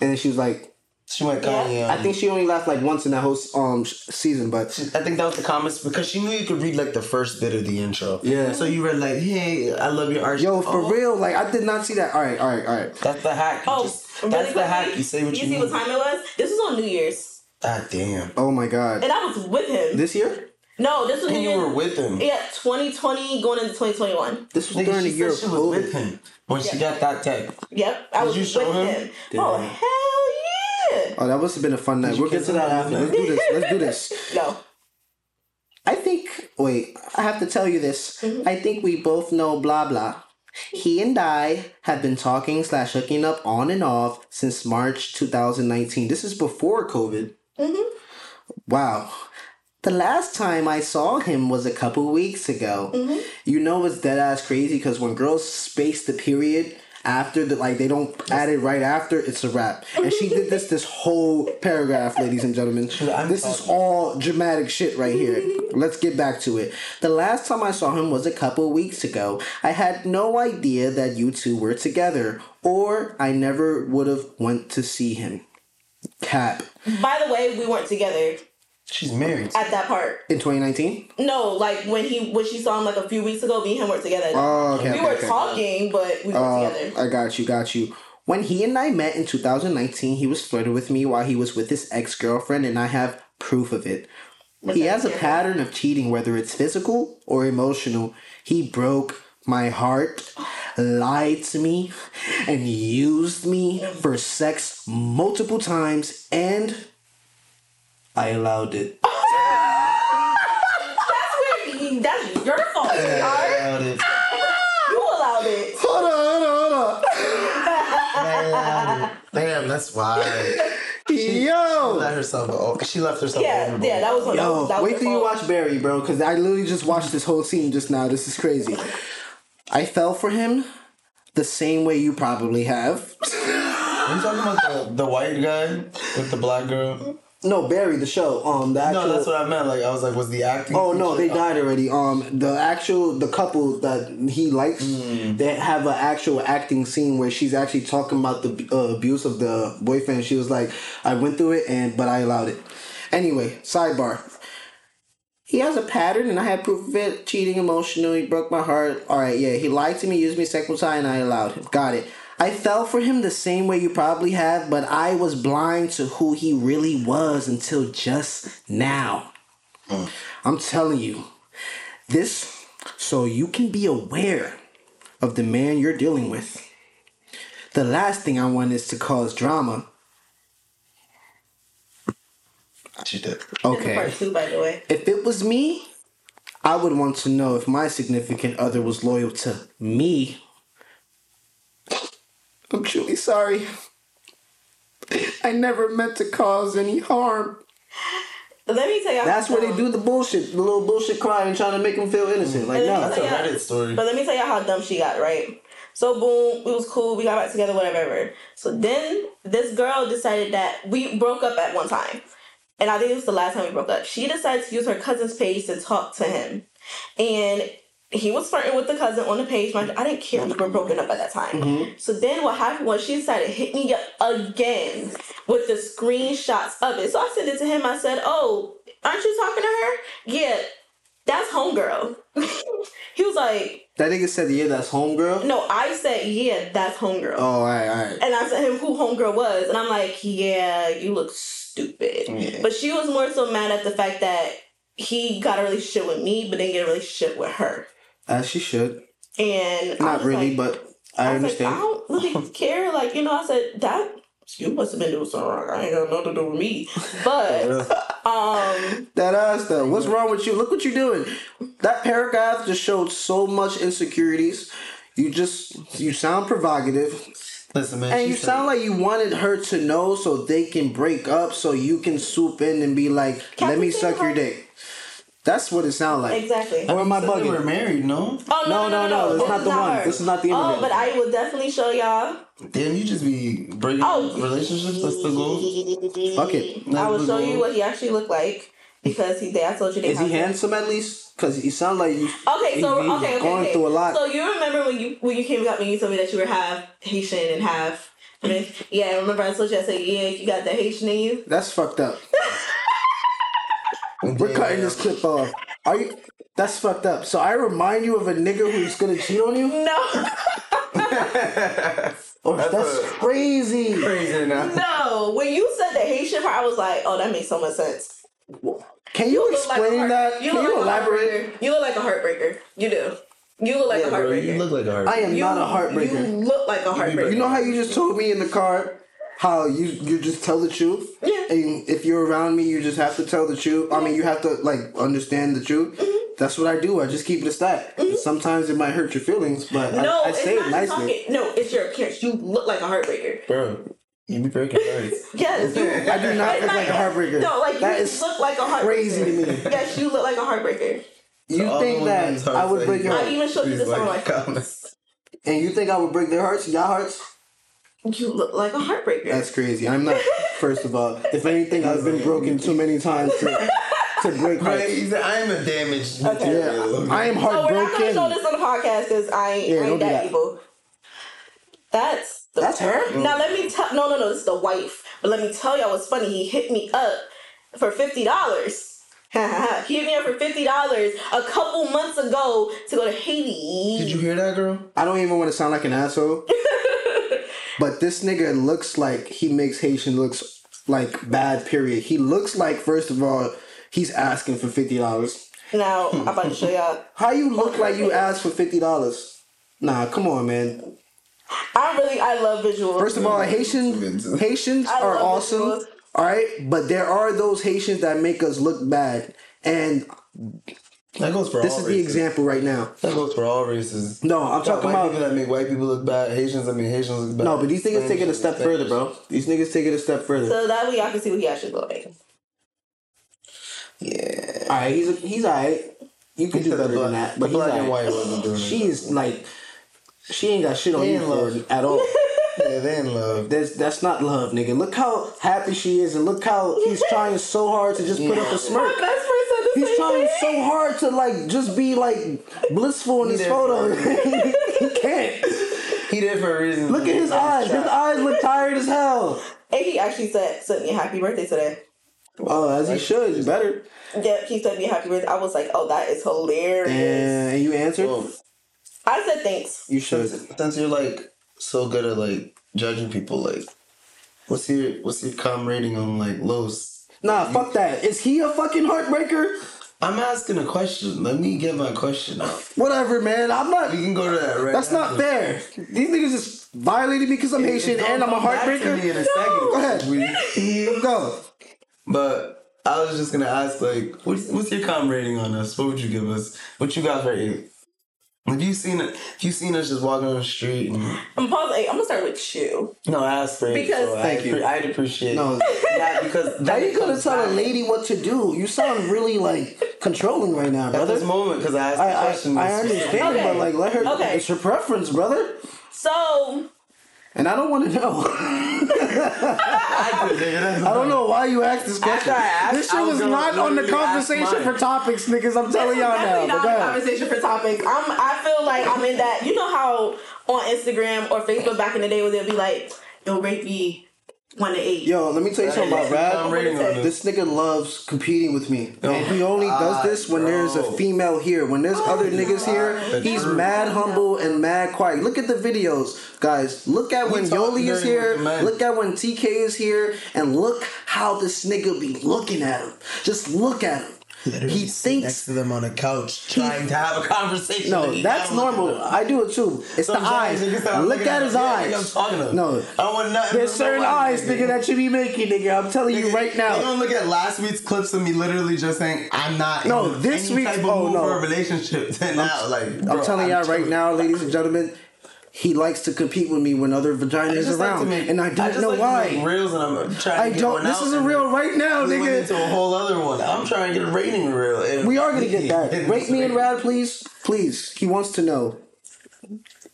and then she was like, she went Yeah. Kanye. I think she only laughed like once in that whole um season, but I think that was the comments because she knew you could read like the first bit of the intro. Yeah. So you read like, "Hey, I love your art." yo, for Oh, real, like I did not see that. All right, all right, all right. That's the hack. You Oh, just- really that's the hack. You say what you, You see mean. what time it was? This was on New Year's, God damn. Oh my god, and I was with him. this year, no, this was And you were with him. Yeah, 2020 going into 2021. this was Nigga, during the year of said she was with COVID. him when she got that tech. Yep, I Did was you with show him? him. Oh hell yeah! Oh, that must have been a fun night. you We'll get to that after. Let's do this. Let's do this. No. I think. Wait, I have to tell you this. Mm-hmm. I think we both know blah blah. He and I have been talking slash hooking up on and off since March 2019. This is before COVID. Mm-hmm. Wow. The last time I saw him was a couple weeks ago. Mm-hmm. You know it's dead ass crazy because when girls space the period after the like they don't add it right after it's a wrap. And she did this this whole paragraph, ladies and gentlemen. This is all dramatic shit right here. Let's get back to it. The last time I saw him was a couple weeks ago. I had no idea that you two were together, or I never would have went to see him. Cap By the way, we weren't together She's married. at that part. in 2019. No, like when he when she saw him like a few weeks ago, me and him weren't together. Oh, okay. we okay, were okay. talking, but we weren't Uh, together. I got you, got you. When he and I met in 2019, he was flirting with me while he was with his ex girlfriend, and I have proof of it. He has a pattern of cheating, whether it's physical or emotional. He broke my heart, lied to me, and used me for sex multiple times, and I allowed it. That's where that's your fault, I Allowed it. You allowed it. Hold on, hold on, hold on. I allowed it. Damn, that's why. Yo! Let herself. Oh, she left herself. Yeah, vulnerable. yeah, that was that Yo, was, that was wait till you watch Barry, bro, because I literally just watched this whole scene just now. This is crazy. I fell for him the same way you probably have. Are you talking about the, the white guy with the black girl? No, Barry, the show. Um, the actual. No, that's what I meant. Like I was like, was the acting? Oh no, they died already. Um, the actual the couple that he likes, Mm. they have an actual acting scene where she's actually talking about the uh, abuse of the boyfriend. She was like, "I went through it, and but I allowed it." Anyway, sidebar. he has a pattern, and I had proof of it. Cheating emotionally, broke my heart. All right, yeah, he lied to me, used me sexual time, and I allowed him. Got it. I fell for him the same way you probably have, but I was blind to who he really was until just now. Mm. I'm telling you, this so you can be aware of the man you're dealing with. The last thing I want is to cause drama. She did. This is part Okay. two, by the way. If it was me, I would want to know if my significant other was loyal to me. I'm truly sorry. I never meant to cause any harm. Let me tell y'all. That's where they do the bullshit, the little bullshit crying, and trying to make them feel innocent. Like, no. That's a Yeah. Reddit story. But let me tell you how dumb she got, right? So boom, it was cool. We got back together, whatever. So then this girl decided that we broke up at one time, and I think it was the last time we broke up. She decided to use her cousin's page to talk to him, and he was flirting with the cousin on the page. Mind I didn't care. We were broken up at that time. Mm-hmm. So then what happened was she decided to hit me up again with the screenshots of it. So I sent it to him. I said, "Oh, aren't you talking to her? Yeah, that's homegirl." he was like. That nigga said, yeah, that's homegirl. No, I said, yeah, that's homegirl. Oh, alright, alright. And I said him who homegirl was. And I'm like, yeah, you look stupid. Yeah. But she was more so mad at the fact that he got a relationship with me, but didn't get a relationship with her. As she should. And Not really, like, but I, I was like, understand. I don't really care. Like, you know, I said, that you must have been doing something wrong. I ain't got nothing to do with me. But um That ass though. What's wrong with you? Look what you're doing. That paragraph just showed so much insecurities. You just you sound provocative. Listen, man. And you said- sound like you wanted her to know so they can break up so you can swoop in and be like, let me suck your dick. That's what it sounds like. exactly. Or am I Said they were bugging? married, no? Oh No, no, no, this is not the one. her. This is not the one. Oh, but I will definitely show y'all. Damn, you just be breaking Oh. relationships. That's the goal. Fuck it. I will show the you what he actually looked like because he. I told you they Is he have- handsome at least? Because you sound like you. Okay, so he's okay, okay, going okay. through a lot. So you remember when you when you came up and you told me that you were half Haitian and half. I mean, yeah, I remember I told you I said yeah, you got the Haitian in you. That's fucked up. We're cutting this clip off. Are you? That's fucked up. So I remind you of a nigga who's gonna cheat on you? No, Oh, that's, a- crazy. Crazy now. no. When you said the Haitian part, I was like, oh, that makes so much sense. Can you look like a explain heart- that? You Can look you like a elaborate? heartbreaker. You look like a heartbreaker. You do. You look like Yeah, a bro, heartbreaker. you look like a heartbreaker. I am You- not a heartbreaker. You look like a heartbreaker. You know how you just told me in the car how you you just tell the truth? Yeah. And if you're around me, you just have to tell the truth. I mean, you have to like understand the truth. Mm-hmm. That's what I do. I just keep it a stack. Sometimes it might hurt your feelings, but no, I, I it's say not it nicely. talking. No, it's your appearance. You look like a heartbreaker. Bro, you be breaking hearts. Yes, you, I do not look like a heartbreaker. No, like That you is look like a heartbreaker. crazy to me. Yes, you look like a heartbreaker. You all think that I would break he your I heart? even showed you Please this on my comments. And you think I would break their hearts? Your hearts? You look like a heartbreaker. That's crazy. I'm not. First of all, if anything, I've been broken too many times to to break Right, hearts. he said, I'm a damaged Yeah, material. I am heartbroken. so we're not gonna show this on the podcast because I ain't, Yeah, I don't ain't that, that. evil. That's the, That's her? Now let me tell. No, no, no. This is the wife. But let me tell y'all what's funny. He hit me up for fifty dollars. he hit me up for fifty dollars a couple months ago to go to Haiti. Did you hear that, girl? I don't even want to sound like an asshole, but this nigga looks like he makes Haitian looks like bad. Period. He looks like first of all he's asking for fifty dollars. Now I'm about to show y'all. How you look like you asked for fifty dollars? Nah, come on, man. I really I love visuals. First of all, Haitian Haitians I are awesome. visuals. All right, but there are those Haitians that make us look bad, and That goes for this all is races. the example right now. That goes for all races. No, I'm Got talking about people that make white people look bad. Haitians that make Haitians look bad. no, but these niggas Spanish take it a step make further, bro. These niggas take it a step further. so that way y'all can see what he actually look like. Yeah. All right, he's he's all right. You can He do said the better black- than that, the but he's black all and right. white wasn't doing it. She's like, she ain't got shit on you for at all. Yeah, they in love. That's that's not love, nigga. Look how happy she is, and look how he's trying so hard to just put up a My smirk. best friend said the He's same trying thing. so hard to like just be like blissful in his did photo. he can't. He did for a reason. Look at his eyes. His eyes look tired as hell. And he actually said sent me a happy birthday today. Oh, as he should. You better. Yeah, he sent me a happy birthday. I was like, oh, that is hilarious. And you answered. Well, I said thanks. You should. since, since you're like so good at like judging people, like what's your what's your com rating on like Los? Nah, fuck that. Is he a fucking heartbreaker? I'm asking a question. Let me get my question out. Whatever, man. I'm not. We can go to that right That's not fair. These niggas just violated me because I'm Haitian and I'm a gonna come back to me in heartbreaker. a second. Go ahead. Go. But I was just gonna ask, like, what's, what's your com rating on us? What would you give us? What you got for eight? If you seen it, if you seen us just walking on the street, and I'm pausing. Hey, I'm gonna start with you. no, I asked for eight. Because- so Thank I'd, you. appre- I'd appreciate No. that because How that you gonna comes tell a lady what to do? You sound really like controlling right now, at brother. this moment because I asked I, the I, question. I understand, Okay. but like, let her. Okay. It's her preference, brother. So And I don't want to know. I could, nigga, that's I don't know why you asked this question. Asked, this shit was was not on the conversation for topics, niggas. I'm telling y'all now. not a conversation for topics. I'm. I feel like I'm in that. You know how on Instagram or Facebook back in the day where they'll be like, "Yo, rate me one to eight. Yo, let me tell you something about I'm Rad. this. This nigga loves competing with me. And he only ah, does this when there's a female here. When there's other oh, niggas here, The he's truth. mad humble and mad quiet. Look at the videos, guys. Look at when Yoli is here. with the men. Look at when TK is here. And look how this nigga be looking at him. Just look at him. He next to them on a couch trying to have a conversation. No, that's normal. I do it too. It's the eyes. Look at his. Yeah, I'm eyes. talking to. No. I want nothing. There's certain nobody, eyes, nigga, that you be making, nigga. I'm telling you right now. You don't look at last week's clips of me literally just saying I'm not. No, in this any week's- type of oh, no. for a relationship. now, like I'm bro, telling y'all right now, ladies and gentlemen, he likes to compete with me when other vaginas I is just like around, make- and I don't just know like to why. make reels and I'm trying. I to get don't. One This out is a and real right now, We went nigga. into a whole other one. I'm trying to get a rating reel. and- We are gonna get that. Rate me and Rad, please, please. He wants to know.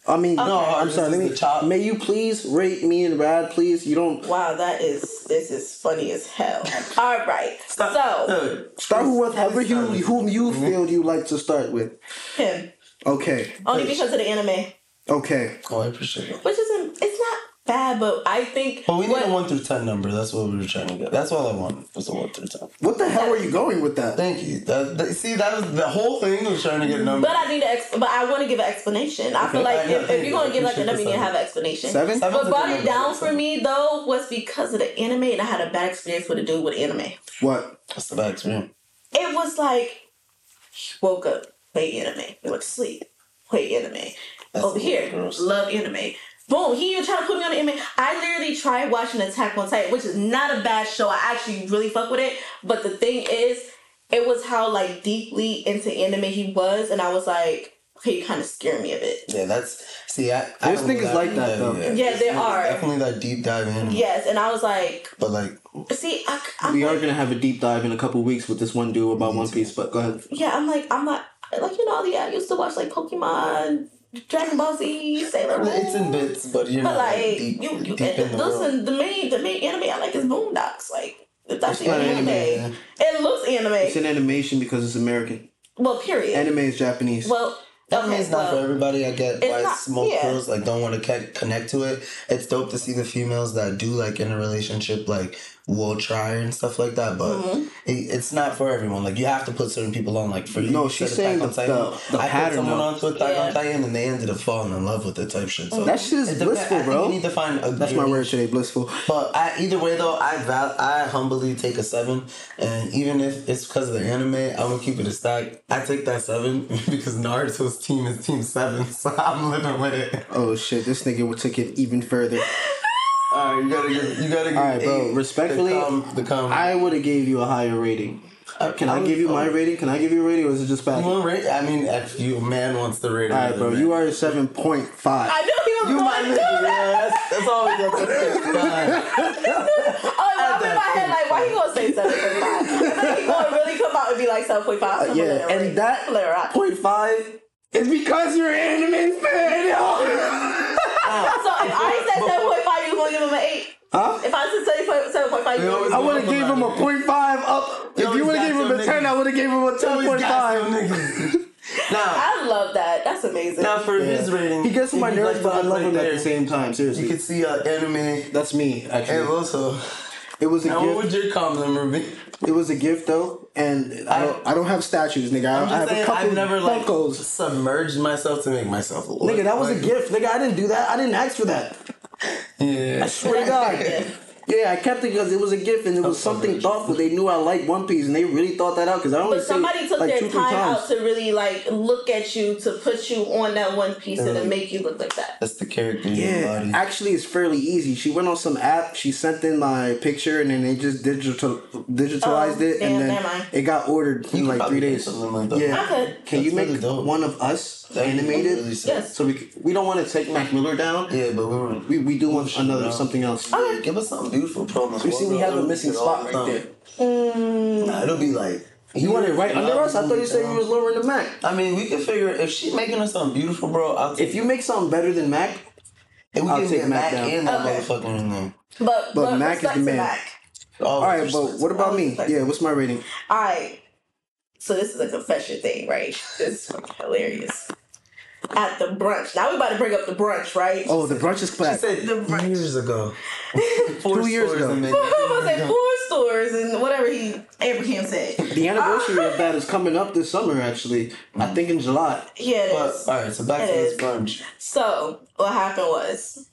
I mean, no, I'm this sorry. Let me. the chop. May you please rate me and Rad, please? You don't Wow, that is this is funny as hell. All right, Stop. so No, start with whatever you whom you mm-hmm. feel you like to start with. him Okay. only because of the anime, Okay. Oh, I appreciate it. which isn't it's not bad, but I think But we need what- a one through ten number. That's what we were trying to get. That's all I wanted was a one through ten. What the hell are you going with that? Thank you. That, that- see, that was the whole thing was trying to get a number. But I need to, ex- but I want to give an explanation. I feel like I know, if, if you're gonna give like a Appreciate number, you need to have an explanation. Seven? Seven's What brought it down for me though was because of the anime, and I had a bad experience with a dude with anime. What? That's the bad experience. It was like woke up, play anime, went to sleep, play anime. That's Over here, gross. love anime. Boom, he even tried to put me on the anime. I literally tried watching Attack on Titan, which is not a bad show. I actually really fuck with it. But the thing is, it was how like deeply into anime he was, and I was like, he kind of scared me a bit. Yeah, that's see. I, I There's don't niggas like that, though. Yeah, there are. Definitely that deep dive in. Yes, and I was like, But like, see, I, I'm We are gonna have a deep dive in a couple weeks with this one dude about One Piece. But go ahead. yeah, I'm like, I'm not like you know, yeah, I used to watch like Pokemon, Dragon Ball Z, Sailor Moon. it's in bits, but you're But not like like, deep, you, you deep in the world. listen, the main the main anime I like is Boondocks. Like that's the not anime. anime, It looks anime. It's an animation because it's American. well, period. Anime is Japanese. well, I mean, okay, it's not for everybody. I get It's why not- smoke yeah. girls like don't want to connect to it. It's dope to see the females that do like in a relationship like will try and stuff like that. But Mm-hmm. it, it's not for everyone. Like you have to put certain people on. Like for you, No, you she's saying Attack the- Titan. the- the I pattern, put someone though. onto Attack Yeah. on Titan and they ended up falling in love with it type shit. So That shit is it depends. blissful, I think bro. You need to find a That's my word today, blissful. but I, either way, though, I val- I humbly take a seven, and even if it's because of the anime, I'm gonna keep it a stack. I take that seven because Naruto's team is team seven, so I'm living with it. Oh shit, this nigga would take it even further. All right, you gotta give, you gotta give. All right, bro. Respectfully, the com, the com. I would have gave you a higher rating. Uh, Can I give you my rating? Can I give you a rating, or is it just You bad? All want rate? I mean, if you a man wants the rating. All right, bro. You are a seven point five. I know he was You going my to nigga. do that. Yeah, that's, that's all we got to. Oh, I'm in my head like, why he gonna say seven point five? I think he gonna really come out and be like seven point five. Uh, yeah, and that point five is because you're an anime fan. So if I said seven point five, you was gonna him an eight. Huh? If I said seven point five, you We was always I would have gave him a point five up. If you would have gave him a ten, I would have gave him a ten Always point got five. some niggas. now, I love that. That's amazing. now for his rating, He gets on my if nerves, but I love right him at the same time. Seriously, you can see uh, anime that's me actually. and actually. also It was a Now, what gift. would your compliment be? It was a gift though, and I don't. I don't have statues, nigga. I, I'm I just have saying, a couple I've never like submerged myself to make myself a look. Nigga, that was a gift. Nigga, I didn't do that. I didn't ask for that. Yeah. I swear to God. Yeah, I kept it because it was a gift and it was something thoughtful. They knew I liked One Piece and they really thought that out because I only But say, somebody took like their two, time times. out to really like look at you to put you on that one piece and to make you look like that. That's the character in Yeah, your body. actually, it's fairly easy. She went on some app. She sent in my picture, and then they just digital digitalized Oh, it, damn, and then it got ordered in like three do days. something like that. Yeah, I could. can you make really one of us That'd be animated? really. Yes. So we we don't want to take Mac Miller down. Yeah, but we were. We we do want another bro. something else. Okay. Give us something beautiful, bro. We see we have a missing spot right there. Mm, Nah, it'll be like. You want it right under us? I thought you said you was lowering the Mac. I mean, we can figure if she's making us something beautiful, bro. I'll take If you make something better than Mac, If we I'll take get Mac Mac down. and that Okay. motherfucker in there. but But Mac is the man. Mac. All right. But what about me? Yeah, what's my rating? All right. So this is a confession thing, right? This is fucking hilarious. At the brunch. Now we about to bring up the brunch, right? Oh, the brunch is She clap. said The brunch. years ago. Four Two years ago. in I was like four stores and whatever he Abraham said. The anniversary of that is coming up this summer. Actually, I think in July. Yeah, it But is. all right, so back It to this brunch. So what happened was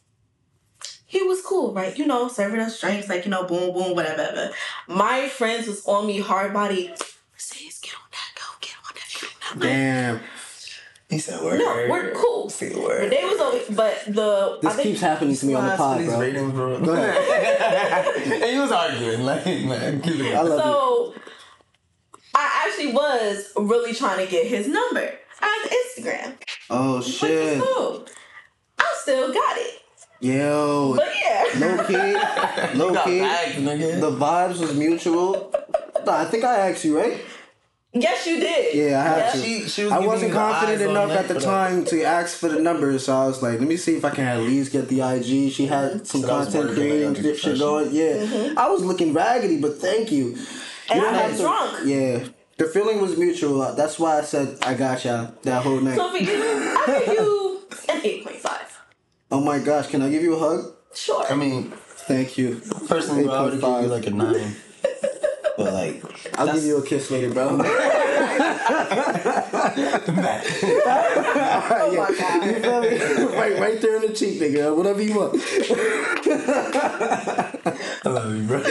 he was cool, right? You know, serving us drinks, like you know, boom, boom, whatever. whatever. My friends was on me hard body. Mercedes, get on that, go get on that. Get on that. Damn, He said, "Word." No, we're cool. See the But word. they was over, but the this I think keeps happening to me on the Last pod, bro. ratings, bro. Go ahead. and he was arguing, like, man, keep it I love so. I actually was really trying to get his number on Instagram. Oh shit, cool. I still got it. yo, But yeah. low key, low key. bagged, nigga. The vibes was mutual. I think I asked you right. Yes, you did. Yeah, I had Yep. to. She- she was I wasn't confident enough at the for that. time to ask for the number, so I was like, let me see if I can at least get the IG. She had some So content working, creating shit under going. Yeah, I was looking raggedy, but thank you. Mm-hmm. And You I don't got drunk. Yeah, the feeling was mutual. That's why I said I got y'all that whole night. So for you, I give you an 8.5. oh my gosh, can I give you a hug? Sure. I mean, Thank you. personally, bro, I would give you 8.5. like a nine. But like, I'll give you a kiss later, bro. oh my god. You feel me? right, right there in the cheek, nigga. Whatever you want. I love you, bro.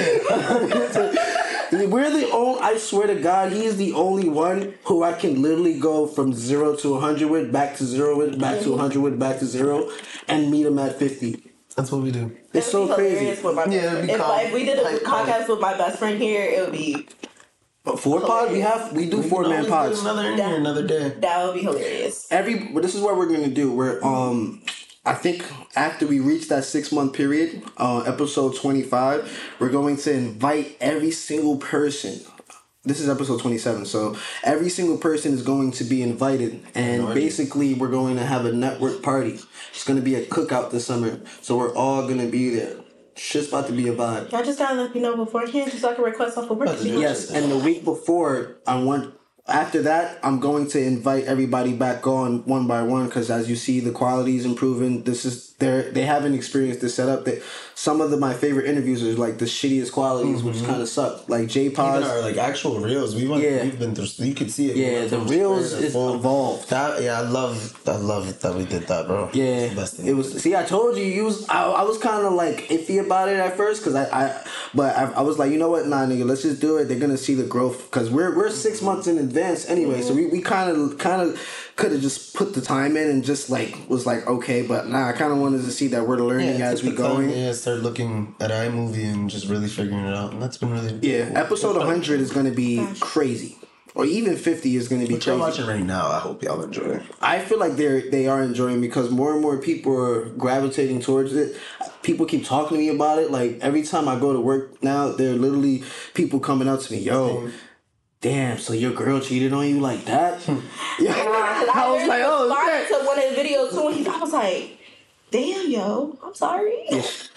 We're the only. I swear to God, he is the only one who I can literally go from zero to hundred with, back to zero with, back to hundred with, back to zero, and meet him at fifty. That's what we do. It's That'd so crazy. with my Yeah, it'd be If, like, if we did a Like, calm. podcast with my best friend here, it would be But four pod, we have we do We four man pods. Another in here, another day. that would be hilarious. Every but this is what we're gonna do. We're um. I think after we reach that six month period, uh, episode 25, we're going to invite every single person. This is episode 27, so every single person is going to be invited. And Minority. basically, we're going to have a network party. It's going to be a cookout this summer. So we're all going to be there. Shit's about to be a vibe. Y'all just gotta let me know beforehand just so I can request off of work. To do Yes, and the week before, I want. After that, I'm going to invite everybody back on one by one because, as you see, the quality is improving. This is they they haven't experienced this setup. That some of the my favorite interviews are like the shittiest qualities, which kind of suck. Like J Mm-hmm. Even our like actual reels, we went, Yeah. we've been through. You could see it. Yeah, went the reels is full. evolved. That yeah, I love, I love that we did that, bro. Yeah, It's best thing. it was. See, I told you, you was. I, I was kind of like iffy about it at first because I, I, but I, I was like, you know what, nah, nigga, let's just do it. They're gonna see the growth because we're we're six months in advance anyway. So we we kind of kind of could have just put the time in and just like was like okay, but nah, I kind of wanted to see that we're learning yeah, as we took the time. Yeah, start looking at iMovie and just really figuring it out, and that's been really Yeah, episode 100 is gonna be crazy, or even 50 is gonna be What y'all crazy. watching right now? I hope y'all enjoy. it. I feel like they're they are enjoying because more and more people are gravitating towards it. People keep talking to me about it. Like every time I go to work now, there are literally people coming up to me, yo. Damn, so your girl cheated on you like that? yeah, I, I was like, oh, started shit. to one of the videos too, and he, I was like, "Damn, yo, I'm sorry."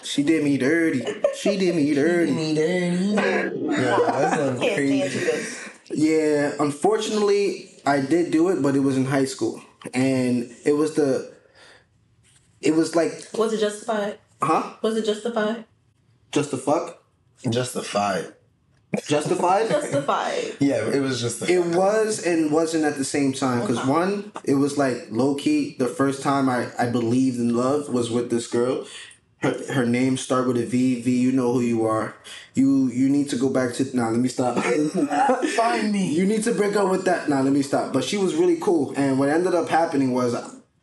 She did me dirty. She did me dirty. Yeah, that sounds Can't stand crazy. Yeah, unfortunately, I did do it, but it was in high school, and it was the. It was like, Was it justified? huh? Was it justified? Just the fuck? Justified. Justified. Justified. Yeah, it was just. It was and wasn't at the same time because one, it was like low key. The first time I I believed in love was with this girl. Her, her name start with a V. V. You know who you are. You you need to go back to. Nah, let me stop. Find me. You need to break up with that. Nah, let me stop. But she was really cool. And what ended up happening was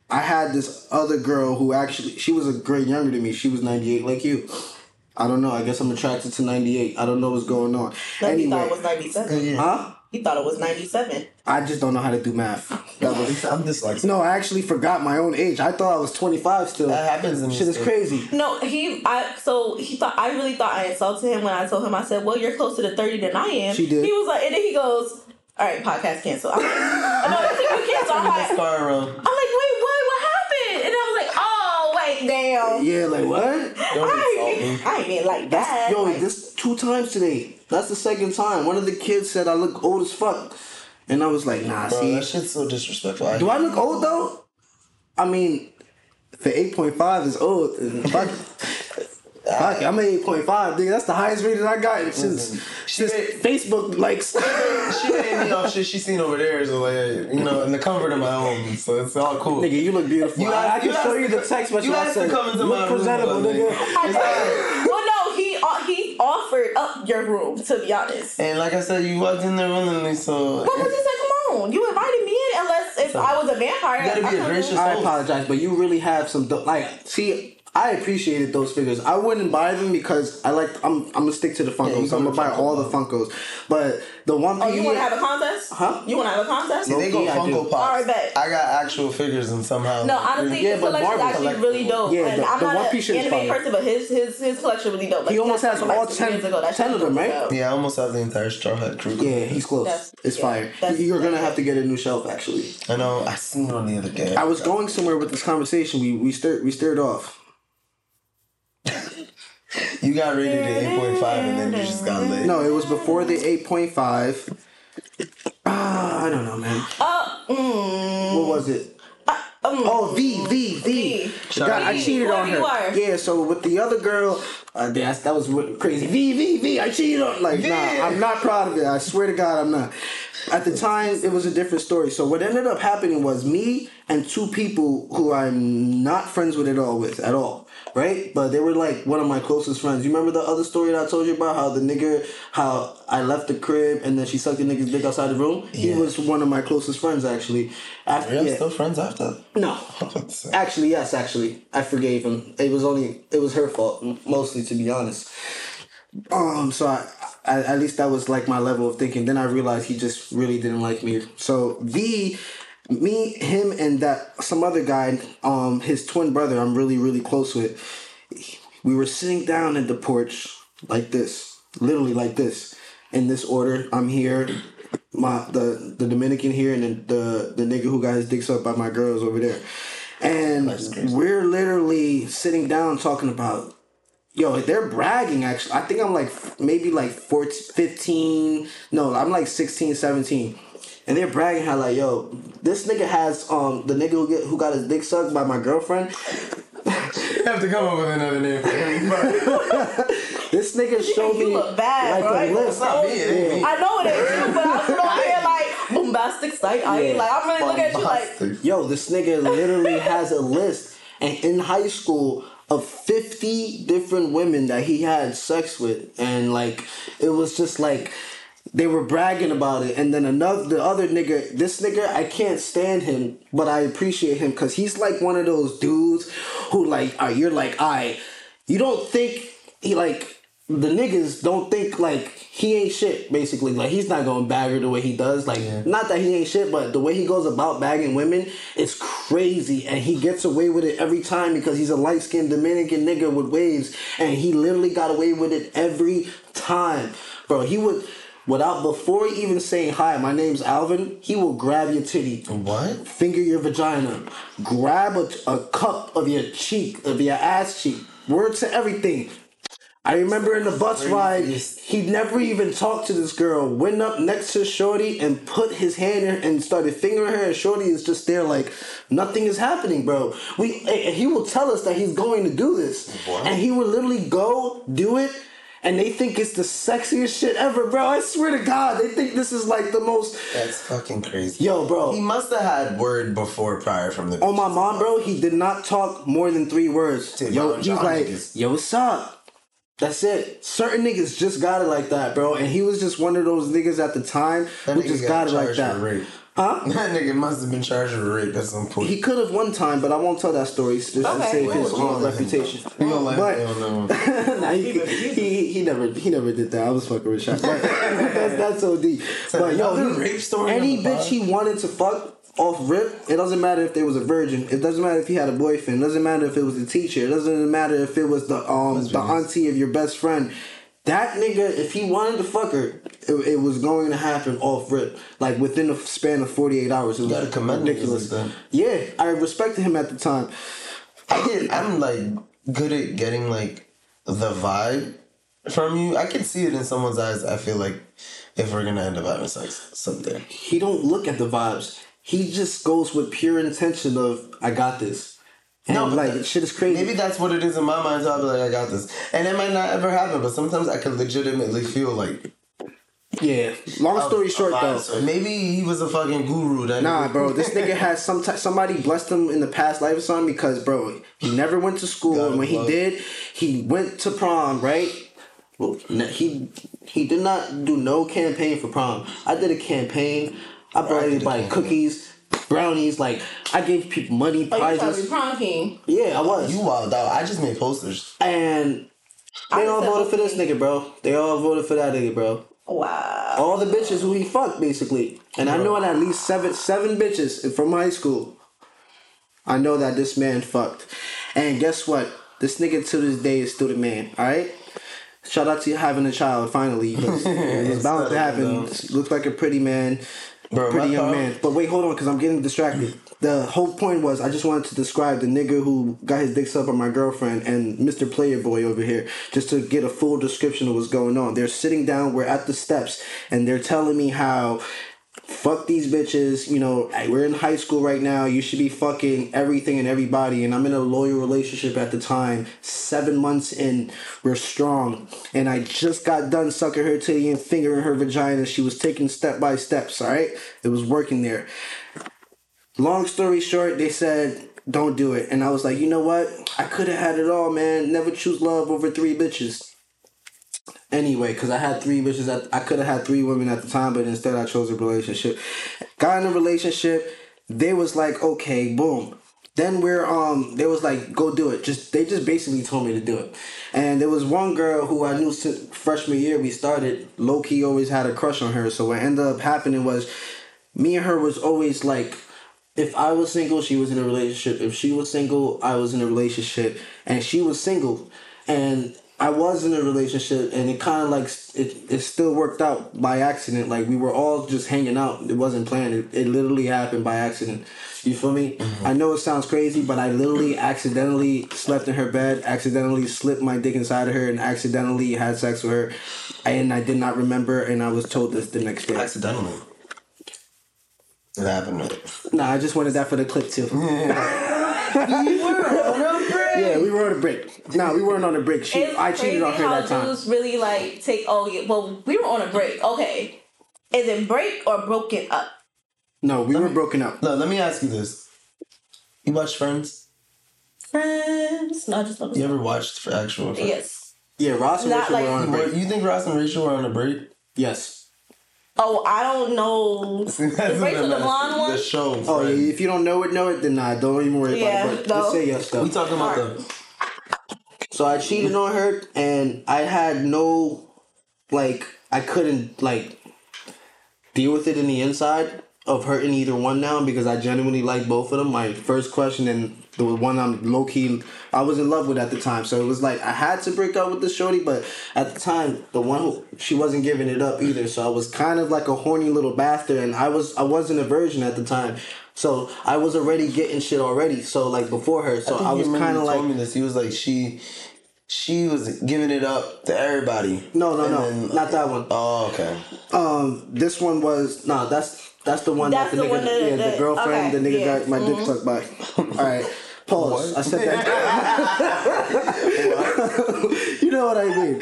I had this other girl who actually she was a grade younger than me. She was ninety eight like you. I don't know. I guess I'm attracted to ninety eight. I don't know what's going on. No, he thought it was 97. huh? He thought it was 97. I just don't know how to do math. Was, I'm dyslexic. no, I actually forgot my own age. I thought I was 25 still. That happens in Shit this is game. crazy. No, he. I so he thought I really thought I insulted him when I told him I said, "Well, you're closer to 30 than I am." She did. He was like, and then he goes, "All right, podcast cancel." I'm like, no, that's you cancel. I'm like, I'm like, wait, what? What happened? And I was like, wait, damn. Yeah, like what? Don't I, ain't, I ain't mean like that. Yo, Like, this two times today. That's the second time. One of the kids said I look old as fuck. And I was like, nah, Bro, see. that shit's so disrespectful. I, Do I look old though? I mean, the 8.5 is old. Fuck. Fuck I'm an 8.5, dude. That's the highest rating I got since, since made- Facebook likes. she made me off shit she seen over there, so like you know, in the comfort of my home, so it's all cool. Nigga, you look beautiful. You I, I asked- can show you the text message you I asked to come into Look my room, presentable, but, nigga. like, Well, no, he uh, he offered up your room to be honest. And like I said, you walked in there willingly, so But because he said, "Come on, you invited me in." Unless if I was a vampire, You gotta be I a could've- gracious- I apologize, but you really have some like. See, I appreciated those figures. I wouldn't buy them because I like. I'm. I'm gonna stick to the Funkos. you I'm gonna buy with all the Funkos. But the one Oh, thing you want to have a contest? Huh? You want to have a contest? See, they go Low-key, I do. Funko Pops. Alright, bet. I got actual figures and somehow. No, honestly, Yeah, his but collection is Marvel actually really dope. Yeah, and the- I'm the not One an Piece shit is anime fire. person, but his his his collection really dope. Like, He almost got has all 10 years ago. 10 of them, right? as. Yeah, I almost have the entire Straw Hat crew. Yeah, he's close. That's- it's yeah, fire. that's- You're gonna have to get a new shelf. Actually, I know. I seen it on the other day. I was going somewhere with this conversation. We we stirred we stirred off. You got rated at eight point five, and then you just got lit. No, it was before the eight point five. Ah, I don't know, man. Uh, mm, What was it? um, Oh, V, V, V. V. God, I V, cheated on her. you are. Yeah, so with the other girl, uh, that's, that was crazy. V, V, V, I cheated on. Like, nah, I'm not proud of it. I swear to God, I'm not. At the time, it was a different story. So what ended up happening was me and two people who I'm not friends with at all with at all, right? But they were like one of my closest friends. You remember the other story that I told you about how the nigga, how I left the crib and then she sucked the nigga's dick outside the room. He was one of my closest friends actually. After, Are y'all yeah. still friends after? No. Actually, yes. Actually, I forgave him. It was only it was her fault, mostly to be honest. Um. So I, I at least that was like my level of thinking. Then I realized he just really didn't like me. So V, me, him, and that some other guy, um, his twin brother, I'm really really close with. We were sitting down at the porch like this, literally like this, in this order. I'm here. My the the Dominican here and then the the nigga who got his dick sucked by my girls over there, and we're literally sitting down talking about Yo, they're bragging actually. I think I'm like maybe like 14, 15. No, I'm like 16, 17. And they're bragging how like, yo, this nigga has um the nigga who get who got his dick sucked by my girlfriend. You have to come up with another name for him. This nigga showed you me look bad, like right? a list. Not me, it ain't me. I know it ain't you, but I'm sitting over here like bombastic sight. I ain't Yeah. like I'm really looking at you like Yo, this nigga literally has a list, and in high school of fifty different women that he had sex with, and like it was just like they were bragging about it. And then another, the other nigga, this nigga, I can't stand him, but I appreciate him because he's like one of those dudes who like, uh, you're like, I, you don't think he like. The niggas don't think like he ain't shit. Basically, like he's not gonna bag her the way he does. Like, not that he ain't shit, but the way he goes about bagging women is crazy, and he gets away with it every time because he's a light skinned Dominican nigga with waves, and he literally got away with it every time, bro. He would. Without before even saying hi, my name's Alvin. He will grab your titty, What? finger your vagina, grab a, a cup of your cheek, of your ass cheek. Word to everything. I remember in the bus ride, he never even talked to this girl. Went up next to Shorty and put his hand in and started fingering her, and Shorty is just there like nothing is happening, bro. We and he will tell us that he's going to do this, What? and he will literally go do it. And they think it's the sexiest shit ever, bro. I swear to God, they think this is like the most. That's fucking crazy. Yo, bro. He must have had word before prior from the. On my mom, bro, he did not talk more than three words. Dude, yo, he's like, niggas. yo, what's up? That's it. Certain niggas just got it like that, bro. And he was just one of those niggas at the time That who just got it like that. For rape. Huh? That nigga must have been charged with rape at some point. He could have one time, but I won't tell that story just to save his Wait, own reputation. We gonna let But- nah, he, he, he never he never did that. I was fucking with Shaq. But that's that's so deep. But yo, he, rape story any bitch pod? he wanted to fuck off rip, it doesn't matter if there was a virgin. It doesn't matter if he had a boyfriend. It doesn't matter if it was a teacher. It doesn't matter if it was the um the auntie of your best friend. That nigga, if he wanted to fuck her, it, it was going to happen off rip. Like within a span of forty eight hours. It was gotta commend ridiculous. like. Yeah, I respected him at the time. I get, I'm like good at getting like the vibe from you. I can see it in someone's eyes. I feel like if we're gonna end up having sex someday. he don't look at the vibes. He just goes with pure intention of I got this. And No, like that- shit is crazy. Maybe that's what it is in my mind. So I'll be like, I got this, and it might not ever happen. But sometimes I can legitimately feel like. Yeah. Long story a short vibe. though. So maybe he was a fucking guru. That Nah, bro, this nigga has some t- somebody blessed him in the past life or something because, bro, he never went to school, Got and when he love. did, he went to prom, right? Well, he he did not do no campaign for prom. I did a campaign. I brought did a everybody cookies, brownies. Like I gave people money, Oh, you trying to be prizes. prom king? Yeah, I was. You wild out. I just made posters. and I they all voted for this nigga, bro. They all voted for that nigga, bro. Wow. all the bitches who he fucked basically. And i know at least seven seven bitches from high school i know that this man fucked. And guess what? This nigga to this day is still the man all right shout out to you having a child finally because it's bound to happen. looks like a pretty man Bro, pretty young man. But wait hold on because i'm getting distracted the whole point was i just wanted to describe the nigga who got his dick sucked by my girlfriend and mr player boy over here just to get a full description of what's going on. They're sitting down we're at the steps and they're telling me how fuck these bitches you know we're in high school right now you should be fucking everything and everybody and i'm in a loyal relationship at the time seven months in we're strong and i just got done sucking her titty and fingering her vagina she was taking step by steps all right? It was working there long story short they said don't do it. And i was like you know what? I could have had it all man. Never choose love over three bitches. Anyway because i had three bitches at, i could have had three women at the time but instead i chose a relationship. Got in a relationship. They was like okay boom. Then we're um they was like go do it. Just they just basically told me to do it. And there was one girl who i knew since freshman year we started low-key always had a crush on her. So what ended up happening was me and her was always like if I was single, she was in a relationship. If she was single, I was in a relationship. And she was single. And I was in a relationship and it kind of like it, it still worked out by accident. Like we were all just hanging out. It wasn't planned. It, it literally happened by accident. You feel me? Mm-hmm. I know it sounds crazy, but I literally accidentally slept in her bed, accidentally slipped my dick inside of her, and accidentally had sex with her. And I did not remember, and I was told this the next day. Accidentally. It happened. Nah, I just wanted that for the clip too. Yeah, we were on a break. Nah, we weren't on a break. She, It's I cheated on her how that time. dudes really like take. Oh, yeah, well, we were on a break. Okay, is it break or broken up? No, we were broken up. No, let me ask you this. You watch Friends? Friends? No, I just love You ever watched for actual Friends? Yes. Yeah, Ross and Not Rachel like- were on a break. You think Ross and Rachel were on a break? Yes. Oh, I don't know. Is Rachel the blonde one? The show. Oh, yeah, if you don't know it, know it, then nah, don't even worry Yeah, about it. But no. just say yes, though. We talking about the. So I cheated on her, and I had no, like, I couldn't like deal with it in the inside of hurting either one now because I genuinely like both of them. My first question and the one I'm low key I was in love with at the time. So it was like I had to break up with the shorty, but at the time the one who she wasn't giving it up either. So I was kind of like a horny little bastard, and I was I wasn't a virgin at the time. So I was already getting shit already. So like before her, so I, I, was kind of like told me this. He was like she, she was giving it up to everybody. no no And no then- not that one. Oh, okay. Um, this one was no. That's that's the one That's that the, the nigga, one that- yeah, the girlfriend, okay, the nigga yeah, Mm-hmm. got my dick sucked by. All right, pause. I said that. you know what I mean.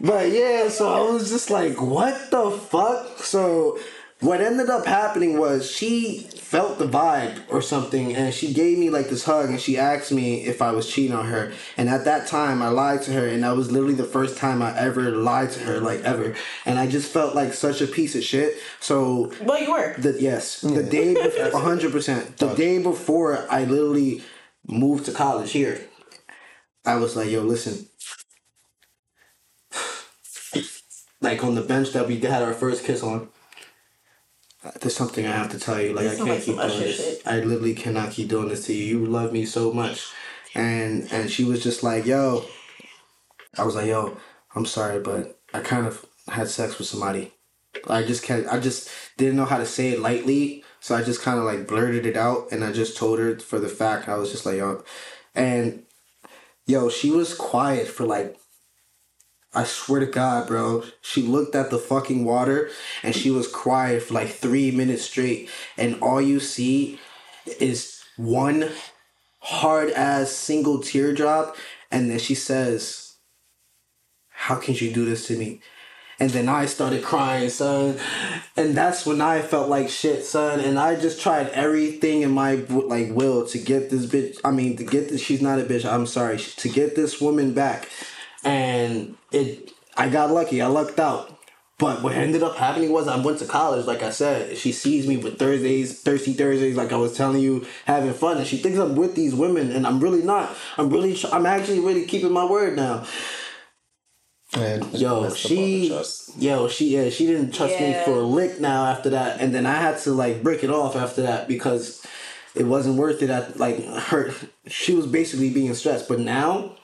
But yeah, so I was just like, what the fuck? So what ended up happening was she felt the vibe or something and she gave me like this hug and she asked me if I was cheating on her. And at that time I lied to her and that was literally the first time I ever lied to her, like ever. And I just felt like such a piece of shit. So Well, you were. the yes, the day before, hundred percent. The day before I literally moved to college here, I was like, "Yo, listen." Like on the bench that we had our first kiss on. There's something I have to tell you. Like I can't like keep doing this. shit. I literally cannot keep doing this to you. You love me so much, and and she was just like, "Yo," I was like, "Yo, I'm sorry, but I kind of had sex with somebody." I just can't. I just didn't know how to say it lightly, so I just kind of like blurted it out, and I just told her for the fact. I was just like, "Yo," and yo, she was quiet for like. I swear to God, bro. She looked at the fucking water and she was quiet for like three minutes straight. And all you see is one hard ass single teardrop. And then she says, How can you do this to me? And then I started crying, son. And that's when I felt like shit, son. And I just tried everything in my like will to get this bitch. I mean, to get this. She's not a bitch. I'm sorry. To get this woman back, and it. I got lucky. I lucked out. But what ended up happening was I went to college. Like I said, she sees me with Thursdays, thirsty Thursdays, like I was telling you, having fun, and she thinks I'm with these women, and I'm really not. I'm really. I'm actually really keeping my word now. Man, Yo, messed up all the she, yo, she, yeah, she didn't trust me for a lick now after that, and then I had to like break it off after that because it wasn't worth it. At like her, she was basically being stressed, but now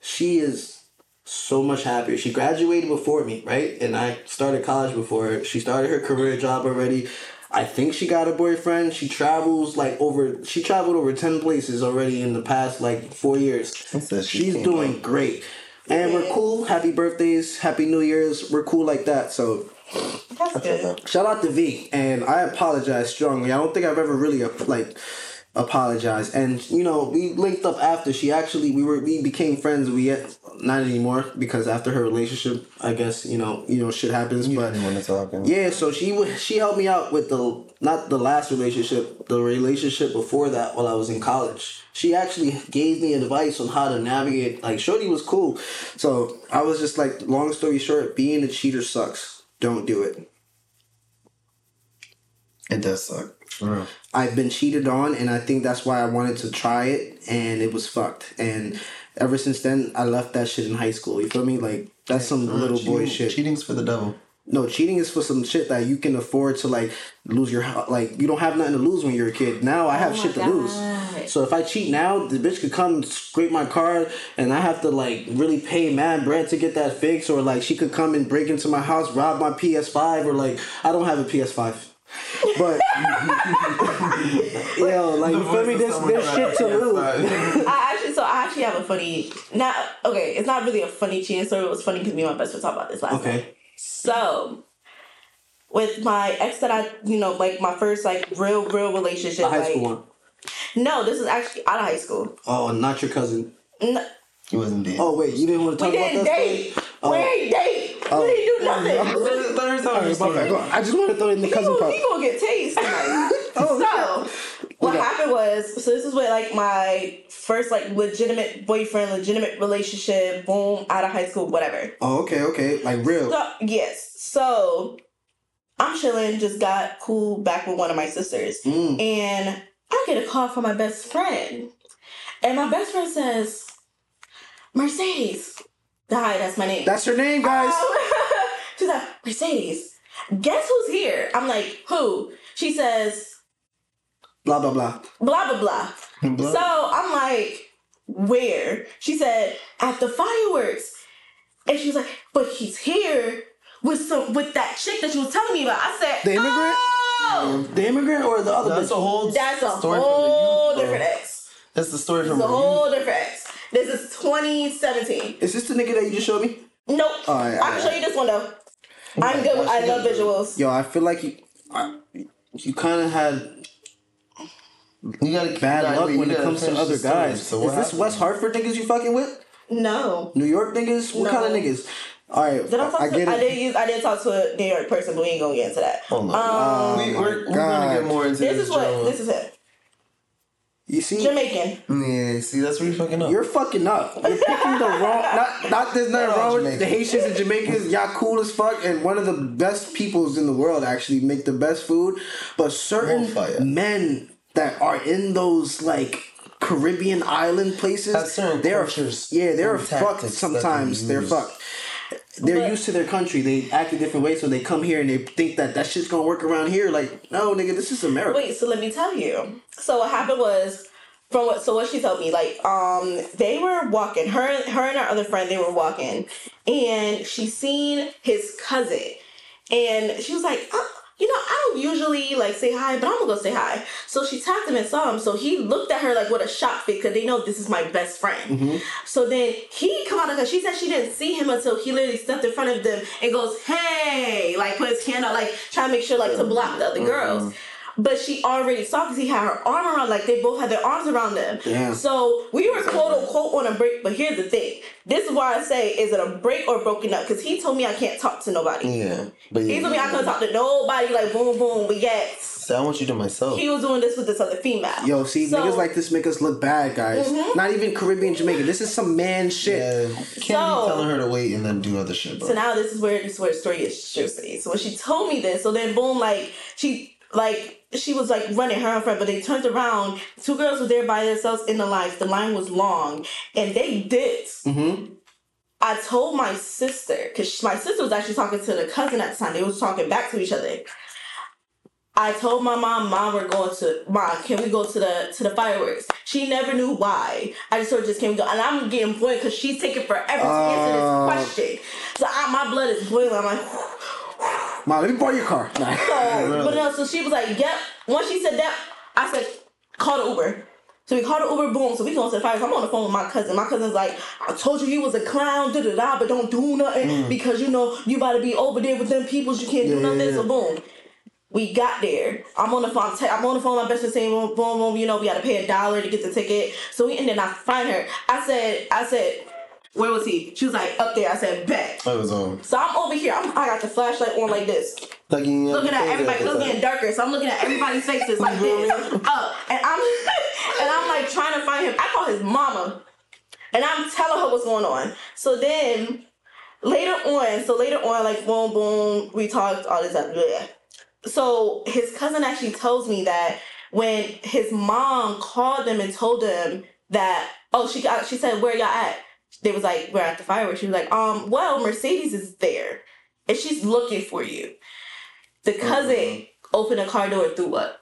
she is so much happier. She graduated before me, right, and I started college before her. She started her career job already. I think she got a boyfriend. She travels like over. She traveled over ten places already in the past like four years. She's doing great. And we're cool. Happy birthdays, happy New Year's. We're cool like that. So That's good. shout out to V. And I apologize strongly. I don't think I've ever really like apologized. And you know, we linked up after she actually we were we became friends. We yet not anymore because after her relationship, I guess you know you know shit happens. You but didn't want to talk. yeah, so she would she helped me out with the not the last relationship, the relationship before that while I was in college. She actually gave me advice on how to navigate. Like Shorty was cool, so I was just like, long story short, being a cheater sucks. Don't do it. It does suck. For real. I've been cheated on, and I think that's why I wanted to try it, and it was fucked. And ever since then, I left that shit in high school. You feel me? Like that's some little boy Cheating- shit. Cheating's for the devil. No, cheating is for some shit that you can afford to like lose your hou- like you don't have nothing to lose when you're a kid. Now I have Oh shit to God. lose. So if I cheat now, the bitch could come scrape my car and I have to like really pay mad bread to get that fixed or like she could come and break into my house, rob my PS5 or like I don't have a PS5. But yo, like you feel me? There's, there's shit to lose. I actually, so I actually have a funny, not okay. It's not really a funny cheating story. It was funny because me and my best friend talked about this last night. Okay. So, with my ex that I, you know, like my first like real, real relationship. A high like, school one. No, this is actually out of high school. Oh, not your cousin. No, He wasn't dead. Oh wait, you didn't want to we talk about didn't that? date. Story? We ain't date. We didn't do nothing. Third, third time. My bad. I just want to throw it in the cousin People, part. people get taste tonight. Oh, so what Okay. happened was so this is what like my first like legitimate boyfriend, legitimate relationship, boom, out of high school, whatever. Oh, okay, okay. Like real. So yes. So I'm chilling, just got cool back with one of my sisters. Mm. And I get a call from my best friend. And my best friend says, Mercedes. Hi, that's my name. That's her name, guys. Um, she's like, Mercedes, guess who's here? I'm like, who? She says, Blah blah blah. blah, blah, blah. Blah. So I'm like, where? She said, at the fireworks. And she was like, but he's here with some with that chick that you was telling me about. I said, The immigrant? Oh, The immigrant or the other That's a whole that's a story whole from the youth, different ex. That's the story It's from a the youth. whole different ex. This is 2017. Is this the nigga that you just showed me? Nope. Oh, yeah, I can show you this one though. Oh I'm good. with- I love visuals. Yo, I feel like you, I, you kind of had You gotta bad you luck when it comes to other guys. So Is what this? West Hartford niggas you fucking with? No. New York niggas? What kind of niggas? All right, Did I talk to a New York person? I didn't talk to? A New York person, but we ain't going to get I it. did use. I did talk to You see, Jamaican. Yeah, see, that's where you're fucking up. You're fucking up. You're picking the wrong. Not, not there's nothing wrong with the Haitians and Jamaicans. Y'all cool as fuck, and one of the best peoples in the world actually make the best food. But certain Bonfire. men that are in those like Caribbean island places, certain they're cultures yeah, they're fucked. tactics that they Sometimes they're fucked. They're But- used to their country. They act a different way, so they come here and they think that that shit's gonna work around here. Like, no, nigga, this is America. Wait, so let me tell you. So what happened was from what so what she told me, like, um, they were walking, her her and her other friend, they were walking, and she seen his cousin. And she was like, oh, you know, I don't usually like say hi, but I'm gonna go say hi. So she tapped him and saw him. So he looked at her like with a shock face because they know this is my best friend. Mm-hmm. So then he come out of her. She said she didn't see him until he literally stepped in front of them and goes, "Hey!" Like put his hand out, like trying to make sure like to block the other mm-hmm. girls. But she already saw because he had her arm around, like they both had their arms around them. Yeah. So we were quote unquote on a break. But here's the thing: this is why I say, is it a break or broken up? Because he told me I can't talk to nobody. yeah, but yeah, He told me I can't talk to nobody. Like boom, boom. But yet See, I want you to myself. he was doing this with this other female. Yo, see, So- niggas like this make us look bad, guys. Mm-hmm. Not even Caribbean Jamaican. This is some man shit. yeah, can't So- be telling her to wait and then do other shit, bro. So now this is where this is where the story is juicy. So when she told me this, so then boom, like she like she was like running her and friend, but they turned around. Two girls were there by themselves in the lines. The line was long, and they did. Mm-hmm. I told my sister because my sister was actually talking to the cousin at the time. They was talking back to each other. I told my mom, "Mom, we're going to mom. Can we go to the to the fireworks?" She never knew why. I just sort of just came to go, and I'm getting boiled because she's taking forever to answer Oh. this question. So I, my blood is boiling. I'm like, Mom, let me borrow your car. Nah. so, but no. So she was like, "Yep." Once she said that, I said, "Call the Uber." So we called the Uber, boom. So we go to the fireworks. I'm on the phone with my cousin. My cousin's like, "I told you he was a clown, da da da, but don't do nothing because you know you about to be over there with them peoples. You can't do Mm. Yeah, nothing." yeah, So boom. We got there. I'm on the phone. I'm, on the phone. with My best friend saying, boom, boom, boom. You know, we got to pay a dollar to get the ticket. So we ended up find her. I said, I said, where was he? She was like, up there. I said, bet. I was on. So I'm over here. I'm, I got the flashlight on like this, Looking looking at everybody. It's getting darker, so I'm looking at everybody's faces like this, up, and I'm and I'm like trying to find him. I call his mama, and I'm telling her what's going on. So then later on, so later on, like boom, boom, we talked all this stuff. So his cousin actually tells me that when his mom called them and told them that, oh, she got, she said, where y'all at? They was like, we're at the fireworks. She was like, um, well, Mercedes is there, and she's looking for you. The cousin opened the car door and threw up.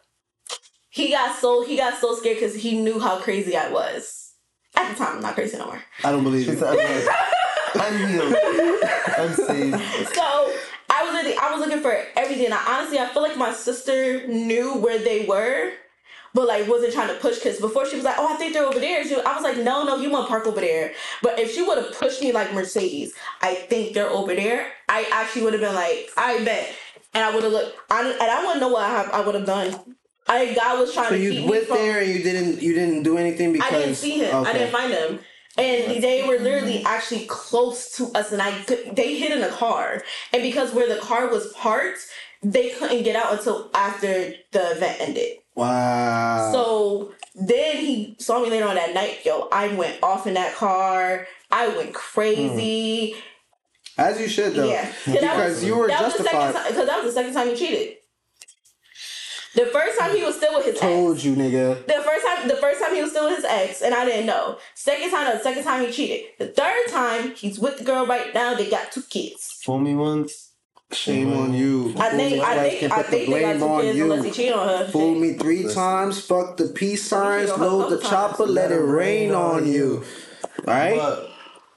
He got so he got so scared because he knew how crazy I was. At the time, I'm not crazy no more. I don't believe it. I'm, like, I'm healed. I'm safe. So I was looking, I was looking for everything. I, honestly, I feel like my sister knew where they were, but like wasn't trying to push. Cause before she was like, "Oh, I think they're over there." She, I was like, "No, no, you want to park over there." But if she would have pushed me like Mercedes, I think they're over there. I actually would have been like, "I bet," and I would have looked. I, and I wouldn't know what I, have, I would have done. I God was trying So to you keep me went from. there and you didn't you didn't do anything because I didn't see him. I didn't find him. And they were literally actually close to us, and I could, they hid in a car. And because where the car was parked, they couldn't get out until after the event ended. Wow. So then he saw me later on that night. Yo, I went off in that car. I went hmm. crazy. As you should though. Yeah, Because was, you were that the second justified. time because that was the second time he cheated. The first time he was still with his ex. Told you, nigga. The first time, the first time he was still with his ex, and I didn't know. Second time, the second time he cheated. The third time, he's with the girl right now. They got two kids. Fool me once. Shame on you. I think, I think, I can the think they got blame two on kids you. unless he cheated on her. Fool me three Listen. times, fuck the peace signs, load the chopper, let it rain on you. Alright? But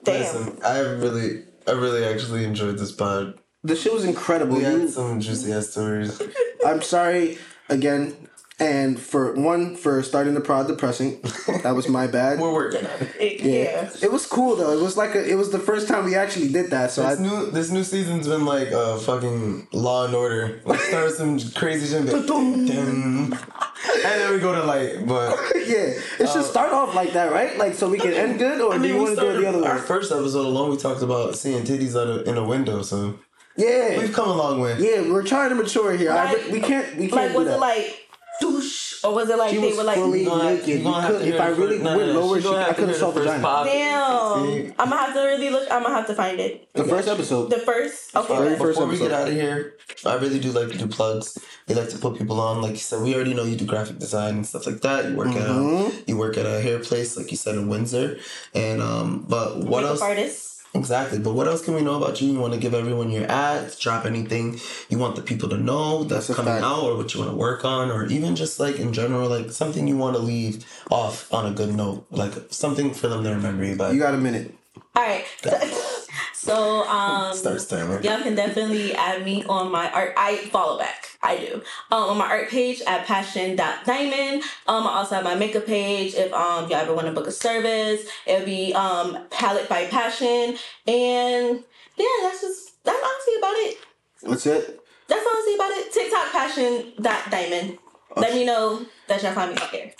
Damn. listen, I really, I really actually enjoyed this pod. The shit was incredible. We You- had some juicy ass stories. I'm sorry again, and for one for starting the prod depressing. That was my bad. We're working on it. It- Yeah. yeah. It was cool though. It was like a, it was the first time we actually did that. So I, This new this new season's been like uh fucking Law and Order. Like start with some crazy shit. and be like, dun, dun. and then we go to light. But yeah, it should start off like that, right? Like so we can end good, or I do you want to do it the other way? our first episode alone. We talked about seeing titties out of, in a window. So Yeah, we've come a long way. yeah, we're trying to mature here. I, we can't, we can't Like, do was that. it like douche, or was it like She they was were like, fully You gonna naked. you You gonna have could, if I really first. No, went no, no, lower, she she, I could have hear saw the first vagina. pop. damn? I'm gonna have to really look. I'm gonna have to find it. The first episode. The first, okay. Very good. first Before we get out of here, I really do like to do plugs. We like to put people on. Like you said, we already know you do graphic design and stuff like that. You work at a you work at a hair place, like you said in Windsor. And um, but what Makeup else? artist. Exactly. But what else can we know about you? You want to give everyone your ads, drop anything you want the people to know that's, That's coming fact. out, or what you want to work on, or even just like in general, like something you want to leave off on a good note, like something for them to remember you by. You got a minute. All right. So um, Start stammering. y'all can definitely add me on my art. I follow back. I do. Um, on my art page at passion.diamond. Um, I also have my makeup page. If um y'all ever want to book a service, it'll be um palette by passion. And yeah, that's just that's honestly about it. That's it. That's honestly about it. TikTok passion.diamond. Let me know that y'all find me out there.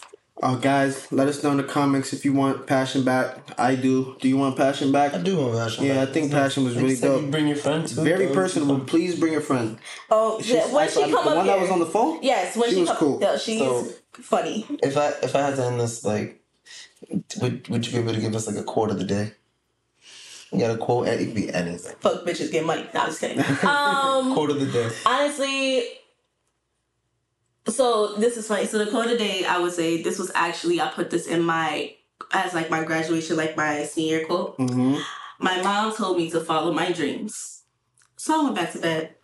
Oh, guys, let us know in the comments if you want passion back. I do. Do you want passion back? I do want passion. Yeah, back. I think passion was really dope. you Bring your friend too. Very though. personable. Please bring a friend. Oh, She's- yeah, when I she saw- come the up one here, that was on the phone. Yes, when She she, was come, cool. Yeah, she's So- funny. If I if I had to end this, like, would would you be able to give us like a quote of the day? You got a quote, and it could be anything. Fuck bitches get money. No, I'm just kidding. Um, Quote of the day. honestly, so this is funny. So the quote of the day, I would say this was actually I put this in my as like my graduation, like my senior quote. Mm-hmm. My mom told me to follow my dreams, so I went back to bed.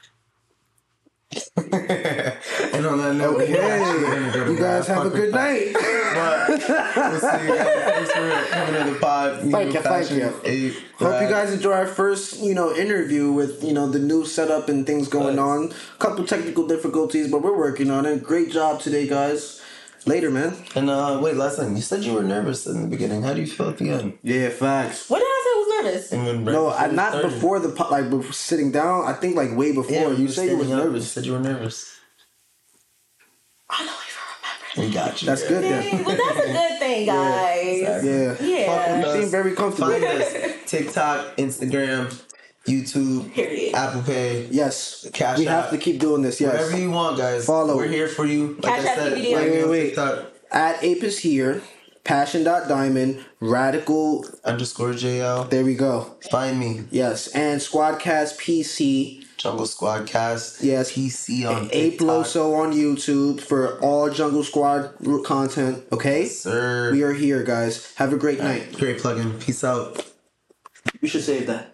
and on that note, Okay. You guys have a good night. But we'll see you guys. Thanks for coming to the pod. Thank you, thank you. Eight, Hope you guys enjoy our first, you know, interview with, you know, the new setup and things going on. A couple technical difficulties, but we're working on it. Great job today, guys. Later, man. And uh, wait, last thing, you said you were nervous in the beginning. How do you feel at the end? Yeah, facts. What did I say? I was nervous. And when right No, I, we not started. before the po- like before sitting down. I think like way before. Yeah, you were said you was standing up, You nervous. said you were nervous. I don't even remember. We got you. That's yeah. good remember. then. But that's a good thing, guys. exactly. Yeah. Yeah. You seem very comfortable. Find us TikTok, Instagram, YouTube, Period. Apple Pay, Yes. Cash we have to keep doing this. Yes. whatever you want, guys. Follow. We're here for you. Like Cash I App said, PBD. like Wait, on wait, wait. At Ape is here. Passion.diamond. Radical. underscore JL. There we go. Find me. Yes. And Squadcast PC. Jungle Squad Cast. Yes. PC on Ape TikTok. Loso on YouTube for all Jungle Squad content. Okay? Sir. We are here, guys. Have a great night. Great plugin. Peace out. We should save that.